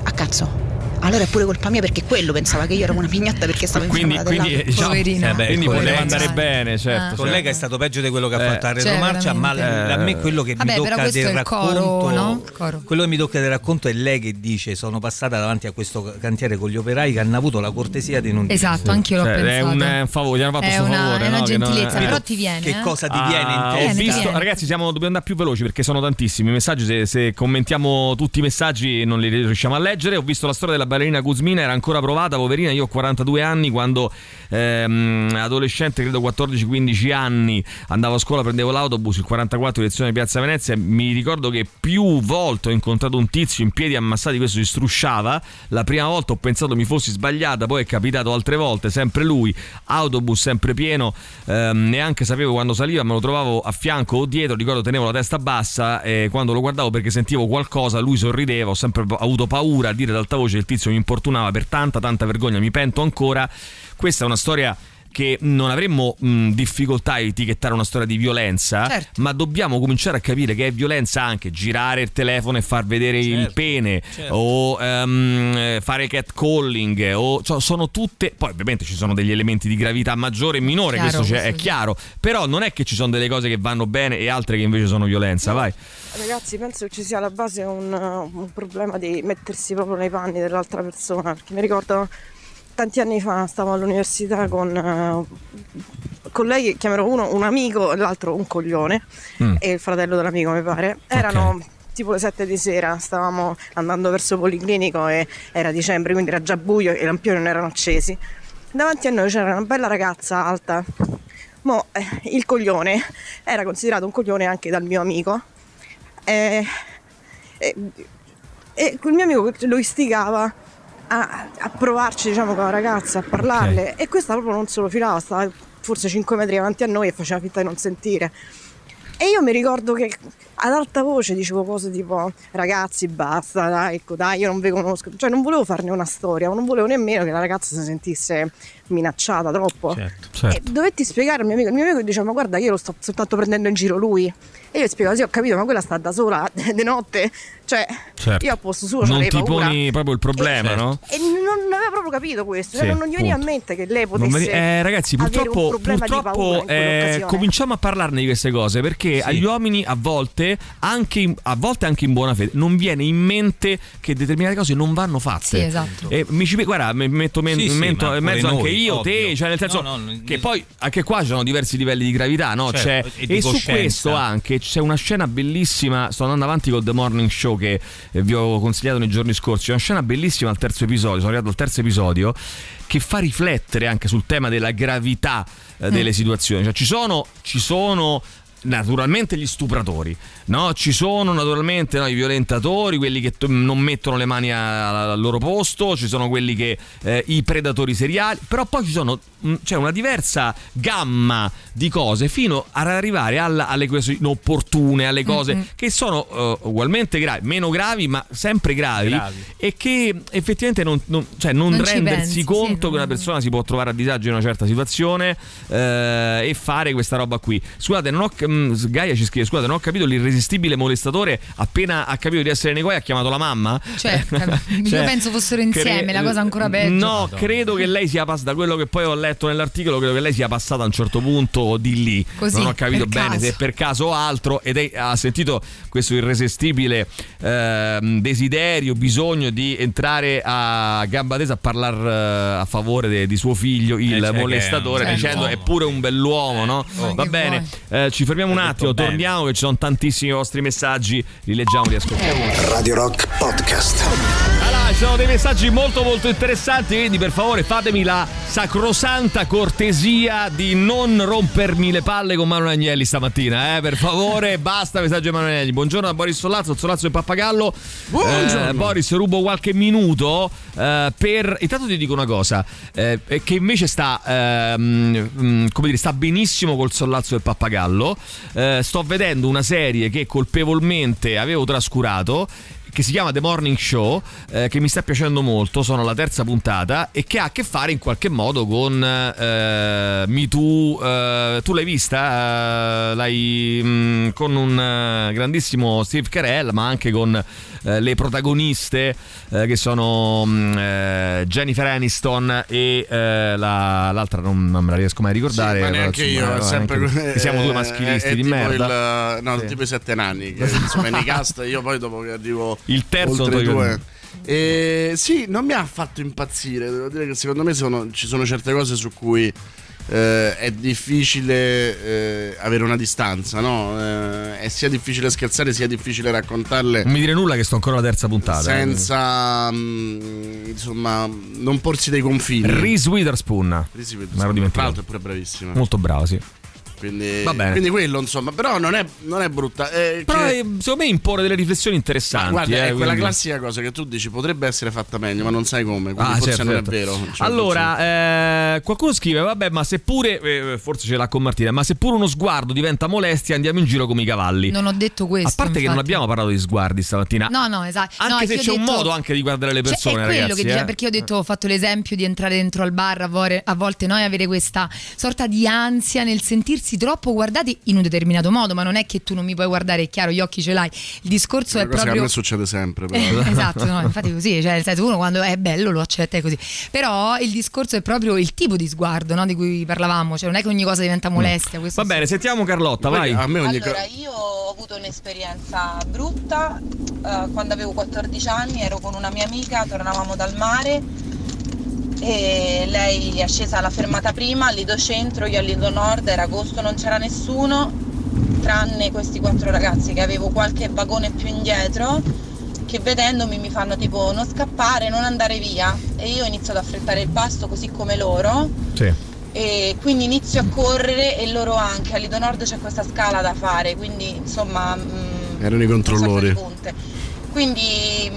A cazzo. Allora è pure colpa mia perché quello pensava che io ero una mignotta perché stavo in Quindi, fermata quindi, diciamo, Poverina. Eh beh, quindi poteva andare bene, certo. Ah. Il collega è stato peggio di quello che ha Eh, fatto la cioè, retromarcia, ma veramente. a me quello che Vabbè, mi tocca del è il coro, racconto, no? Quello che mi tocca del racconto è lei che dice sono passata davanti a questo cantiere con gli operai che hanno avuto la cortesia di non dire. Esatto, anch'io l'ho Cioè, è pensato. un eh, favore, gli hanno fatto È una- favore. è una no? Gentilezza, eh. però ti viene. Che eh? cosa ti viene in Ah, testa? visto, ragazzi, siamo, dobbiamo andare più veloci perché sono tantissimi i messaggi. Se, se commentiamo tutti i messaggi non li riusciamo a leggere. Ho visto la storia della ballerina Guzmina, era ancora provata, poverina. Io ho 42 anni quando ehm, adolescente, credo 14-15 anni, andavo a scuola, prendevo l'autobus, il 44 direzione Piazza Venezia. Mi ricordo che più volte ho incontrato un tizio in piedi ammassati, questo si strusciava. La prima volta ho pensato mi fossi sbagliata, poi è capitato altre volte, sempre lui, autobus sempre pieno, ehm, neanche sapevo quando saliva, me lo trovavo a fianco o dietro, ricordo tenevo la testa bassa e quando lo guardavo perché sentivo qualcosa, lui sorrideva, ho sempre avuto paura a dire ad alta voce il tizio mi importunava per tanta tanta vergogna, mi pento ancora. Questa è una storia che non avremmo mh, difficoltà a etichettare una storia di violenza, Certo. ma dobbiamo cominciare a capire che è violenza anche girare il telefono e far vedere il Certo, pene certo. o eh, fare catcalling o cioè, sono tutte poi ovviamente ci sono degli elementi di gravità maggiore e minore Chiaro, questo è questo sì. chiaro però non è che ci sono delle cose che vanno bene e altre che invece sono violenza vai Ragazzi, penso che ci sia alla base un, un problema di mettersi proprio nei panni dell'altra persona, perché mi ricordo tanti anni fa stavo all'università con, uh, con lei, che chiamerò uno un amico e l'altro un coglione, Mm. e il fratello dell'amico mi pare. Erano tipo le 7 di sera, stavamo andando verso Policlinico e era dicembre, quindi era già buio e i lampioni non erano accesi. Davanti a noi c'era una bella ragazza alta. Mo, eh, il coglione era considerato un coglione anche dal mio amico e, e, e quel mio amico lo istigava a, a provarci diciamo con la ragazza, a parlarle e questa proprio non se lo filava, stava forse 5 metri avanti a noi e faceva finta di non sentire. E io mi ricordo che ad alta voce dicevo cose tipo ragazzi basta, dai, ecco dai, io non vi conosco, cioè non volevo farne una storia, ma non volevo nemmeno che la ragazza si sentisse minacciata troppo. Certo, E dovetti spiegare al mio amico, il mio amico diceva ma guarda io lo sto soltanto prendendo in giro lui. E io gli spiegavo sì ho capito ma quella sta da sola di notte, cioè Certo. io a posto suo non ti paura. poni proprio il problema no? E non aveva proprio capito questo, cioè Sì, non gli veniva punto. in mente che lei Non potesse vedi- eh, ragazzi, avere un purtroppo, problema di paura purtroppo in eh, cominciamo a parlarne di queste cose perché agli uomini a volte, anche in, a volte anche in buona fede, non viene in mente che determinate cose non vanno fatte. Sì, esatto. E mi ci guarda, mi metto men- Sì, in sì, mento- in mezzo anche noi, io, ovvio. te, cioè nel senso No, no, che poi anche qua ci sono diversi livelli di gravità, no? Certo, C'è- e di e su questo anche c'è una scena bellissima, sto andando avanti col The Morning Show che eh, vi ho consigliato nei giorni scorsi, c'è una scena bellissima al terzo episodio, sono arrivato al terzo episodio che fa riflettere anche sul tema della gravità eh, delle situazioni. Cioè, ci sono, ci sono naturalmente gli stupratori, no? ci sono naturalmente no, i violentatori, quelli che t- non mettono le mani a- al loro posto, ci sono quelli che eh, i predatori seriali, però poi ci sono mh, c'è una diversa gamma di cose fino ad arrivare alla- alle cose inopportune, alle cose Mhm. che sono eh, ugualmente gravi, meno gravi, ma sempre gravi, Gravi. e che effettivamente non, non- cioè non Non ci rendersi pensi, conto sì, che una persona si può trovare a disagio in una certa situazione eh, e fare questa roba qui. Scusate, non ho, mm, Gaia ci scrive: Scusate, non ho capito l'irresistibile molestatore appena ha capito di essere nei guai ha chiamato la mamma? Cioè, io Cioè, penso fossero insieme, la cosa ancora peggio. No, credo che lei sia passata, da quello che poi ho letto nell'articolo, credo che lei sia passata a un certo punto di lì. Così, non ho capito bene caso. se per caso o altro ed è- ha sentito questo irresistibile ehm, desiderio, bisogno di entrare a gamba tesa a parlare a favore de- di suo figlio, il Eh, cioè molestatore, dicendo è pure un bell'uomo, no? oh. Va bene, eh, ci fermiamo un Hai attimo, bene. torniamo che ci sono tantissimi vostri messaggi, li leggiamo, li ascoltiamo. Radio Rock Podcast. Allora, sono dei messaggi molto molto interessanti, quindi per favore fatemi la sacrosanta cortesia di non rompermi le palle con Manuel Agnelli stamattina, eh? per favore, basta messaggio di Manuel Agnelli. Buongiorno a Boris Sollazzo, Sollazzo e Pappagallo. Buongiorno. Eh, Boris, rubo qualche minuto eh, per... Intanto ti dico una cosa, eh, che invece sta, ehm, mm, come dire, sta benissimo col Sollazzo e Pappagallo. Eh, sto vedendo una serie che colpevolmente avevo trascurato che si chiama The Morning Show, eh, che mi sta piacendo molto, sono alla terza puntata e che ha a che fare in qualche modo con eh, Me Too. eh, tu l'hai vista? Eh, l'hai mm, con un eh, grandissimo Steve Carell, ma anche con eh, le protagoniste eh, che sono mm, eh, Jennifer Aniston e eh, la- l'altra non, non me la riesco mai a ricordare. Sì, ma neanche io, eh, sempre anche- che siamo due maschilisti di merda. il- no, Sì. tipo i sette nani. Che, insomma, nei cast io poi dopo che arrivo Il terzo oltre due. E, sì, non mi ha fatto impazzire. Devo dire che secondo me sono- ci sono certe cose su cui eh, è difficile eh, avere una distanza, no? Eh, è sia difficile scherzare, sia difficile raccontarle Non mi dire nulla che sto ancora alla terza puntata. eh. senza mm, insomma non porsi dei confini. Reese Witherspoon. Reese Me Witherspoon, Tra dimenticato. l'altro è pure bravissima. Molto bravo, sì. Quindi, Va bene. quindi quello, insomma, però non è, non è brutta. eh, Però che- eh, secondo me impone delle riflessioni Ma interessanti. guarda, eh, è quella quindi- classica cosa che tu dici potrebbe essere fatta meglio, ma non sai come. Quindi Ah, forse certo, non certo. è vero. Cioè, allora, eh, qualcuno scrive: Vabbè, ma seppure, eh, forse ce l'ha con Martina, ma seppure uno sguardo diventa molestia, andiamo in giro come i cavalli. Non ho detto questo. A parte che non infatti. abbiamo parlato di sguardi stamattina. No, no, esatto. Anche No, è se c'è ho un detto- modo anche di guardare le Cioè, persone, è quello ragazzi. che dice, eh. perché io ho detto, ho fatto l'esempio di entrare dentro al bar a volte noi avere questa sorta di ansia nel sentirsi troppo guardati in un determinato modo, ma non è che tu non mi puoi guardare, è chiaro, gli occhi ce l'hai. Il discorso Una è cosa che a proprio me succede sempre. Però. esatto, no, infatti così, cioè nel senso uno quando è bello lo accetta così. Però il discorso è proprio il tipo di sguardo no, di cui parlavamo, cioè non è che ogni cosa diventa molestia. questo Va bene, sentiamo Carlotta, Poi vai. a me ogni Allora, io ho avuto un'esperienza brutta eh, quando avevo 14 anni, ero con una mia amica, tornavamo dal mare e lei è scesa alla fermata prima, al Lido Centro, io al Lido Nord, era agosto, non c'era nessuno, tranne questi quattro ragazzi che avevo qualche vagone più indietro che vedendomi mi fanno tipo non scappare, non andare via e io inizio ad affrettare il pasto così come loro Sì. e quindi inizio a correre e loro anche. A Lido Nord c'è questa scala da fare, quindi insomma. mm, Erano i controllori. Quindi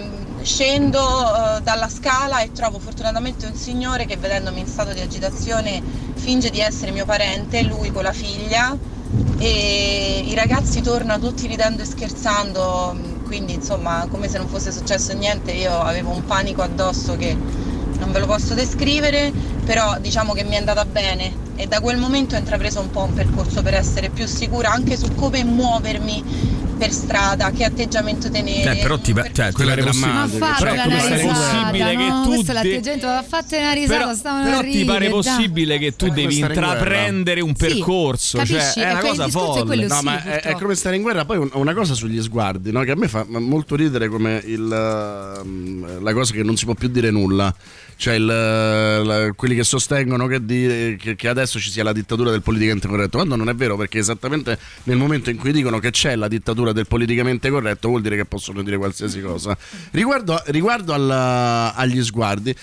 scendo eh, dalla scala e trovo fortunatamente un signore che vedendomi in stato di agitazione finge di essere mio parente, lui con la figlia e i ragazzi tornano tutti ridendo e scherzando, quindi insomma come se non fosse successo niente, io avevo un panico addosso che non ve lo posso descrivere, però diciamo che mi è andata bene e da quel momento ho intrapreso un po' un percorso per essere più sicura anche su come muovermi per strada, che atteggiamento tenere. Eh, però ti pa- cioè, Quella è drammatica. Ma però fatela come una è risata, possibile no? che tu Questo è l'atteggiamento, ma fate una risata, però, stavano però a ti pare possibile che tu devi stare in intraprendere un Sì, percorso, capisci? cioè è una cosa è folle. quello, No, sì, ma è, è come stare in guerra. Poi un- una cosa sugli sguardi, no? che a me fa molto ridere come il, ehm, la cosa che non si può più dire nulla. Cioè il, la- quelli che sostengono che, di- che- che adesso ci sia la dittatura del politicamente corretto, quando non è vero, perché esattamente nel momento in cui dicono che c'è la dittatura del politicamente corretto vuol dire che possono dire qualsiasi cosa. Riguardo, riguardo alla- agli sguardi,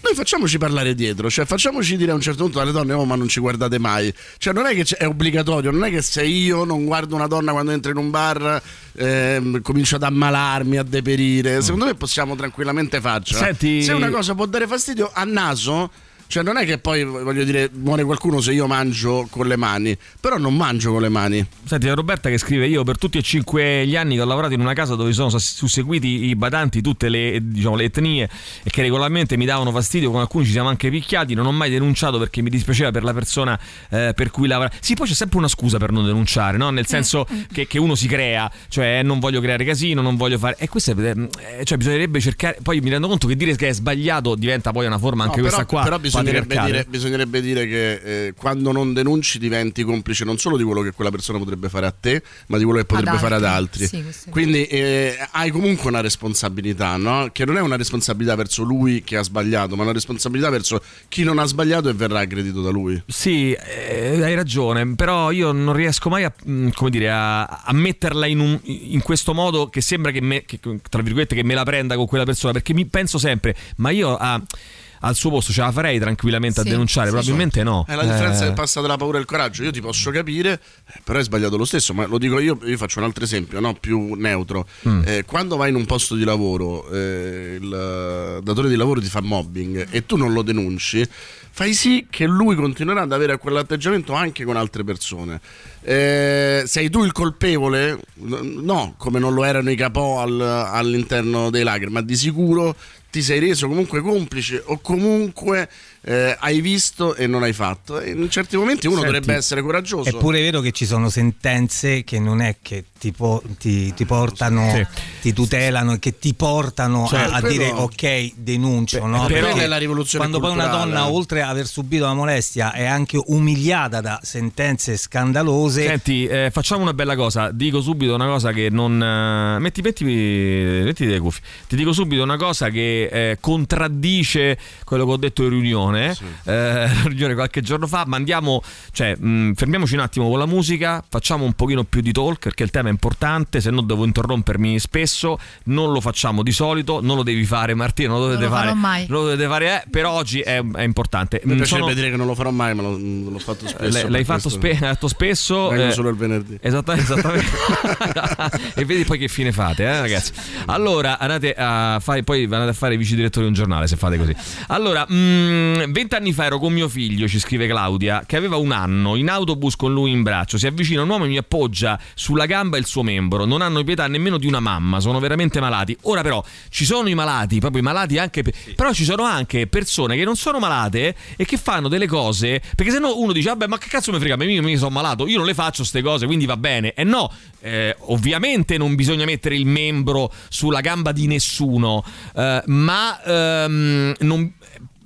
noi facciamoci parlare dietro, cioè facciamoci dire a un certo punto alle donne oh ma non ci guardate mai, cioè non è che è obbligatorio, non è che se io non guardo una donna quando entro in un bar ehm, comincio ad ammalarmi, a deperire, secondo me possiamo tranquillamente farcela. Senti- Se una cosa può dare fastidio a naso... Cioè non è che poi voglio dire muore qualcuno se io mangio con le mani, però non mangio con le mani. Senti, Roberta che scrive: Io per tutti e cinque gli anni che ho lavorato in una casa dove sono sus- susseguiti i badanti, tutte le, diciamo, le etnie e che regolarmente mi davano fastidio, con alcuni ci siamo anche picchiati. Non ho mai denunciato perché mi dispiaceva per la persona eh, per cui lavora. Sì, poi c'è sempre una scusa per non denunciare, no? Nel senso che, che uno si crea, cioè eh, non voglio creare casino, non voglio fare. E questo è, eh, cioè bisognerebbe cercare. Poi mi rendo conto che dire che è sbagliato diventa poi una forma anche No, questa però, qua. Però bisognerebbe dire, bisognerebbe dire che eh, quando non denunci diventi complice non solo di quello che quella persona potrebbe fare a te, ma di quello che potrebbe Ad fare ad altri. Sì, Quindi eh, hai comunque una responsabilità, no? che non è una responsabilità verso lui che ha sbagliato, ma una responsabilità verso chi non ha sbagliato e verrà aggredito da lui. Sì, eh, hai ragione, però io non riesco mai a, come dire, a, a metterla in, un- in questo modo che sembra che, me, che, tra virgolette, che me la prenda con quella persona, perché mi penso sempre, ma io a- al suo posto ce la farei tranquillamente Sì, a denunciare, sì, probabilmente no. È la differenza Eh, del passa della paura e il coraggio. Io ti posso capire, eh, però è sbagliato lo stesso. Ma lo dico io, io faccio un altro esempio, no? più neutro. Mm. Eh, quando vai in un posto di lavoro, eh, il eh, datore di lavoro ti fa mobbing e tu non lo denunci, fai sì che lui continuerà ad avere quell'atteggiamento anche con altre persone. Eh, sei tu il colpevole? No, come non lo erano i capò al- all'interno dei lager, ma di sicuro ti sei reso comunque complice o comunque eh, hai visto e non hai fatto. E in certi momenti uno Senti, dovrebbe essere coraggioso. È pure vero che ci sono sentenze che non è che ti, po- ti- ti portano, Sì. ti tutelano e che ti portano a- Certo, a, quello- dire ok, denuncio. Beh, no? Perché è la rivoluzione quando poi una culturale. donna, oltre ad aver subito la molestia, è anche umiliata da sentenze scandalose. Senti, eh, facciamo una bella cosa. Dico subito una cosa che non. eh, metti, metti, metti le cuffie. Ti dico subito una cosa che eh, contraddice quello che ho detto in riunione. Eh, riunione qualche giorno fa. Ma andiamo. Cioè, mh, fermiamoci un attimo con la musica. Facciamo un pochino più di talk perché il tema è importante. Se no, devo interrompermi spesso. Non lo facciamo di solito. Non lo devi fare, Martina. Non lo dovete lo fare. farò mai. Non lo dovete fare, eh, però oggi è, è importante. Mi Mm, piacerebbe sono- dire che non lo farò mai, ma lo- l'ho fatto spesso. Lei- per l'hai fatto, spe- fatto spesso. Vengo eh, solo il venerdì. Esatta- esattamente. e vedi poi che fine fate, eh, ragazzi. Allora, andate a fare, poi andate a fare i vice direttori di un giornale se fate così. Allora, mm, vent'anni fa ero con mio figlio, ci scrive Claudia, che aveva un anno, in autobus con lui in braccio. Si avvicina un uomo e mi appoggia sulla gamba il suo membro. Non hanno pietà nemmeno di una mamma, sono veramente malati. Ora, però, ci sono i malati, proprio i malati anche. per- Però ci sono anche persone che non sono malate e che fanno delle cose. Perché se no uno dice, vabbè, ma che cazzo mi frega, io mi sono malato, io non le faccio queste cose, quindi va bene. E no, eh, ovviamente non bisogna mettere il membro sulla gamba di nessuno, eh, ma ehm, non.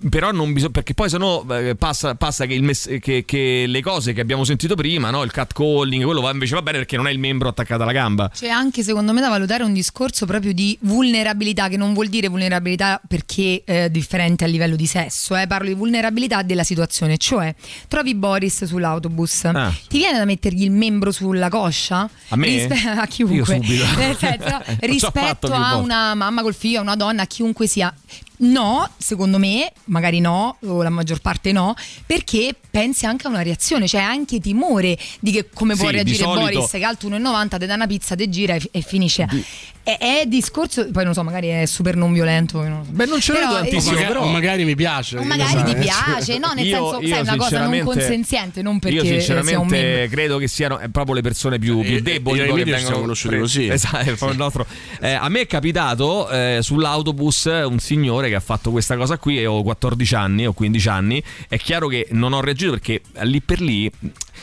Però non bisogna. Perché poi sennò eh, passa, passa che, il mess- che- che le cose che abbiamo sentito prima, no? il catcalling, quello va, invece va bene perché non è il membro attaccato alla gamba. C'è anche secondo me da valutare un discorso proprio di vulnerabilità, che non vuol dire vulnerabilità perché eh, differente a livello di sesso, eh. parlo di vulnerabilità della situazione, cioè trovi Boris sull'autobus, Ah. ti viene da mettergli il membro sulla coscia? A me? Rispe- a chiunque. Io subito. Senso, L'ho già fatto rispetto a una mamma col figlio, a una donna, a chiunque sia. No, secondo me, magari no, o la maggior parte no, perché pensi anche a una reazione, cioè anche timore di che come può Sì, di reagire Boris che alto 1,90, ti dà una pizza, te gira e, e finisce. È, è discorso, poi non so, magari è super non violento. Non Beh, non ce l'ho Però, tantissimo, eh, Magari, però- magari mi piace. o magari ti eh. piace, no? Nel Io- senso, io sai, una cosa non consenziente, non perché io sia un sinceramente credo che siano eh, proprio le persone più, più deboli io poi che vengono pre- così. Esatto, nostro. Eh, a me è capitato eh, sull'autobus un signore che ha fatto questa cosa qui e ho 14 anni o 15 anni. È chiaro che non ho reagito perché lì per lì,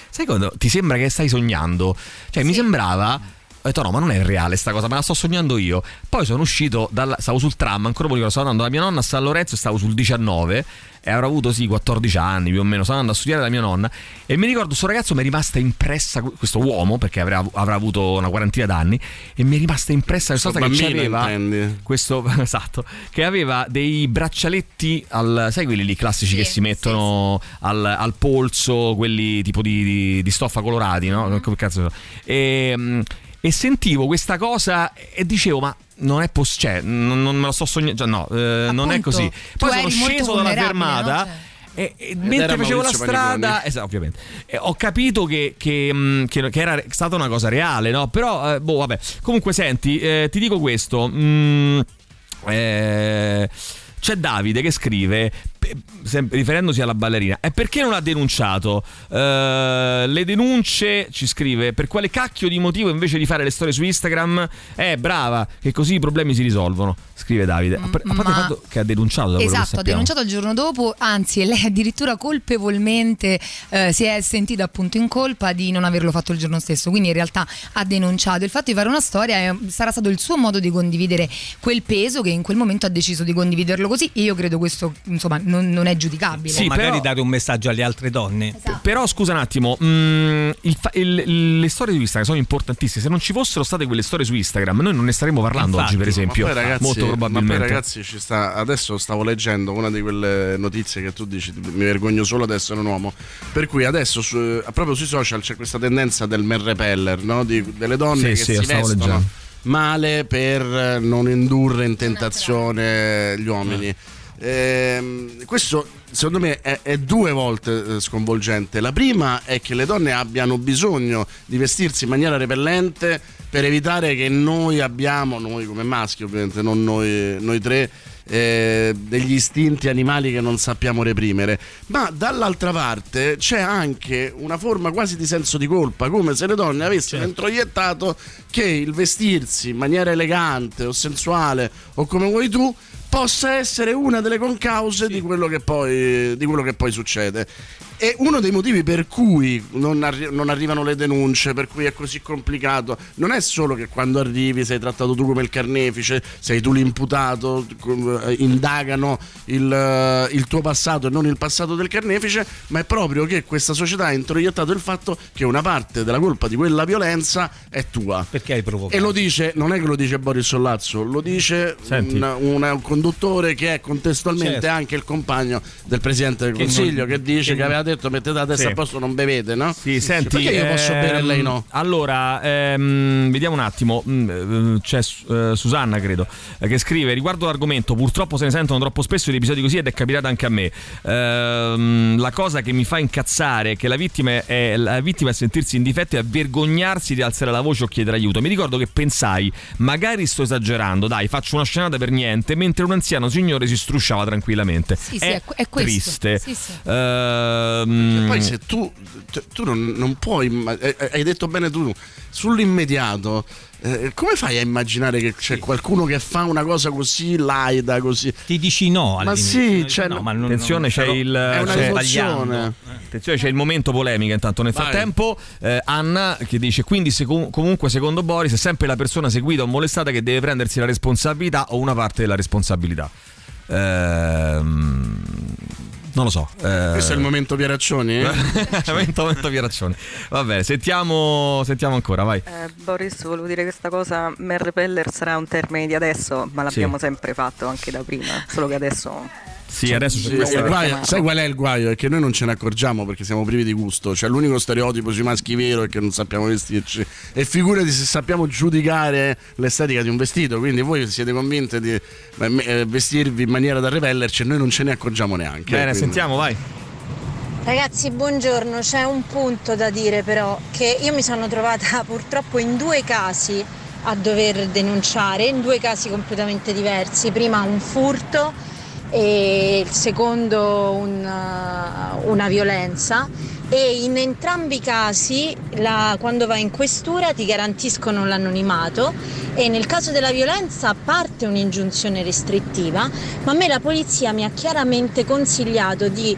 sai quando ti sembra che stai sognando? Cioè, mi sembrava. Ho detto no, ma non è reale sta cosa, me la sto sognando io. Poi sono uscito, dal, stavo sul tram, ancora poi stavo andando da mia nonna a San Lorenzo stavo sul 19 e avrò avuto sì 14 anni più o meno, stavo andando a studiare da mia nonna e mi ricordo questo ragazzo mi è rimasta impressa, questo uomo, perché avrà, avrà avuto una quarantina d'anni, e mi è rimasta impressa questa cosa che aveva intendi? questo esatto, che aveva dei braccialetti al, sai quelli lì classici che si mettono Al, al polso, quelli tipo di, di- di stoffa colorati, no? Come cazzo so. e, mm, e sentivo questa cosa e dicevo, ma non è possibile, cioè, non, non me lo sto sognando, no, eh, non è Appunto, così. Poi sono sceso dalla fermata. no? Cioè. E, e mentre facevo la strada, esatto, ovviamente, e ho capito che, che, mh, che- che era stata una cosa reale, no? Però, eh, boh, vabbè. Comunque, senti, eh, ti dico questo. mh, eh, c'è Davide che scrive, riferendosi alla ballerina, e perché non ha denunciato? Eh, le denunce, ci scrive, per quale cacchio di motivo invece di fare le storie su Instagram? Eh, brava, che così i problemi si risolvono, scrive Davide. A, par- a parte ma- il fatto che ha denunciato da Esatto, ha denunciato il giorno dopo, anzi lei addirittura colpevolmente eh, si è sentita appunto in colpa di non averlo fatto il giorno stesso, quindi in realtà ha denunciato. Il fatto di fare una storia è- sarà stato il suo modo di condividere quel peso che in quel momento ha deciso di condividerlo così e io credo questo insomma non, non è giudicabile. o magari però- dare un messaggio alle altre donne. Però scusa un attimo, mm, il fa- il- le storie su Instagram sono importantissime. Se non ci fossero state quelle storie su Instagram, noi non ne staremmo parlando Infatti, oggi, per esempio. ma poi, ragazzi, molto ma probabilmente. poi, ragazzi, ci sta, adesso stavo leggendo una di quelle notizie che tu dici mi vergogno solo ad essere un uomo. Per cui adesso su- proprio sui social c'è questa tendenza del men repeller, no? Di- delle donne Sì, che sì, si vestono leggendo. male per non indurre in tentazione gli uomini. Ehm, questo secondo me è, è due volte eh, sconvolgente. La prima è che le donne abbiano bisogno di vestirsi in maniera repellente per evitare che noi abbiamo, noi come maschi ovviamente, non noi, noi tre, eh, degli istinti animali che non sappiamo reprimere. Ma dall'altra parte c'è anche una forma quasi di senso di colpa, come se le donne avessero introiettato che il vestirsi in maniera elegante o sensuale o come vuoi tu possa essere una delle concause di, quello che poi, di quello che poi succede. E uno dei motivi per cui non, arri- non arrivano le denunce, per cui è così complicato, non è solo che quando arrivi sei trattato tu come il carnefice, sei tu l'imputato, eh, indagano il, eh, il tuo passato e non il passato del carnefice, ma è proprio che questa società ha introiettato il fatto che una parte della colpa di quella violenza è tua. Perché hai provocato? E lo dice, non è che lo dice Boris Sollazzo, lo dice un, un conduttore che è contestualmente Certo. anche il compagno del Presidente del Che Consiglio, non- che dice che che, aveva detto mettete la testa Sì. a posto, non bevete, no? Sì, senti, Perché io posso ehm, bere e lei no? Allora, ehm, vediamo un attimo. Mm, eh, C'è eh, Susanna, credo, eh, che scrive: Riguardo l'argomento, purtroppo se ne sentono troppo spesso di episodi così ed è capitato anche a me. Ehm, la cosa che mi fa incazzare è che la vittima è, la vittima è sentirsi in difetto e a vergognarsi di alzare la voce o chiedere aiuto. Mi ricordo che pensai, magari sto esagerando, dai, faccio una scenata per niente, mentre un anziano signore si strusciava tranquillamente. Sì, sì, è, è questo. triste. Sì, sì. Ehm, E poi se tu, tu- non, non puoi, eh, eh, hai detto bene tu, sull'immediato, eh, come fai a immaginare che c'è qualcuno che fa una cosa così laida, così? Ti dici no Ma all'inizio. sì, cioè, no, ma non- Attenzione, non- c'è però il. è una c'è- emozione. Attenzione, c'è il momento polemica intanto. Nel Vai. frattempo, eh, Anna che dice: Quindi, secu- comunque, secondo Boris, è sempre la persona seguita o molestata che deve prendersi la responsabilità o una parte della responsabilità. Ehm, non lo so. eh, Questo è il momento Pieraccioni? eh? momento, momento Pieraccioni. Va bene, sentiamo, sentiamo ancora, vai. Eh, Boris, volevo dire che questa cosa man repeller sarà un termine di adesso, ma l'abbiamo Sì. sempre fatto anche da prima, solo che adesso Sì, adesso c'è questa. guaio- sai qual è il guaio? È che noi non ce ne accorgiamo perché siamo privi di gusto. Cioè, l'unico stereotipo sui maschi vero è che non sappiamo vestirci. E figurati se sappiamo giudicare l'estetica di un vestito. Quindi voi siete convinti di eh, vestirvi in maniera da repellerci e noi non ce ne accorgiamo neanche. Bene, quindi- sentiamo, vai. Ragazzi, buongiorno. C'è un punto da dire però che io mi sono trovata purtroppo in due casi a dover denunciare, in due casi completamente diversi. Prima un furto e il secondo una, una violenza. E in entrambi i casi la- quando vai in questura ti garantiscono l'anonimato. E nel caso della violenza parte un'ingiunzione restrittiva, ma a me la polizia mi ha chiaramente consigliato di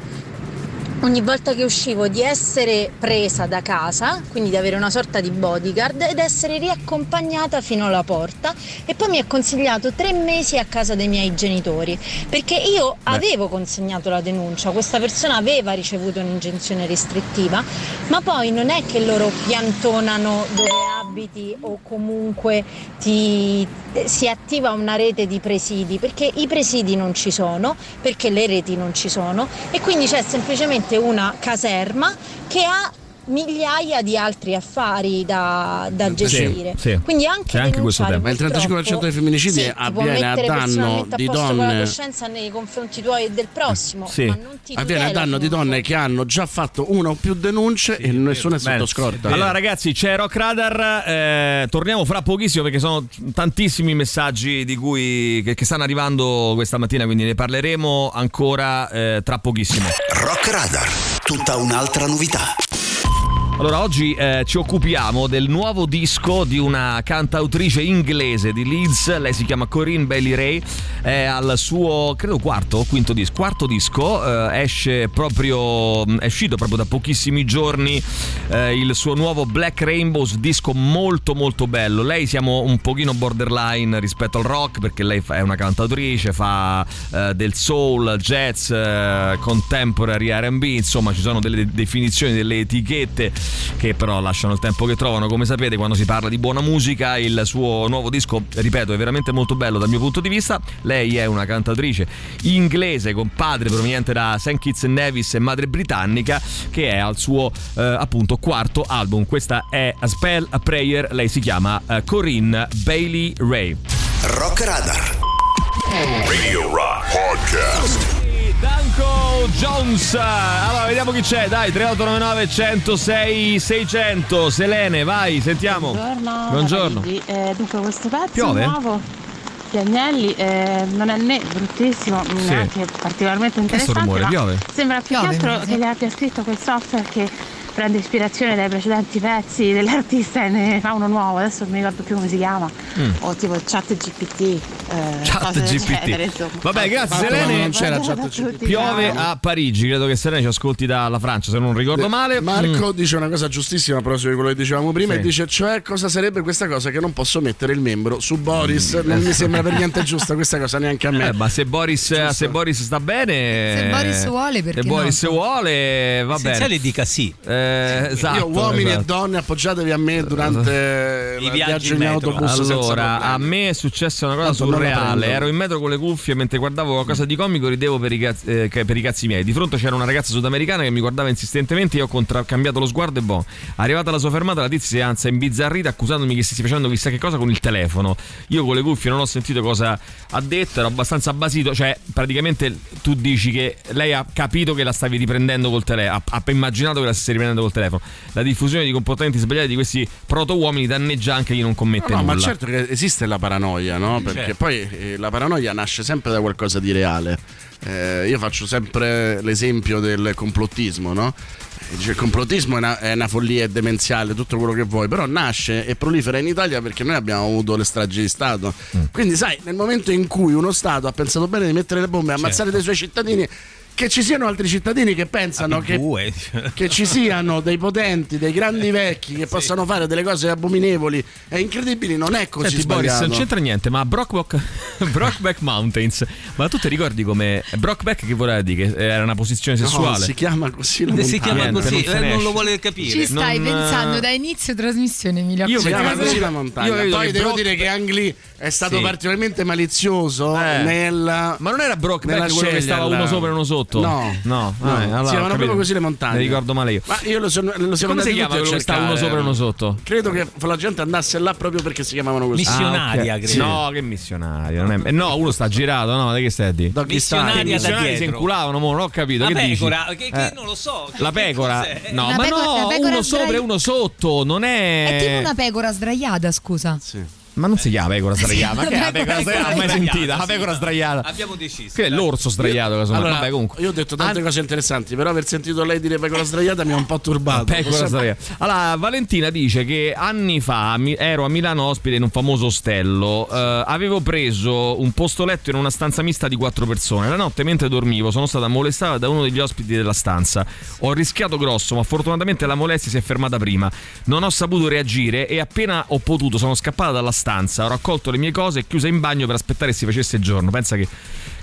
ogni volta che uscivo di essere presa da casa, quindi di avere una sorta di bodyguard ed essere riaccompagnata fino alla porta. E poi mi ha consigliato tre mesi a casa dei miei genitori perché io avevo consegnato la denuncia, questa persona aveva ricevuto un'ingiunzione restrittiva, ma poi non è che loro piantonano dove abiti o comunque ti, si attiva una rete di presidi perché i presidi non ci sono, perché le reti non ci sono e quindi c'è semplicemente una caserma che ha migliaia di altri affari da, da Sì, gestire. sì. Quindi anche, anche questo tema. Ma il 35% purtroppo, dei femminicidi sì, avviene a mettere danno personalmente a di posto con la donne- coscienza nei confronti tuoi e del prossimo, Sì. ma non ti Avviene a danno di donne che hanno già fatto una o più denunce e nessuno è sotto scorta. Allora, ragazzi, c'è Rock Radar. eh, torniamo fra pochissimo perché sono tantissimi messaggi di cui, che, che stanno arrivando questa mattina, quindi ne parleremo ancora eh, tra pochissimo. Rock Radar, tutta un'altra novità. Allora, oggi eh, ci occupiamo del nuovo disco di una cantautrice inglese di Leeds, lei si chiama Corinne Bailey Ray, è al suo, credo, quarto o quinto disco, quarto disco, eh, esce proprio, è uscito proprio da pochissimi giorni eh, il suo nuovo Black Rainbows, disco molto molto bello, lei siamo un pochino borderline rispetto al rock perché lei è una cantautrice, fa eh, del soul, jazz, eh, contemporary R&B, insomma ci sono delle definizioni, delle etichette che però lasciano il tempo che trovano, come sapete quando si parla di buona musica, il suo nuovo disco, ripeto, è veramente molto bello dal mio punto di vista, lei è una cantatrice inglese con padre proveniente da St. Kitts and Nevis e madre britannica che è al suo eh, appunto quarto album, questa è A Spell, A Prayer, lei si chiama eh, Corinne Bailey Ray. Rock Radar. Radio Rock Podcast. Danko Jones. Allora, vediamo chi c'è. Dai, 3899 106 600. Selene, vai, sentiamo. Buongiorno. Buongiorno. Eh, dunque questo pezzo Piove? nuovo di Agnelli eh, non è né bruttissimo Sì. neanche particolarmente Che è sto interessante rumore? ma Piove? sembra più Piove, che altro sì. che gli abbia scritto quel software che prende ispirazione dai precedenti pezzi dell'artista e ne fa uno nuovo adesso non mi ricordo più come si chiama Mm. o tipo chat GPT eh, Chat genere, GPT. insomma. Vabbè, grazie Fatto, Selene. non c'era chat GPT. Piove a Parigi. Credo che Selene ci ascolti dalla Francia, se non ricordo male. Marco Mm. dice una cosa giustissima a proposito di quello che dicevamo prima Sì. e dice cioè cosa sarebbe questa cosa che non posso mettere il membro su Boris non mi sembra per niente giusta questa cosa neanche a me Eh, ma se Boris, se Boris sta bene. Se Boris vuole, perché Se Boris no? vuole, va Essenziale bene. dica sì. Eh, esatto, io uomini esatto. e donne appoggiatevi a me durante I il viaggi viaggio in in autobus Allora, a me è successa una cosa Tanto la surreale. Ero in metro con le cuffie mentre guardavo qualcosa di comico, ridevo per i, cazzi, eh, per i cazzi miei. Di fronte c'era una ragazza sudamericana che mi guardava insistentemente. Io ho contra- cambiato lo sguardo e boh. Arrivata alla sua fermata, la tizia si anza imbizzarrita accusandomi che stessi facendo chissà che cosa con il telefono. Io con le cuffie non ho sentito cosa ha detto, ero abbastanza basito. Cioè, praticamente tu dici che lei ha capito che la stavi riprendendo col telefono, ha, ha immaginato che la stessi riprendendo col telefono. La diffusione di comportamenti sbagliati di questi proto-uomini danneggia anche chi non commette No, no, nulla. ma certo che esiste la paranoia, no? Perché Certo. poi eh, la paranoia nasce sempre da qualcosa di reale. Eh, io faccio sempre l'esempio del complottismo, no? Eh, il complottismo è una, è una follia, è demenziale, tutto quello che vuoi, però nasce e prolifera in Italia perché noi abbiamo avuto le stragi di Stato. Mm. Quindi, sai, nel momento in cui uno Stato ha pensato bene di mettere le bombe e Certo. ammazzare dei suoi cittadini, che ci siano altri cittadini che pensano che, due. che ci siano dei potenti, dei grandi vecchi che possano fare delle cose abominevoli e incredibili, non è così Senti Boris, non c'entra niente, ma Brockback, Brockback Mountains, ma tu ti ricordi come Brockback che voleva dire? Che era una posizione No, sessuale? si chiama così la Si chiama Niente, così, non eh, non lo vuole capire. Ci stai Non, pensando eh, da inizio trasmissione, Emilio. Io si vedo chiama che così Brock- la montagna. Poi che devo Brock- dire che Ang Lee è stato Sì. particolarmente malizioso Eh. nel Ma non era Brockback nella quello che stava uno sopra e uno sotto? No, no, no. vabbè, allora, si chiamano proprio così le montagne. Mi ricordo male io. Ma io lo sono, lo siamo Come si andati chiama quello che sta uno sopra e uno sotto? Credo che la gente andasse là proprio perché si chiamavano così. Missionaria, Ah, ok. credo. No, che missionario. non è- eh, No, uno sta girato, no? Che stai a dire? Missionaria style. da missionari si inculavano, mo, non ho capito. La che pecora, dici? che, che Eh. non lo so. La pecora? cos'è? No, Una ma pecora- no, uno sopra e uno sotto, non è... È tipo una pecora sdraiata, scusa. Sì. Ma non si chiama pecora sdraiata. Ma che è la pecora sdraiata? Mai sentita? La pecora sdraiata. Abbiamo deciso. Che è l'orso sdraiato, casomai. Allora, Vabbè, comunque. io ho detto tante Ah, cose interessanti, però aver sentito lei dire pecora sdraiata mi ha un po' turbato. Pecora sdraiata. Allora, Valentina dice che anni fa ero a Milano ospite in un famoso ostello. Eh, avevo preso un posto letto in una stanza mista di quattro persone. La notte, mentre dormivo, sono stata molestata da uno degli ospiti della stanza. Ho rischiato grosso, ma fortunatamente la molestia si è fermata prima. Non ho saputo reagire e appena ho potuto sono scappata dalla stanza. Ho raccolto le mie cose e chiusa in bagno per aspettare che si facesse giorno. Pensa che.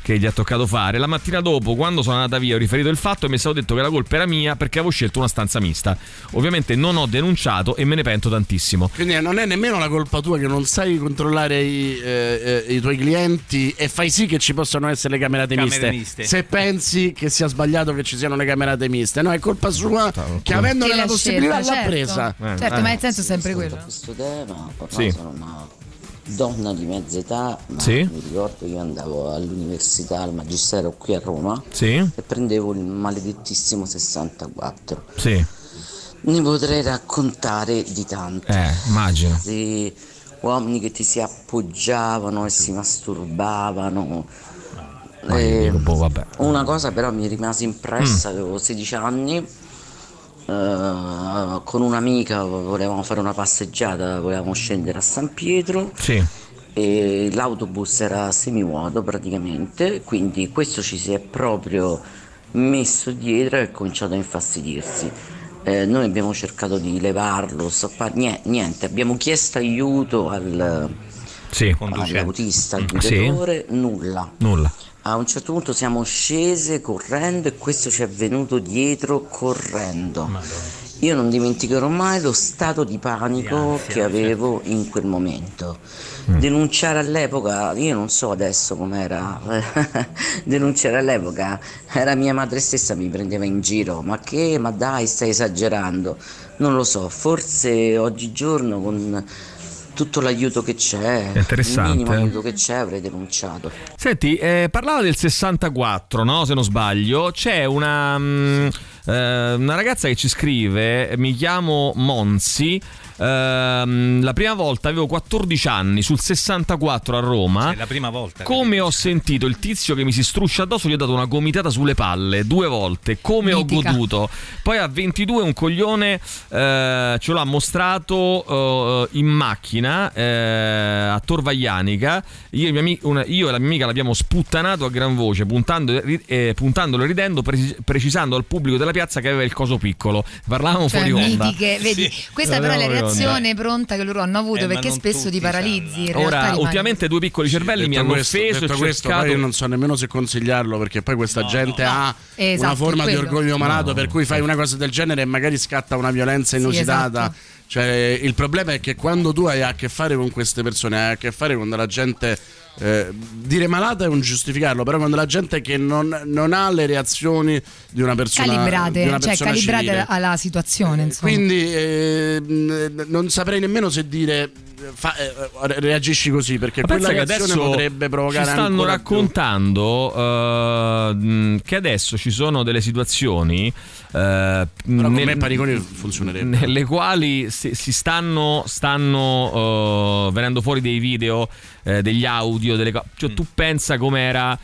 Che gli ha toccato fare. La mattina dopo, quando sono andata via, ho riferito il fatto e mi è stato detto che la colpa era mia perché avevo scelto una stanza mista. Ovviamente non ho denunciato e me ne pento tantissimo. Quindi non è nemmeno la colpa tua che non sai controllare i, eh, eh, i tuoi clienti e fai sì che ci possano essere le camerate Camere miste. miste. Se pensi che sia sbagliato che ci siano le camerate miste, no, è colpa sua che avendone la possibilità scelta, l'ha certo. presa. Certo, ma il senso è sempre quello. questo tema, Sì. sono una donna di mezza età, Sì. mi ricordo che io andavo all'università, al magistero qui a Roma Sì. e prendevo il maledettissimo 64. Sì. Ne potrei raccontare di tanto. Eh, immagino. Sì, uomini che ti si appoggiavano e si masturbavano. Eh, dico, boh, una cosa però mi rimase Mm. impressa, avevo 16 anni, eh, con un'amica volevamo fare una passeggiata, volevamo scendere a San Pietro Sì. e l'autobus era semivuoto praticamente, quindi questo ci si è proprio messo dietro e ha cominciato a infastidirsi. Eh, noi abbiamo cercato di levarlo, stoppa- nie- niente, abbiamo chiesto aiuto al, Sì. all'autista, al Sì. guidatore, nulla. Nulla. A un certo punto siamo scese correndo e questo ci è venuto dietro correndo. Io non dimenticherò mai lo stato di panico che avevo in quel momento. Denunciare all'epoca, io non so adesso com'era, denunciare all'epoca, era mia madre stessa mi prendeva in giro, ma che, ma dai, stai esagerando. Non lo so, forse oggigiorno con tutto l'aiuto che c'è, il minimo eh. aiuto che c'è avrei denunciato. Senti, eh, parlava del 64, no? Se non sbaglio. C'è una, mm, eh, una ragazza che ci scrive, mi chiamo Monzi. Ehm, la prima volta avevo 14 anni sul 64 a Roma. È la prima volta. Come ho sentito il tizio che mi si struscia addosso, gli ho dato una gomitata sulle palle due volte. Come Mitica. ho goduto. Poi a 22 un coglione eh, ce l'ha mostrato eh, in macchina eh, a Torvaglianica. Io e, una- io e la mia amica l'abbiamo sputtanato a gran voce, puntando, ri- eh, puntandolo e ridendo, preci- precisando al pubblico della piazza che aveva il coso piccolo. Parlavamo Cioè, fuori onda. mitiche, vedi, Sì. questa però è la Parlavamo reazione pronta che loro hanno avuto Eh, perché spesso ti paralizzi. in realtà Ora, ultimamente due piccoli cervelli mi Detto hanno questo, offeso detto e questo, cercato... poi io non so nemmeno se consigliarlo perché poi questa gente ha Esatto, una forma di quello. orgoglio malato No, per cui fai una cosa del genere e magari scatta una violenza inusitata. esatto. Cioè, il problema è che quando tu hai a che fare con queste persone, hai a che fare con della gente. Eh, dire malata è un giustificarlo, però quando la gente che non, non ha le reazioni di una persona calibrate, una cioè persona calibrate civile. alla situazione. Insomma. Quindi eh, non saprei nemmeno se dire fa- eh, reagisci così perché Ma quella reazione adesso potrebbe provocare ci stanno raccontando mh, che adesso ci sono delle situazioni con nel- me Paniconi funzionerebbe. nelle quali si, si stanno, stanno eh, venendo fuori dei video, degli audio, delle co- cioè, tu pensa com'era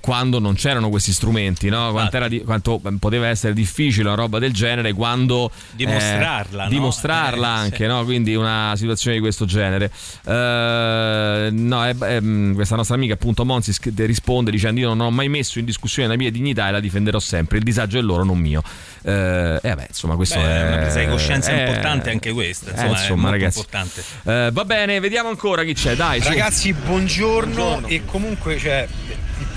quando non c'erano questi strumenti, no? Quanto, era di- quanto poteva essere difficile una roba del genere quando Dimostrarla, eh, no? dimostrarla Eh, anche, sì. no? quindi una situazione di questo genere. Eh, no, è- è- mh, questa nostra amica appunto Monzi sch- risponde dicendo io non ho mai messo in discussione la mia dignità e la difenderò sempre, il disagio è loro, non mio. Eh, e vabbè, insomma, questo Beh, è una presa di coscienza è- importante anche questa, eh, insomma, è molto ragazzi. importante. Eh, va bene, vediamo ancora chi c'è, dai. Ragazzi, buongiorno, e comunque cioè,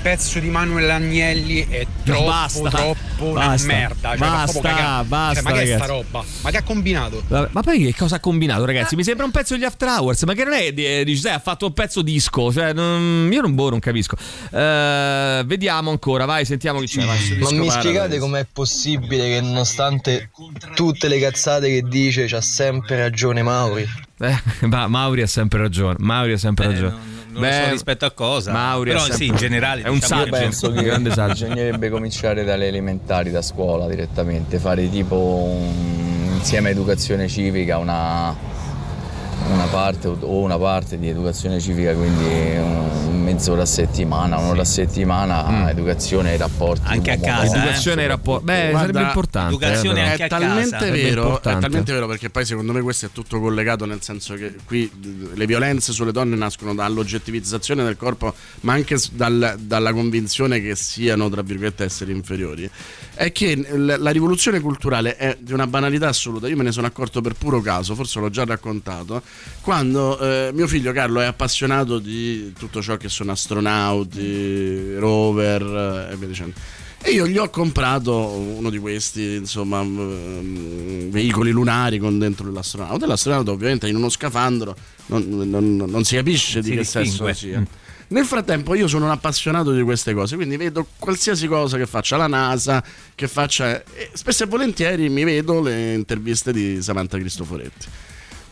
pezzo di Manuel Agnelli è troppo, Basta. troppo una Basta. merda. Cioè, Basta, cagare. basta, Cioè, ma che è sta roba? Ma che ha combinato? Vabbè, Ma poi che cosa ha combinato, ragazzi? Mi sembra un pezzo degli After Hours, ma che non è, eh, dici, sai, ha fatto un pezzo disco, cioè, non- io non, boh, non capisco. Eh, vediamo ancora, vai, sentiamo chi c'è. vai. Ma mi spiegate com'è possibile che nonostante tutte le cazzate che dice c'ha sempre ragione Mauri? Eh, ma Mauri ha sempre ragione. Mauri ha sempre ragione. Non lo so rispetto a cosa, Mauri però sempre sì, in generale, è un diciamo saggio, che- Penso che grande saggio. bisognerebbe cominciare dalle elementari, da scuola direttamente, fare tipo un, insieme a educazione civica una, una parte o una parte di educazione civica, quindi un- mezz'ora a settimana, un'ora a settimana, educazione ai rapporti. Mm. Anche a casa, eh. Educazione ai rapporti. Beh, Guarda, sarebbe importante. educazione eh, anche è a talmente vero, è talmente vero perché poi secondo me questo è tutto collegato nel senso che qui le violenze sulle donne nascono dall'oggettivizzazione del corpo ma anche dal- dalla convinzione che siano tra virgolette esseri inferiori è che la rivoluzione culturale è di una banalità assoluta io me ne sono accorto per puro caso forse l'ho già raccontato quando eh, mio figlio Carlo è appassionato di tutto ciò che sono astronauti, rover eh, e via dicendo. E io gli ho comprato uno di questi, insomma, mm, veicoli lunari con dentro l'astronauta. E l'astronauta, ovviamente, in uno scafandro non, non- non si capisce di Si che sesso distingue. sia. Mm. Nel frattempo io sono un appassionato di queste cose, quindi vedo qualsiasi cosa che faccia la NASA, che faccia... e spesso e volentieri mi vedo le interviste di Samantha Cristoforetti.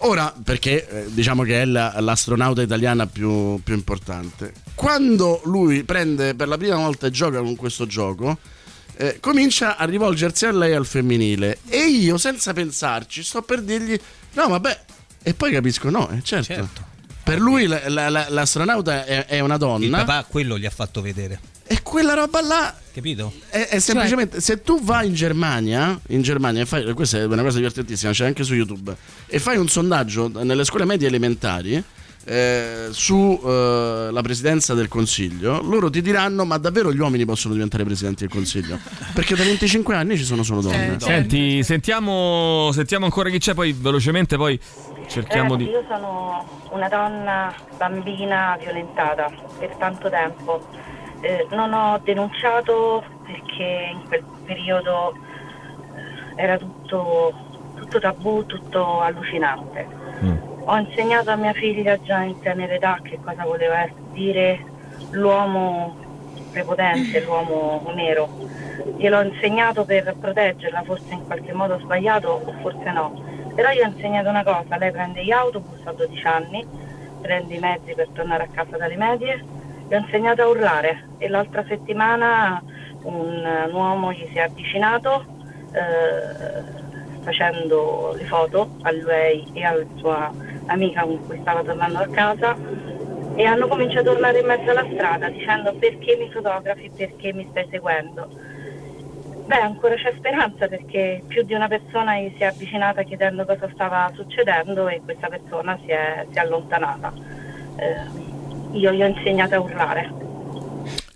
Ora, perché eh, diciamo che è la- l'astronauta italiana più, più importante, quando lui prende per la prima volta e gioca con questo gioco, eh, comincia a rivolgersi a lei al femminile. E io senza pensarci sto per dirgli no vabbè. E poi capisco no, eh, certo. Per lui la- la- la- l'astronauta è, è una Il donna papà quello gli ha fatto vedere. E quella roba là Capito? è, è semplicemente se tu vai in Germania, in Germania e fai, questa è una cosa divertentissima, c'è anche su YouTube, e fai un sondaggio nelle scuole medie elementari eh, su eh, la presidenza del consiglio, loro ti diranno: Ma davvero gli uomini possono diventare presidenti del consiglio? Perché da 25 anni ci sono solo donne. Senti, sentiamo, sentiamo ancora chi c'è, poi velocemente poi cerchiamo Ragazzi, di... io sono una donna bambina violentata per tanto tempo. Eh, non ho denunciato perché in quel periodo eh, era tutto, tutto tabù, tutto allucinante. Ho insegnato a mia figlia già in tenera età che cosa voleva dire l'uomo prepotente, l'uomo nero. Gliel'ho insegnato per proteggerla, forse in qualche modo sbagliato o forse no. Però io ho insegnato una cosa, lei prende gli autobus a 12 anni, prende i mezzi per tornare a casa dalle medie, le ho insegnato a urlare e l'altra settimana un, un uomo gli si è avvicinato eh, facendo le foto a lei e alla sua amica con cui stava tornando a casa e hanno cominciato a urlare in mezzo alla strada dicendo perché mi fotografi, perché mi stai seguendo. Beh, ancora c'è speranza perché più di una persona gli si è avvicinata chiedendo cosa stava succedendo e questa persona si è, si è allontanata. Eh, io gli ho insegnato a urlare.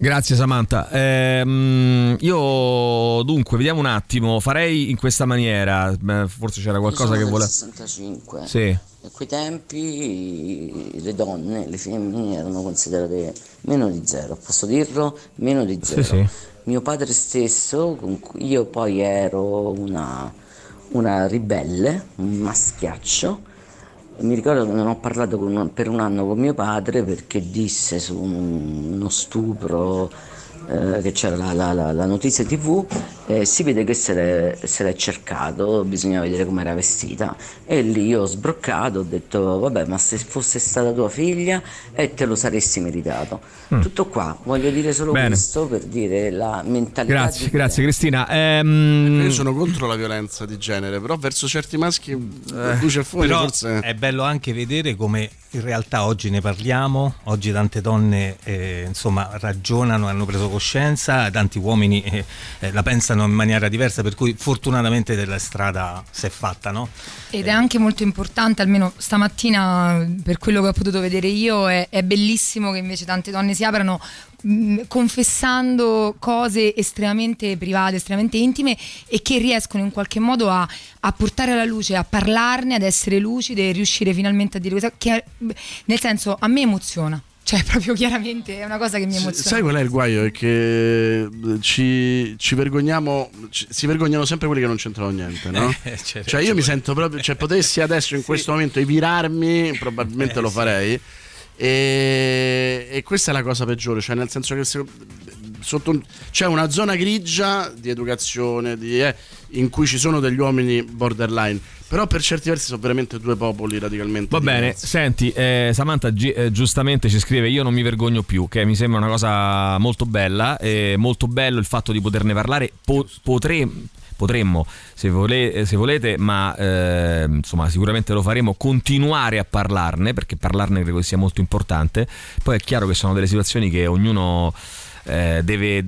Grazie Samantha. Ehm, io dunque, vediamo un attimo, farei in questa maniera, forse c'era qualcosa che del 65. Sì. A quei tempi le donne, le femmine erano considerate meno di zero, posso dirlo? Meno di Sì, zero. sì. Mio padre stesso, io poi ero una, una ribelle, un maschiaccio, mi ricordo che non ho parlato con- per un anno con mio padre perché disse su un- uno stupro eh, che c'era la, la- la- la notizia tv, eh, si vede che se l'è, se l'è cercato, bisogna vedere come era vestita. E lì io ho sbroccato, ho detto vabbè ma se fosse stata tua figlia e te lo saresti meritato. Mm. Tutto qua, voglio dire solo Bene. questo per dire la mentalità Grazie, di grazie Cristina. Ehm, Io sono contro la violenza di genere, però verso certi maschi luce e fuori Però forse... è bello anche vedere come in realtà oggi ne parliamo, oggi tante donne eh, insomma ragionano, hanno preso coscienza, tanti uomini eh, eh, la pensano in maniera diversa, per cui fortunatamente della strada si è fatta, no? Ed è anche molto importante, almeno stamattina, per quello che ho potuto vedere io, è, è bellissimo che invece tante donne si aprano mh, confessando cose estremamente private, estremamente intime e che riescono in qualche modo a, a portare alla luce, a parlarne, ad essere lucide e riuscire finalmente a dire che è- nel senso a me emoziona. Cioè, proprio chiaramente è una cosa che mi emoziona. Sai qual è il guaio? È che eh, ci, ci vergogniamo, ci- si vergognano sempre quelli che non c'entrano niente, no? Eh, c'è cioè io mi sento proprio, cioè potessi adesso in questo momento virarmi, probabilmente Eh, lo sì. E, e questa è la cosa peggiore, cioè nel senso che se- sotto c'è una zona grigia di educazione di, eh, in cui ci sono degli uomini borderline, però per certi versi sono veramente due popoli radicalmente Va bene, diversi. senti, eh, Samantha gi- eh, giustamente ci scrive io non mi vergogno più, che mi sembra una cosa molto bella, molto bello il fatto di poterne parlare, po- potre- potremmo, se, vole- se volete, ma eh, insomma sicuramente lo faremo, continuare a parlarne, perché parlarne credo sia molto importante, poi è chiaro che sono delle situazioni che ognuno... eh, deve,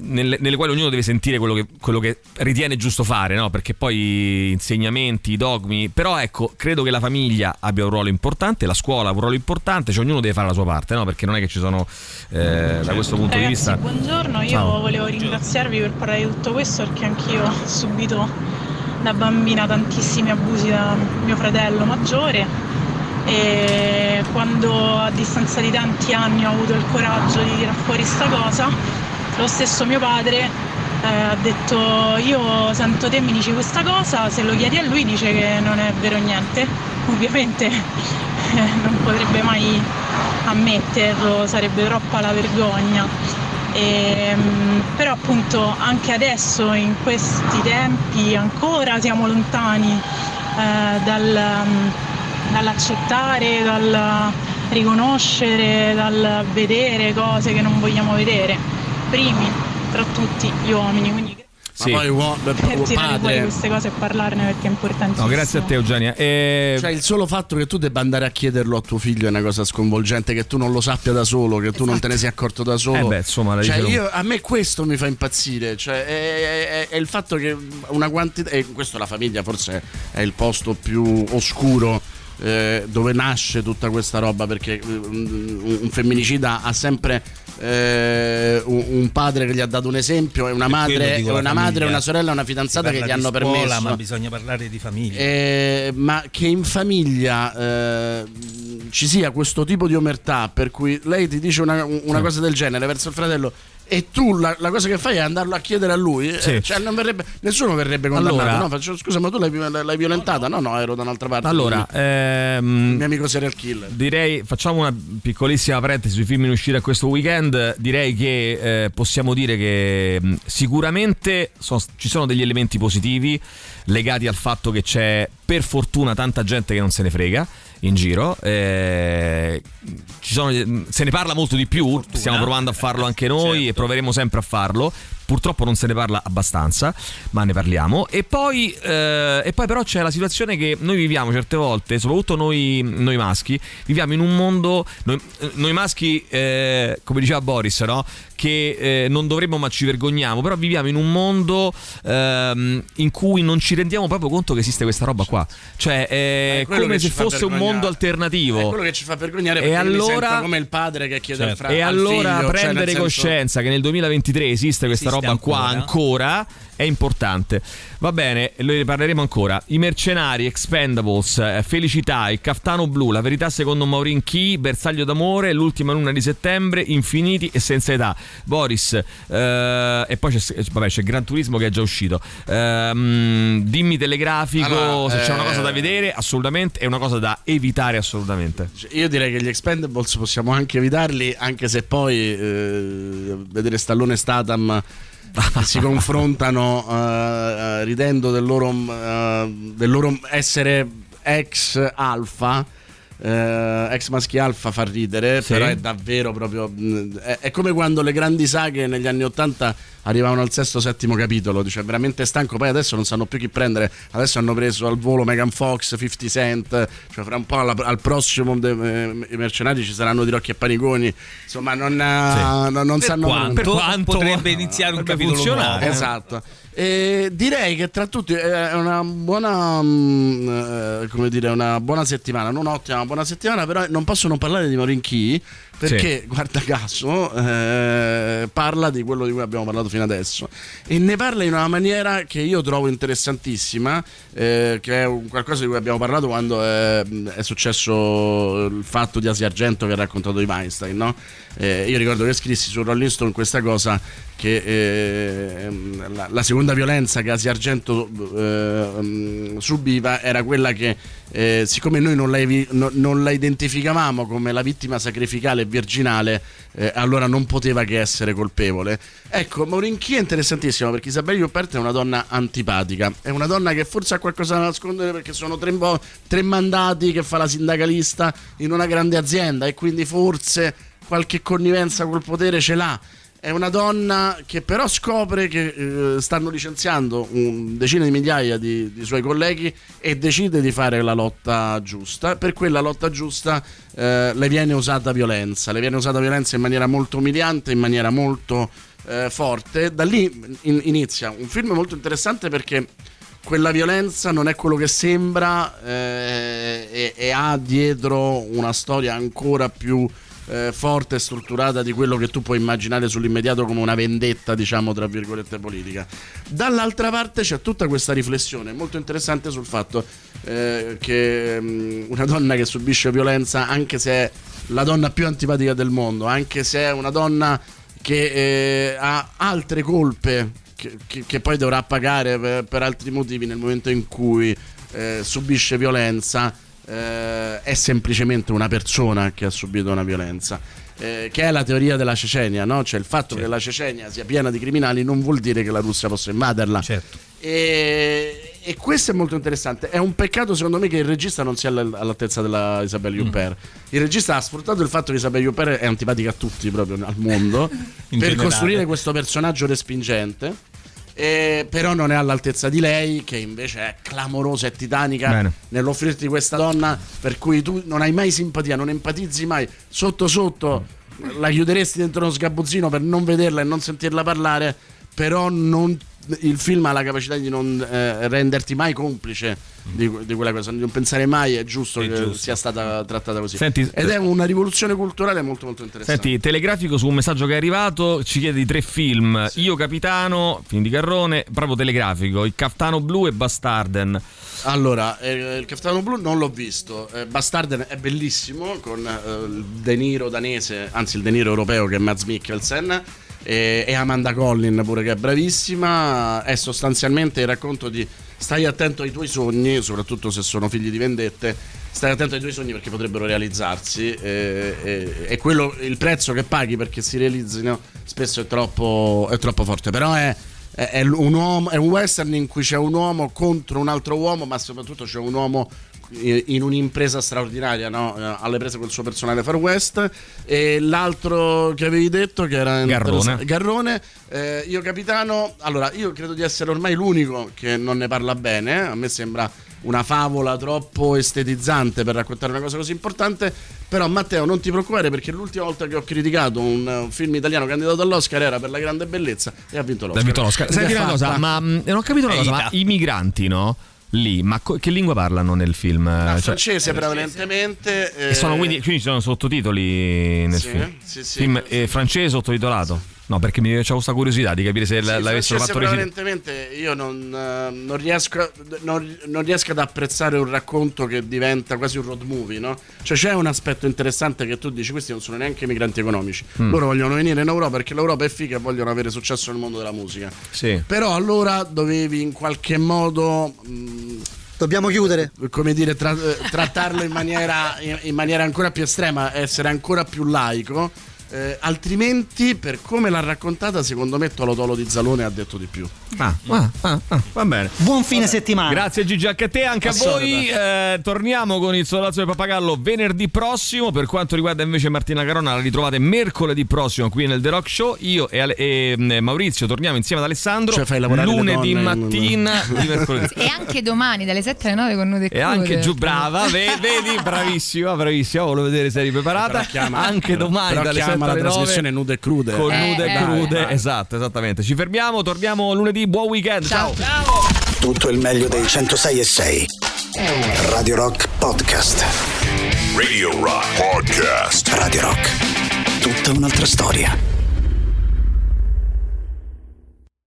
nelle, nelle quali ognuno deve sentire quello che, quello che ritiene giusto fare, no? perché poi insegnamenti, dogmi, però ecco, credo che la famiglia abbia un ruolo importante, la scuola ha un ruolo importante, cioè ognuno deve fare la sua parte, no? perché non è che ci sono eh, da questo punto di Ragazzi, vista... buongiorno, io Ciao. volevo ringraziarvi per parlare di tutto questo perché anch'io ho subito da bambina tantissimi abusi da mio fratello maggiore e quando a distanza di tanti anni ho avuto il coraggio di tirare fuori sta cosa, lo stesso mio padre eh, ha detto io sento te mi dici questa cosa, se lo chiedi a lui dice che non è vero niente, ovviamente eh, non potrebbe mai ammetterlo, sarebbe troppa la vergogna. Ehm, però appunto anche adesso in questi tempi ancora siamo lontani eh, dal, dall'accettare, dal riconoscere, dal vedere cose che non vogliamo vedere. Primi tra tutti gli uomini. Quindi Ma poi uo- per tirare fuori padre, queste cose e parlarne perché è importantissimo. No, grazie a te Eugenia. E... Cioè, il solo fatto che tu debba andare a chiederlo a tuo figlio è una cosa sconvolgente, che tu non lo sappia da solo, che tu non te ne sia accorto da solo. Eh beh, insomma, Cioè, io- a me questo mi fa impazzire. Cioè, è, è- è il fatto che una quantità. E questo la famiglia forse è il posto più oscuro. Eh, dove nasce tutta questa roba perché eh, un, un femminicida ha sempre eh, un, padre che gli ha dato un esempio e una madre, e una, madre una sorella e una fidanzata che gli hanno scuola, permesso Ma bisogna parlare di famiglia. eh, ma che in famiglia eh, ci sia questo tipo di omertà per cui lei ti dice una, una Sì. cosa del genere verso il fratello e tu la, la cosa che fai è andarlo a chiedere a lui? Eh, Sì. cioè non verrebbe, nessuno verrebbe condannato Allora- no, faccio, scusa ma tu l'hai, l'hai violentata? No no ero da un'altra parte Allora, il ehm, mio amico serial killer. Direi, facciamo una piccolissima parentesi sui film in uscita questo weekend. Direi che eh, possiamo dire che mh, sicuramente sono- ci sono degli elementi positivi legati al fatto che c'è per fortuna tanta gente che non se ne frega in giro. Eh, ci sono- mh, se ne parla molto di più, stiamo provando a farlo anche noi e proveremo sempre a farlo. Purtroppo non se ne parla abbastanza, ma ne parliamo. E poi, eh, e poi però c'è la situazione che noi viviamo certe volte, soprattutto noi, noi maschi, viviamo in un mondo, noi, noi maschi, eh, come diceva Boris, no? che eh, non dovremmo ma ci vergogniamo, però viviamo in un mondo ehm, in cui non ci rendiamo proprio conto che esiste questa roba qua. Cioè è È quello come se fosse un mondo è alternativo. quello che ci fa vergognare E allora- come il padre che chiede al, fra- e al allora figlio, cioè, prendere nel senso- coscienza che nel 2023 esiste questa Esiste roba qua ancora. ancora è importante. Va bene, lo ne parleremo ancora. I mercenari, Expendables, eh, Felicità, il Caftano Blu, La verità secondo Maureen Key, Bersaglio d'amore, L'ultima luna di settembre, Infiniti e Senza età. Boris, eh, e poi c'è, vabbè, c'è Gran Turismo che è già uscito. Ehm, dimmi telegrafico Allora, se c'è una cosa da eh, vedere, assolutamente, e una cosa da evitare assolutamente. Io direi che gli Expendables possiamo anche evitarli, anche se poi eh, vedere Stallone Statham si confrontano eh, ridendo del loro, eh, del loro essere ex alfa. Eh, ex maschi alfa fa ridere, Sì. però è davvero proprio. mh, È, è come quando le grandi saghe negli anni Ottanta arrivavano al sesto settimo capitolo, dice veramente stanco. Poi adesso non sanno più chi prendere. Adesso hanno preso al volo Megan Fox, 50 Cent. Cioè, fra un po' alla- al prossimo de- eh, i mercenari ci saranno di Rocchi e Paniconi. Insomma, non, eh, non- non Per sanno quanto per quanto potrebbe iniziare un capitolo funzionare. nuovo. Esatto. E direi che tra tutti è una buona, mm, eh, come dire, una buona settimana, non ottima, ma buona settimana, però non posso non parlare di Maureen Key perché, guarda caso, eh, parla di quello di cui abbiamo parlato fino adesso e ne parla in una maniera che io trovo interessantissima, eh, che è un qualcosa di cui abbiamo parlato quando è, è successo il fatto di Asia Argento che ha raccontato di Weinstein, no? Eh, io ricordo che scrissi su Rolling Stone questa cosa che eh, la, la seconda violenza che Asia Argento eh, mm, subiva era quella che eh, siccome noi non la, non la identificavamo come la vittima sacrificale virginale eh, allora non poteva che essere colpevole. Ecco Maureen Key è interessantissima perché Isabella Huppert è una donna antipatica. È una donna che forse ha qualcosa da nascondere perché sono tre, mo- tre mandati che fa la sindacalista in una grande azienda e quindi forse qualche connivenza col potere ce l'ha è una donna che però scopre che eh, stanno licenziando un decine di migliaia di, di suoi colleghi e decide di fare la lotta giusta. Per quella lotta giusta eh, le viene usata violenza, le viene usata violenza in maniera molto umiliante, in maniera molto eh, forte. Da lì in- inizia un film molto interessante perché quella violenza non è quello che sembra eh, e, e ha dietro una storia ancora più eh, forte e strutturata di quello che tu puoi immaginare sull'immediato come una vendetta, diciamo, tra virgolette politica. Dall'altra parte c'è tutta questa riflessione molto interessante sul fatto eh, che mh, una donna che subisce violenza, anche se è la donna più antipatica del mondo, anche se è una donna che eh, ha altre colpe che, che- che poi dovrà pagare per, per altri motivi nel momento in cui eh, subisce violenza, eh, è semplicemente una persona che ha subito una violenza. eh, che è la teoria della Cecenia, no? Cioè il fatto che la Cecenia sia piena di criminali non vuol dire che la Russia possa invaderla. E, e questo è molto interessante. È un peccato, secondo me, che il regista non sia all- all'altezza della Isabelle Huppert. Il regista ha sfruttato il fatto che Isabelle Huppert è antipatica a tutti proprio al mondo per generale. costruire questo personaggio respingente. Eh, però non è all'altezza di lei, che invece è clamorosa e titanica Bene. nell'offrirti questa donna per cui tu non hai mai simpatia, non empatizzi mai. Sotto sotto la chiuderesti dentro uno sgabuzzino per non vederla e non sentirla parlare, però non- il film ha la capacità di non eh, renderti mai complice di, di quella cosa, di non pensare mai è giusto che sia stata trattata così. Senti, Ed è una rivoluzione culturale molto molto interessante. Senti, telegrafico su un messaggio che è arrivato, ci chiede di tre film. Io Capitano, film di Carrone, proprio telegrafico, Il Caftano Blu e Bastarden. Allora, eh, il Caftano Blu non l'ho visto. Eh, Bastarden è bellissimo con eh, il De Niro danese, anzi il De Niro europeo che è Mads Mikkelsen e, e Amanda Collin pure che è bravissima. È sostanzialmente il racconto di stai attento ai tuoi sogni, soprattutto se sono figli di vendette. Stai attento ai tuoi sogni perché potrebbero realizzarsi e, e- e quello, il prezzo che paghi perché si realizzino spesso è troppo, è troppo forte. Però è, è- un uomo- è un western in cui c'è un uomo contro un altro uomo, ma soprattutto c'è un uomo in un'impresa straordinaria, no? Eh, alle prese col suo personale Far West. E l'altro che avevi detto che era Garrone. Garrone, eh, io capitano. Allora, io credo di essere ormai l'unico che non ne parla bene. A me sembra una favola troppo estetizzante per raccontare una cosa così importante. Però, Matteo, non ti preoccupare perché l'ultima volta che ho criticato un, film italiano candidato all'Oscar era per la grande bellezza e ha vinto l'Oscar. Ha vinto l'Oscar. Senti una cosa, ma mh, non ho capito una cosa, ma i migranti, no? Lì, ma co- che lingua parlano nel film? Cioè, francese prevalentemente. e sono eh, quindi, quindi ci sono sottotitoli nel Sì, film. sì, sì. film eh, francese sottotitolato? No, perché mi c'è questa curiosità di capire se Sì, l'avessero fatto recitare. prevalentemente io non, eh, non riesco, non, non riesco ad apprezzare un racconto che diventa quasi un road movie, no? Cioè c'è un aspetto interessante che tu dici, questi non sono neanche migranti economici. Mm. Loro vogliono venire in Europa perché l'Europa è figa e vogliono avere successo nel mondo della musica. Sì. Però allora dovevi in qualche modo... Dobbiamo chiudere. Come dire, tra- eh, trattarlo in maniera, in, in maniera ancora più estrema, essere ancora più laico. Eh, altrimenti, per come l'ha raccontata, secondo me Tolo Tolo di Zalone ha detto di più. Ah, ah, ah, ah, va bene. Buon fine settimana. Grazie Gigi anche a te, anche a Assolutamente. voi. Eh, torniamo con il Solazzo del Papagallo venerdì prossimo. Per quanto riguarda invece Martina Carona, la ritrovate mercoledì prossimo qui nel The Rock Show. Io e, Ale- e, mm, Maurizio torniamo insieme ad Alessandro Cioè, fai lavorare le lunedì donne, mattina di mercoledì. E anche domani dalle 7 alle 9 con Nude E anche giù, brava, ve- vedi, bravissima, bravissima. Volevo vedere se eri preparata. Chiama- anche però- domani però dalle 7 chiama la alle 9 trasmissione nude e crude. Con Eh, nude e eh, crude, vai. esatto, esattamente. Ci fermiamo, torniamo lunedì. Buon weekend. Ciao. Tutto il meglio dei 106 e 6. Radio Rock Podcast. Radio Rock Podcast. Radio Rock. Tutta un'altra storia.